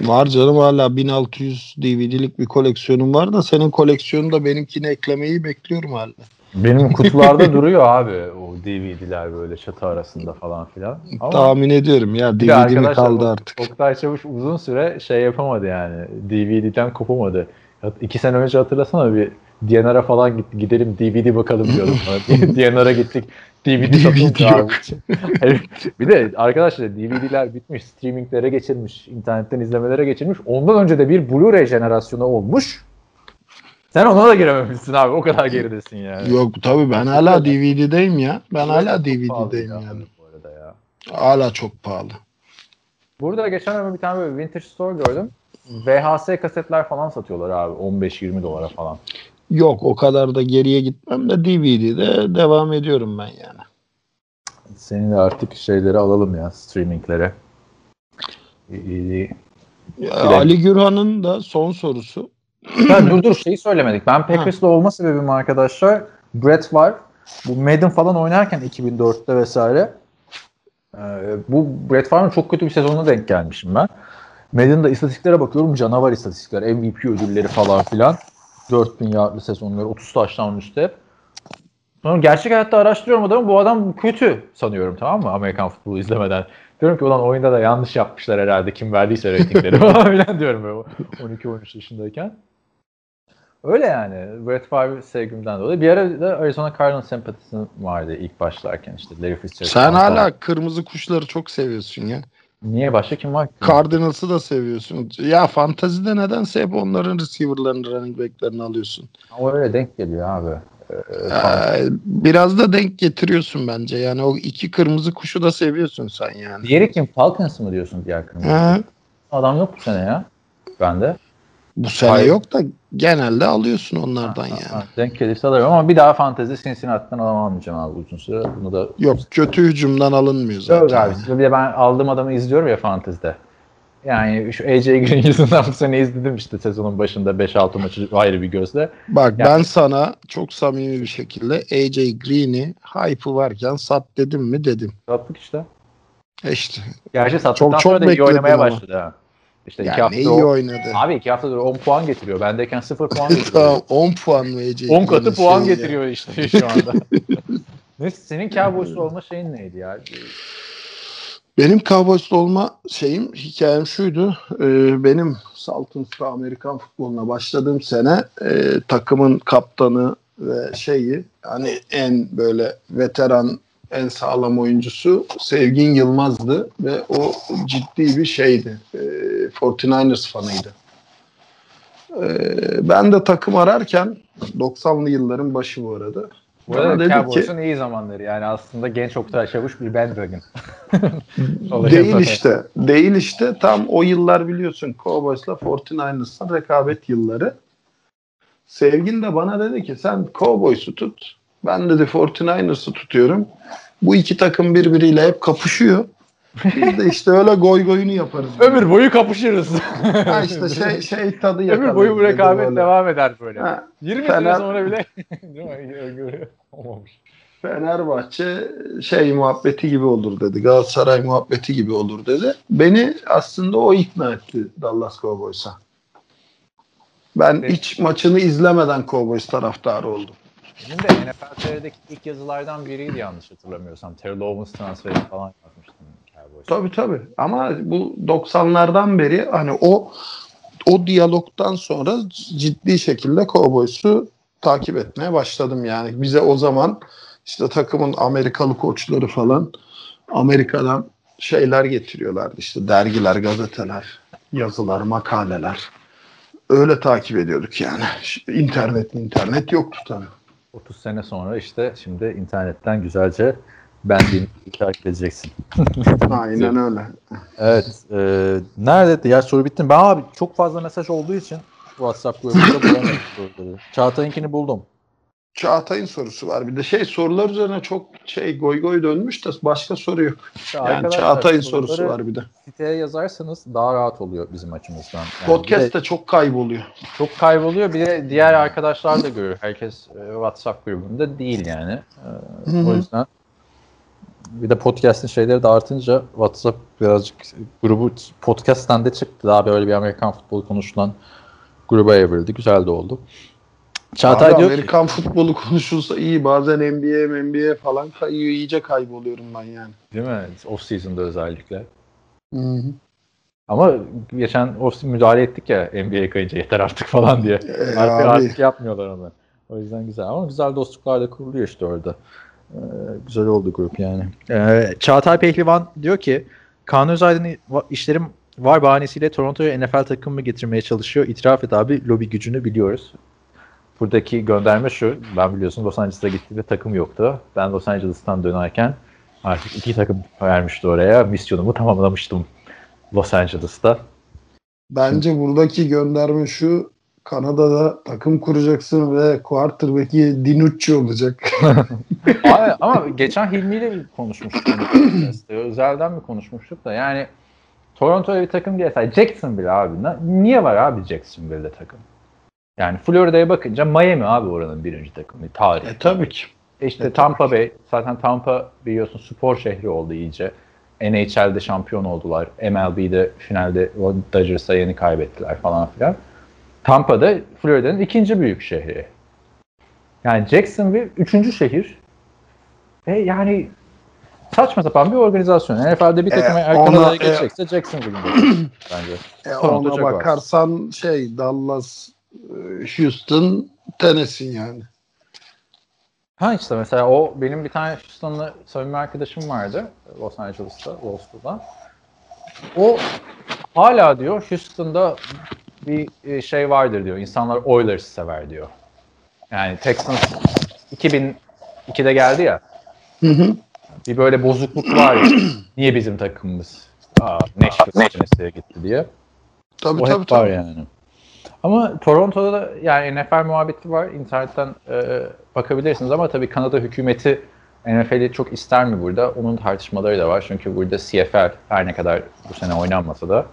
Var canım hala 1600 DVD'lik bir koleksiyonum var da senin koleksiyonu da benimkine eklemeyi bekliyorum hala. Benim kutularda [laughs] duruyor abi o DVD'ler böyle çatı arasında falan filan. Ama Tahmin ediyorum ya DVD mi kaldı artık. Oktay Çavuş uzun süre şey yapamadı yani. DVD'den kopamadı. İki sene önce hatırlasana bir DNR'a falan gidelim DVD bakalım diyordum. [laughs] [laughs] DNR'a gittik. DVD DVD yok. abi. [laughs] Hayır, bir de arkadaşlar DVD'ler bitmiş. Streaminglere geçilmiş. internetten izlemelere geçilmiş. Ondan önce de bir Blu-ray jenerasyonu olmuş. Sen ona da girememişsin abi. O kadar geridesin yani. Yok tabii ben hala DVD'deyim ya. Ben hala DVD'deyim ya yani. Ya. Hala çok pahalı. Burada geçen gün bir tane böyle vintage store gördüm. VHS kasetler falan satıyorlar abi 15-20 dolara falan. Yok o kadar da geriye gitmem de DVD'de devam ediyorum ben yani. Senin de artık şeyleri alalım ya streaminglere. De- Ali Gürhan'ın da son sorusu. Ha, dur dur şeyi söylemedik. Ben Packers'la olma sebebim arkadaşlar. Brett var. Bu Madden falan oynarken 2004'te vesaire. e, bu Brett Favre'ın çok kötü bir sezonuna denk gelmişim ben. Madden'da istatistiklere bakıyorum. Canavar istatistikler. MVP ödülleri falan filan. 4000 yardlı sezonları. 30 taştan üstü hep. Sonra gerçek hayatta araştırıyorum adamı. Bu adam kötü sanıyorum tamam mı? Amerikan futbolu izlemeden. Diyorum ki ulan oyunda da yanlış yapmışlar herhalde. Kim verdiyse reytingleri [laughs] falan filan diyorum böyle 12-13 yaşındayken. Öyle yani. Brett Favre sevgimden dolayı. Bir ara da Arizona Cardinals sempatisi vardı ilk başlarken işte Larry Fitzgerald. Sen hala kırmızı kuşları çok seviyorsun ya. Niye başka kim var ki? Cardinals'ı da seviyorsun. Ya fantazide nedense hep onların receiver'larını, running back'lerini alıyorsun. Ama öyle denk geliyor abi. Ee, Ee, biraz da denk getiriyorsun bence. Yani o iki kırmızı kuşu da seviyorsun sen yani. Diğeri kim? Falcons mı diyorsun diğer kırmızı? Adam yok bu sene ya. Bende. Bu sene Hayır. yok da genelde alıyorsun onlardan Ha, yani. ha, denk gelirse alırım ama bir daha fantezi Cincinnati'den adam almayacağım abi uzun süre. Bunu da Yok kötü hücumdan alınmıyor zaten. Yok abi. Bir de ben aldığım adamı izliyorum ya fantezide. Yani şu AJ Green [laughs] yüzünden bu sene izledim işte sezonun başında 5-6 maçı ayrı bir gözle. Bak Ya- ben sana çok samimi bir şekilde AJ Green'i hype'ı varken sat dedim mi dedim. Sattık işte. E İşte Gerçi sattıktan Çok- çok sonra da iyi oynamaya ama. başladı ha. İşte iki yani hafta iyi o- oynadı. Abi iki haftadır 10 puan getiriyor. Bendeyken 0 puan [laughs] getiriyor. tamam 10 puan mı AJ 10 katı Green'in puan ya? getiriyor işte [laughs] şu anda. [laughs] Neyse senin Cowboys'lu olma şeyin neydi ya? Benim Cowboys'ta olma şeyim, hikayem şuydu. Ee, benim Saltins'ta Amerikan futboluna başladığım sene e, takımın kaptanı ve şeyi hani en böyle veteran en sağlam oyuncusu Sevgin Yılmaz'dı ve o ciddi bir şeydi. E, 49ers fanıydı. E, ben de takım ararken 90'lı yılların başı bu arada. Bu arada dedi ki- Cowboys'un iyi zamanları yani aslında genç Oktay Çavuş bir bandwagon. [laughs] Değil işte. Değil işte. Tam o yıllar biliyorsun Cowboys'la 49ers'ın rekabet yılları. Sevgin de bana dedi ki sen Cowboys'u tut. Ben dedi 49ers'ı tutuyorum. Bu iki takım birbiriyle hep kapışıyor. Biz de işte öyle goy goyunu yaparız. Ömür boyu kapışırız. Ha işte şey, şey tadı yaparız. Ömür boyu bu rekabet böyle. devam eder böyle. Ha, 20 sene Fener- sonra bile [laughs] olmamış. Fenerbahçe şey muhabbeti gibi olur dedi. Galatasaray muhabbeti gibi olur dedi. Beni aslında o ikna etti Dallas Cowboys'a. Ben Peki. iç maçını izlemeden Cowboys taraftarı oldum. Benim de NFL TR'deki ilk yazılardan biriydi yanlış hatırlamıyorsam. Terrell Owens transferi falan. Tabii tabii. Ama bu 90'lardan beri hani o o diyalogtan sonra ciddi şekilde Cowboys'u takip etmeye başladım yani. Bize o zaman işte takımın Amerikalı koçları falan Amerika'dan şeyler getiriyorlardı işte dergiler, gazeteler, yazılar, makaleler. Öyle takip ediyorduk yani. İnternet internet yoktu tabii. 30 sene sonra işte şimdi internetten güzelce bendiğini takip edeceksin. [laughs] Aynen öyle. Evet. E, nerede? Diğer soru bitti mi? Ben abi çok fazla mesaj olduğu için WhatsApp grubunda bulamadım [laughs] soruları. Çağatay'ınkini buldum. Çağatay'ın sorusu var. Bir de şey sorular üzerine çok şey goy goy dönmüş de başka soru yok. İşte Yani Çağatay'ın sorusu var bir de. Siteye yazarsanız daha rahat oluyor bizim açımızdan. Yani bir de Podcast'te çok kayboluyor. çok kayboluyor. Bir de diğer arkadaşlar da görüyor. Herkes e, WhatsApp grubunda değil yani. E, hı. o yüzden bir de podcast'in şeyleri de artınca WhatsApp birazcık grubu podcast'ten de çıktı. Daha böyle bir Amerikan futbolu konuşulan gruba evrildi. Güzel de oldu. Çağatay Abi diyor ki Amerikan futbolu konuşulsa iyi. Bazen NBA, NBA falan kayıyor. iyice kayboluyorum ben yani. değil mi? Off season'da özellikle. Ama geçen off müdahale ettik ya NBA'ye kayınca yeter artık falan diye. Ee, Artık, abi, artık yapmıyorlar onu. O yüzden güzel. Ama güzel dostluklar da kuruluyor işte orada. Ee, güzel oldu grup yani. Ee, Çağatay Pehlivan diyor ki Kaan Özaydın işlerim var bahanesiyle Toronto'ya NFL takımı getirmeye çalışıyor. İtiraf et abi lobi gücünü biliyoruz. Buradaki gönderme şu. Ben biliyorsun Los Angeles'a gittim ve takım yoktu. Ben Los Angeles'tan dönerken artık iki takım vermişti oraya. Misyonumu tamamlamıştım Los Angeles'ta. Bence buradaki gönderme şu. Kanada'da takım kuracaksın ve quarterback'i Dinucci olacak. [laughs] Abi, ama geçen Hilmi ile bir konuşmuştuk. onu podcast'te. Özelden bir konuşmuştuk da yani Toronto'ya bir takım gelse Jacksonville abi. Niye var abi Jacksonville'de takım? Yani Florida'ya bakınca Miami abi oranın birinci takımı. Tarih. e tabii ki. İşte Evet. Tampa Bay. Zaten Tampa biliyorsun spor şehri oldu iyice. NHL'de şampiyon oldular. MLB'de finalde Dodgers'a yeni kaybettiler falan filan. Tampa'da Florida'nın ikinci büyük şehri. Yani Jacksonville üçüncü şehir. Ve yani saçma sapan bir organizasyon. NFL'de bir takım E, erken adaya e, geçecekse Jacksonville'in [clears throat] bence. E, ona çok var. bakarsan şey Dallas, e, Houston, Tennessee yani. Ha işte mesela o benim bir tane Houston'lı samimi arkadaşım vardı Los Angeles'ta, Law School'da. o hala diyor Houston'da bir e, şey vardır diyor. İnsanlar Oilers sever diyor. Yani Texans 2002'de geldi ya. Hı hı. Bir böyle bozukluk var ya. [clears throat] Niye bizim takımımız Aa, Nashville Tennessee'ye gitti diye. Tabii O tabii hep var tabii. yani. Ama Toronto'da da yani NFL muhabbeti var. İnternetten e, bakabilirsiniz ama tabii Kanada hükümeti NFL'i çok ister mi burada? Onun tartışmaları da var. Çünkü burada CFL her ne kadar bu sene oynanmasa da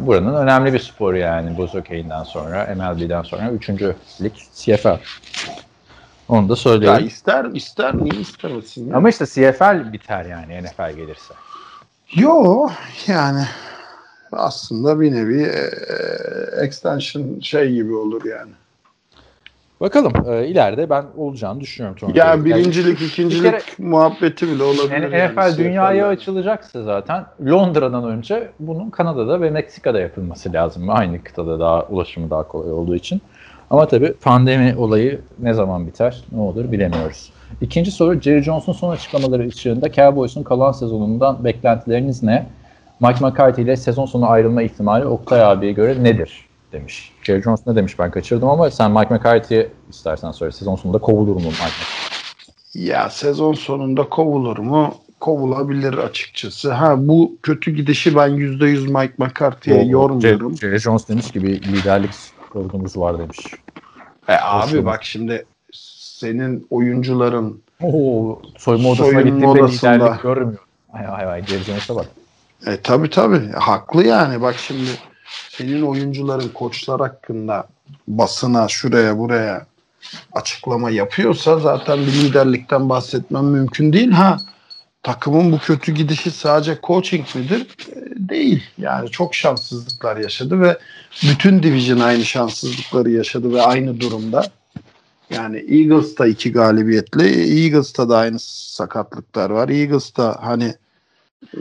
buranın önemli bir sporu yani. Buz hokeyinden sonra, MLB'den sonra 3. lig CFL. Onu da Ya söyleyeyim. ister ister niye istemesin ya? Ama işte CFL biter yani NFL gelirse. Yo yani aslında bir nevi e, extension şey gibi olur yani. Bakalım e, ileride ben olacağını düşünüyorum. Toronto'da. Yani birincilik, ikincilik kere- muhabbeti bile olabilir. Yani yani NFL dünyaya 'de. açılacaksa zaten Londra'dan önce bunun Kanada'da ve Meksika'da yapılması lazım. Aynı kıtada daha ulaşımı daha kolay olduğu için. Ama tabii pandemi olayı ne zaman biter, ne olur bilemiyoruz. İkinci soru Jerry Jones'un son açıklamaları ışığında Cowboys'un kalan sezonundan beklentileriniz ne? Mike McCarthy ile sezon sonu ayrılma ihtimali Oktay abiye göre nedir? Demiş. Jerry Jones ne demiş ben kaçırdım ama sen Mike McCarthy'ye istersen söyle. Sezon sonunda kovulur mu Mike McCarthy? Ya sezon sonunda kovulur mu? Kovulabilir açıkçası. Ha bu kötü gidişi ben %100 Mike McCarthy'ye yormuyorum. Jerry Jones demiş gibi liderlik sorunumuz var demiş. E abi bak şimdi senin oyuncuların Oo, soyunma odasına Soyunma gittiğimde odasında. liderlik görmüyor. Ay ay ay Jerry Jones'a bak. E tabi tabi haklı yani bak şimdi senin oyuncuların koçlar hakkında basına şuraya buraya açıklama yapıyorsa zaten bir liderlikten bahsetmem mümkün değil. Ha takımın bu kötü gidişi sadece coaching midir? E, değil. Yani çok şanssızlıklar yaşadı ve bütün division aynı şanssızlıkları yaşadı ve aynı durumda. Yani Eagles'ta iki galibiyetle Eagles'ta da aynı sakatlıklar var. Eagles'ta hani e,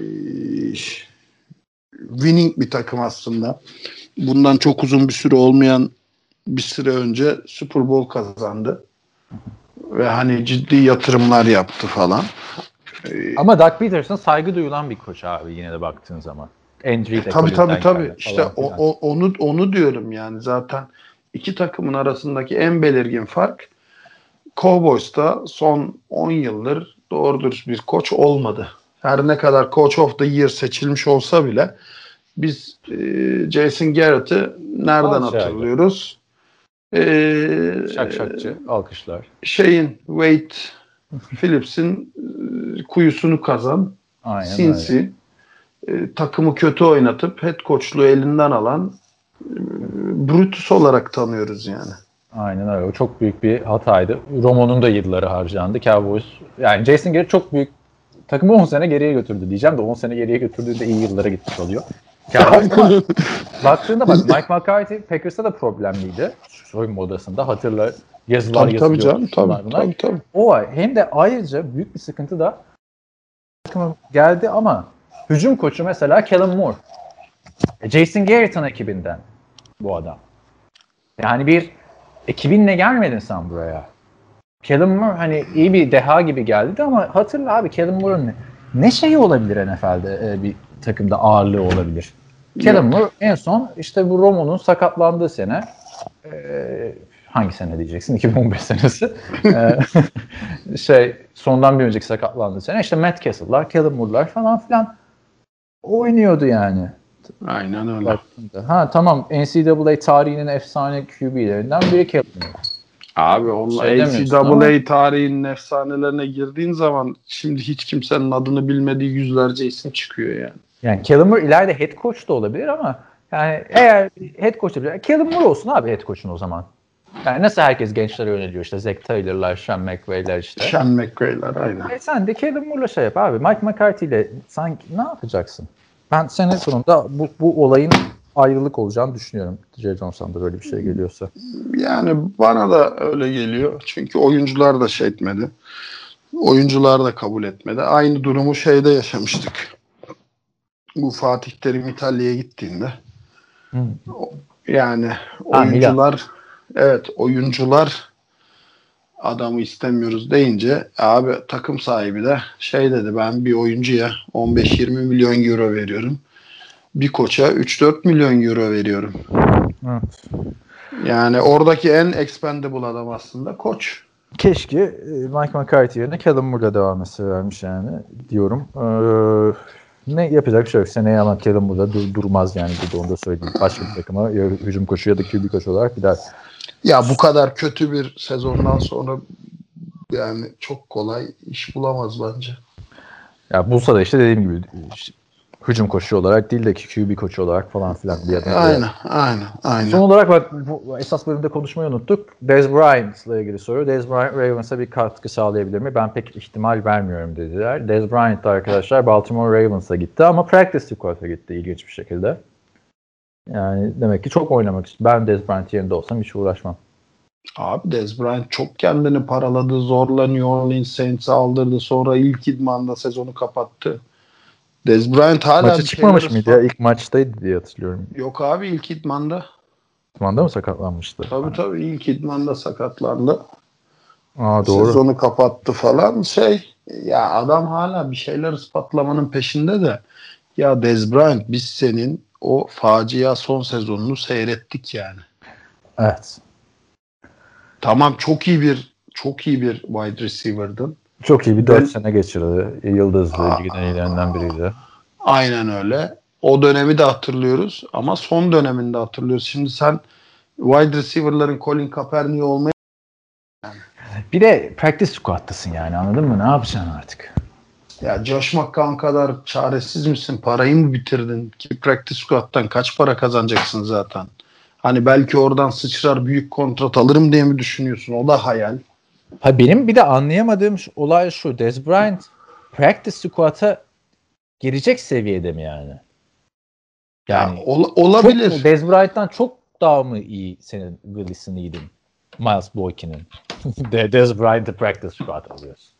winning bir takım aslında. Bundan çok uzun bir süre olmayan bir süre önce Super Bowl kazandı. Ve hani ciddi yatırımlar yaptı falan. Ee, Ama Doug Peterson saygı duyulan bir koç abi yine de baktığın zaman. Andrew E, tabii tabii tabii. İşte o, o- onu onu diyorum yani zaten iki takımın arasındaki en belirgin fark Cowboys'ta son 10 yıldır doğru dürüst bir koç olmadı. Her ne kadar Coach of the Year seçilmiş olsa bile biz e, Jason Garrett'ı nereden Alçak. hatırlıyoruz? E, Şak şakçı alkışlar. şeyin Wade Phillips'in e, kuyusunu kazan Aynen sinsi e, takımı kötü oynatıp head coachluğu elinden alan e, Brutus olarak tanıyoruz yani. Aynen öyle. O çok büyük bir hataydı. Romo'nun da yılları harcandı. Cowboys yani Jason Garrett çok büyük takımı 10 sene geriye götürdü diyeceğim de 10 sene geriye götürdüğünde iyi yıllara gitmiş oluyor. Baktığında bak Mike McCarthy Packers'ta da problemliydi. Soyunma odasında hatırla yazılar tabii tabii canım tabii, bunlar. tabii tabii. O var. Hem de ayrıca büyük bir sıkıntı da takıma geldi ama hücum koçu mesela Kellen Moore. E, Jason Garrett'ın ekibinden bu adam. Yani bir ekibinle gelmedin sen buraya. Kellen Moore hani iyi bir deha gibi geldi ama hatırla abi Kellen Moore'un ne, ne şeyi olabilir NFL'de e, bir takımda ağırlığı olabilir. Kellen Moore en son işte bu Romo'nun sakatlandığı sene e, hangi sene diyeceksin? [laughs] 2015 senesi. E, [laughs] şey sondan bir önceki sakatlandığı sene işte Matt Castle'lar, Kellen Moore'lar falan filan oynuyordu yani. Aynen öyle. Ha tamam NCAA tarihinin efsane QB'lerinden biri Kellen Moore. Abi onlar Şey NCAA tarihinin efsanelerine girdiğin zaman şimdi hiç kimsenin adını bilmediği yüzlerce isim çıkıyor yani. Yani Kellen Moore ileride head coach da olabilir ama yani eğer head coach olabilir. Kellen Moore olsun abi head coach'un o zaman. Yani nasıl herkes gençlere yöneliyor işte Zach Taylor'lar, Sean McVay'ler işte. Sean McVay'ler aynen. E sen de Kellen Moore'la şey yap abi. Mike McCarthy ile sanki ne yapacaksın? Ben sene sonunda bu, bu olayın ayrılık olacağını düşünüyorum. J. Johnson'da böyle bir şey geliyorsa. Yani bana da öyle geliyor. Çünkü oyuncular da şey etmedi. Oyuncular da kabul etmedi. Aynı durumu şeyde yaşamıştık. Bu Fatih Terim İtalya'ya gittiğinde. Hı. Yani Ha, oyuncular evet oyuncular adamı istemiyoruz deyince abi takım sahibi de şey dedi ben bir oyuncuya 15-20 milyon euro veriyorum. Bir koça 3-4 milyon euro veriyorum. Evet. Yani oradaki en expendable adam aslında koç. Keşke e, Mike McCarthy yerine Callum Moore'la devam etselermiş yani diyorum. Ee, ne yapacak şey yok. Seneye ama Callum Moore'da dur, durmaz yani burada onu da söyleyeyim. Başka bir takıma ya hücum koçu ya da QB koç olarak gider. Ya bu kadar kötü bir sezondan sonra yani çok kolay iş bulamaz bence. Ya bulsa da işte dediğim gibi işte, hücum koçu olarak değil de QB koçu olarak falan filan yerden. Aynen, aynen, aynen. Son olarak bak bu esas bölümde konuşmayı unuttuk. Dez Bryant'la ilgili soru. Dez Bryant Ravens'a bir katkı sağlayabilir mi? Ben pek ihtimal vermiyorum dediler. Dez Bryant da arkadaşlar Baltimore Ravens'a gitti ama practice squad'a gitti ilginç bir şekilde. Yani demek ki çok oynamak istiyor. Ben Dez Bryant yerinde olsam hiç uğraşmam. Abi Dez Bryant çok kendini paraladı. Zorla New Orleans Saints'i aldırdı. Sonra ilk idmanda sezonu kapattı. Dez Bryant hala bir çıkmamış mıydı ya? İlk maçtaydı diye hatırlıyorum. Yok abi ilk idmanda. Osman'da mı sakatlanmıştı? Tabii tabii ilk idmanda sakatlandı. Aa doğru. Sezonu kapattı falan. Şey ya adam hala bir şeyler ispatlamanın peşinde de ya Dez Bryant biz senin o facia son sezonunu seyrettik yani. Evet. Tamam çok iyi bir çok iyi bir wide receiver'dın. Çok iyi bir 4 Ben- sene geçirdi. Yıldızlı Aa. ligin en iyilerinden biriydi. Aynen öyle. O dönemi de hatırlıyoruz ama son döneminde hatırlıyoruz. Şimdi sen wide receiver'ların Colin Kaepernick olmaya Bir de practice squad'tasın yani anladın mı? Ne yapacaksın artık? ya Josh McCown kadar çaresiz misin? Parayı mı bitirdin? Ki practice squad'tan kaç para kazanacaksın zaten? Hani belki oradan sıçrar büyük kontrat alırım diye mi düşünüyorsun? O da hayal. Ha benim bir de anlayamadığım şu- olay şu. Dez Bryant practice squad'a girecek seviyede mi yani? Yani Ya, ol- olabilir. Çok, Dez Bryant'tan çok daha mı iyi senin Willis'in iyiydin? Miles Boykin'in. [laughs] De- Dez Bryant'ı practice squad alıyorsun.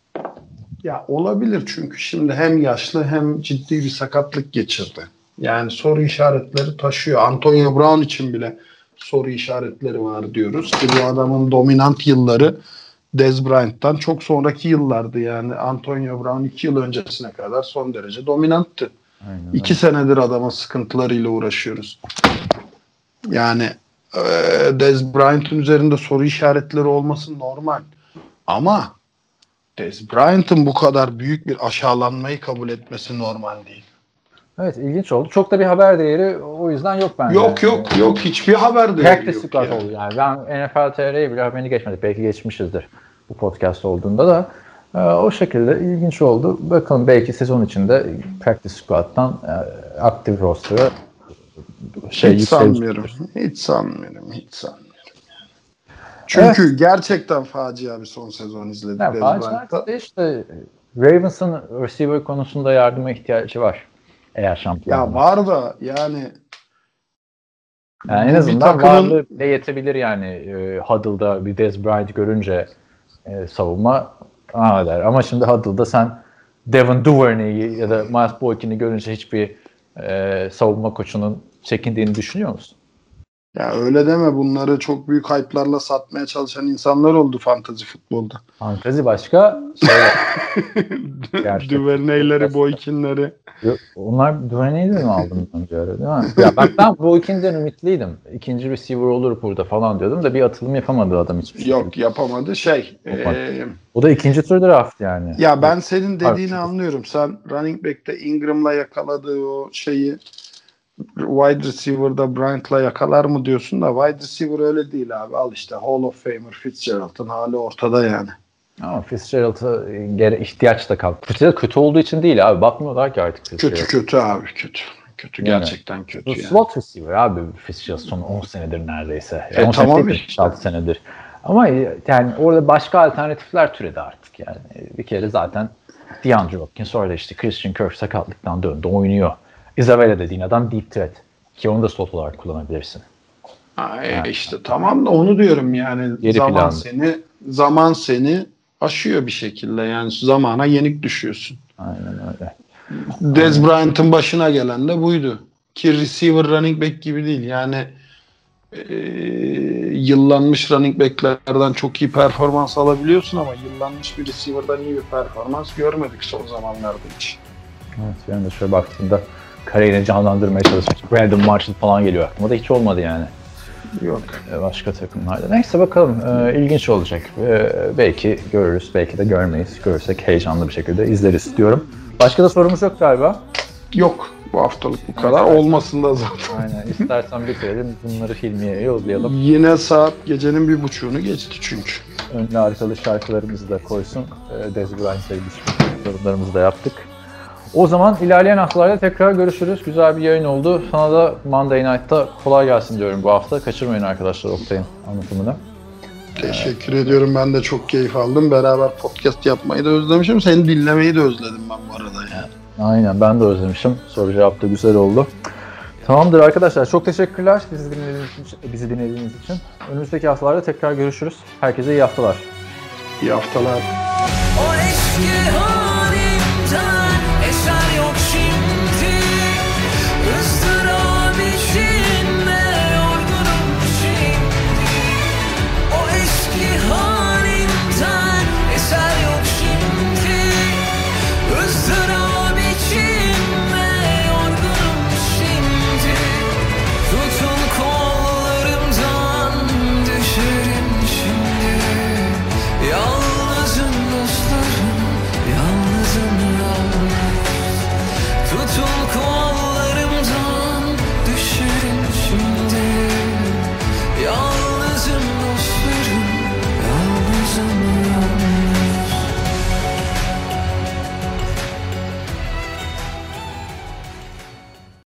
Ya olabilir çünkü şimdi hem yaşlı hem ciddi bir sakatlık geçirdi. Yani soru işaretleri taşıyor. Antonio Brown için bile soru işaretleri var diyoruz ki bu adamın dominant yılları Dez Bryant'tan çok sonraki yıllardı. Yani Antonio Brown iki yıl öncesine kadar son derece dominanttı. Aynen. İki senedir adamın sıkıntılarıyla uğraşıyoruz. Yani e, Dez Bryant'ın üzerinde soru işaretleri olması normal. Ama Dez Bryant'ın bu kadar büyük bir aşağılanmayı kabul etmesi normal değil. Evet ilginç oldu. Çok da bir haber değeri o yüzden yok bence. Yok yok yok hiçbir haber de Practice yok. yani. oldu yani. Ben NFL TR'ye bile haberini geçmedik. Belki geçmişizdir bu podcast olduğunda da. Ee, o şekilde ilginç oldu. Bakalım belki sezon içinde practice squad'dan e, aktif roster'a şey hiç sanmıyorum. Hiç sanmıyorum. Hiç sanmıyorum. Çünkü gerçekten facia bir son sezon izledik. Yani Facia işte Ravens'ın receiver konusunda yardıma ihtiyacı var. Eğer şampiyon. Ya var da yani Yani en azından takımın- varlığı bile yetebilir yani. E, Huddle'da bir Dez Bryant görünce e, savunma aa der. Ama şimdi Huddle'da sen Devin Duvernay'i ya da Miles Boykin'i görünce hiçbir e, savunma koçunun çekindiğini düşünüyor musun? Ya öyle deme bunları çok büyük hype'larla satmaya çalışan insanlar oldu fantazi futbolda. Fantezi başka. Şey, [laughs] Gerçekten. Duvernay'leri, Boykin'leri. Onlar Duvernay'i de mi aldın önce öyle değil mi? Ya ben, ben Boykin'den ümitliydim. İkinci receiver olur burada falan diyordum da bir atılım yapamadı adam hiçbir şey. Yok yapamadı şey. Yapamadı. eee, O da ikinci tur draft yani. ya ben senin dediğini anlıyorum. Sen running back'te Ingram'la yakaladığı o şeyi wide receiver'da Bryant'la yakalar mı diyorsun da wide receiver öyle değil abi. Al işte Hall of Famer Fitzgerald'ın hali ortada yani. Ama Fitzgerald'a gere ihtiyaç da kaldı. Fitzgerald kötü olduğu için değil abi. Bakmıyorlar ki artık Fitzgerald. Kötü kötü abi kötü. Kötü Yani. gerçekten kötü yani. slot receiver abi Fitzgerald son 10 senedir neredeyse. E, Yani 10 tamam sene değil, işte. 6 senedir. Ama yani orada başka alternatifler türedi artık yani. Bir kere zaten DeAndre Hopkins sonra da işte Christian Kirk sakatlıktan döndü oynuyor. Isabella dediğin adam deep threat. Ki onu da slot olarak kullanabilirsin. Ha, e, işte tamam da onu diyorum yani Geri zaman planda. seni zaman seni aşıyor bir şekilde yani zamana yenik düşüyorsun. Aynen öyle. Dez Bryant'ın başına gelen de buydu. Ki receiver running back gibi değil yani e, yıllanmış running backlerden çok iyi performans alabiliyorsun ama yıllanmış bir receiver'dan iyi bir performans görmedik son zamanlarda hiç. Evet, yani şöyle baktığımda kariyerini canlandırmaya çalışmış. Brandon Marshall falan geliyor aklıma da hiç olmadı yani. Yok. E, başka takımlarda. Neyse bakalım. E, ilginç olacak. E, belki görürüz, belki de görmeyiz. Görürsek heyecanlı bir şekilde izleriz diyorum. Başka da sorumuz yok galiba. Yok. Bu haftalık bu kadar. Olmasın da zaten. Aynen. İstersen bitirelim. Bunları filmiye yollayalım. Yine saat gecenin bir buçuğunu geçti çünkü. Önlü arkalı şarkılarımızı da koysun. E, Dez Bryant sevgisi yorumlarımızı da yaptık. O zaman ilerleyen haftalarda tekrar görüşürüz. Güzel bir yayın oldu. Sana da Monday Night'ta kolay gelsin diyorum bu hafta. Kaçırmayın arkadaşlar Oktay'ın anlatımını. Teşekkür ediyorum. Ben de çok keyif aldım. Beraber podcast yapmayı da özlemişim. Seni dinlemeyi de özledim ben bu arada yani. Aynen ben de özlemişim. Soru cevap da güzel oldu. Tamamdır arkadaşlar. Çok teşekkürler bizi dinlediğiniz için. Bizi dinlediğiniz için. Önümüzdeki haftalarda tekrar görüşürüz. Herkese iyi haftalar. İyi haftalar. O eski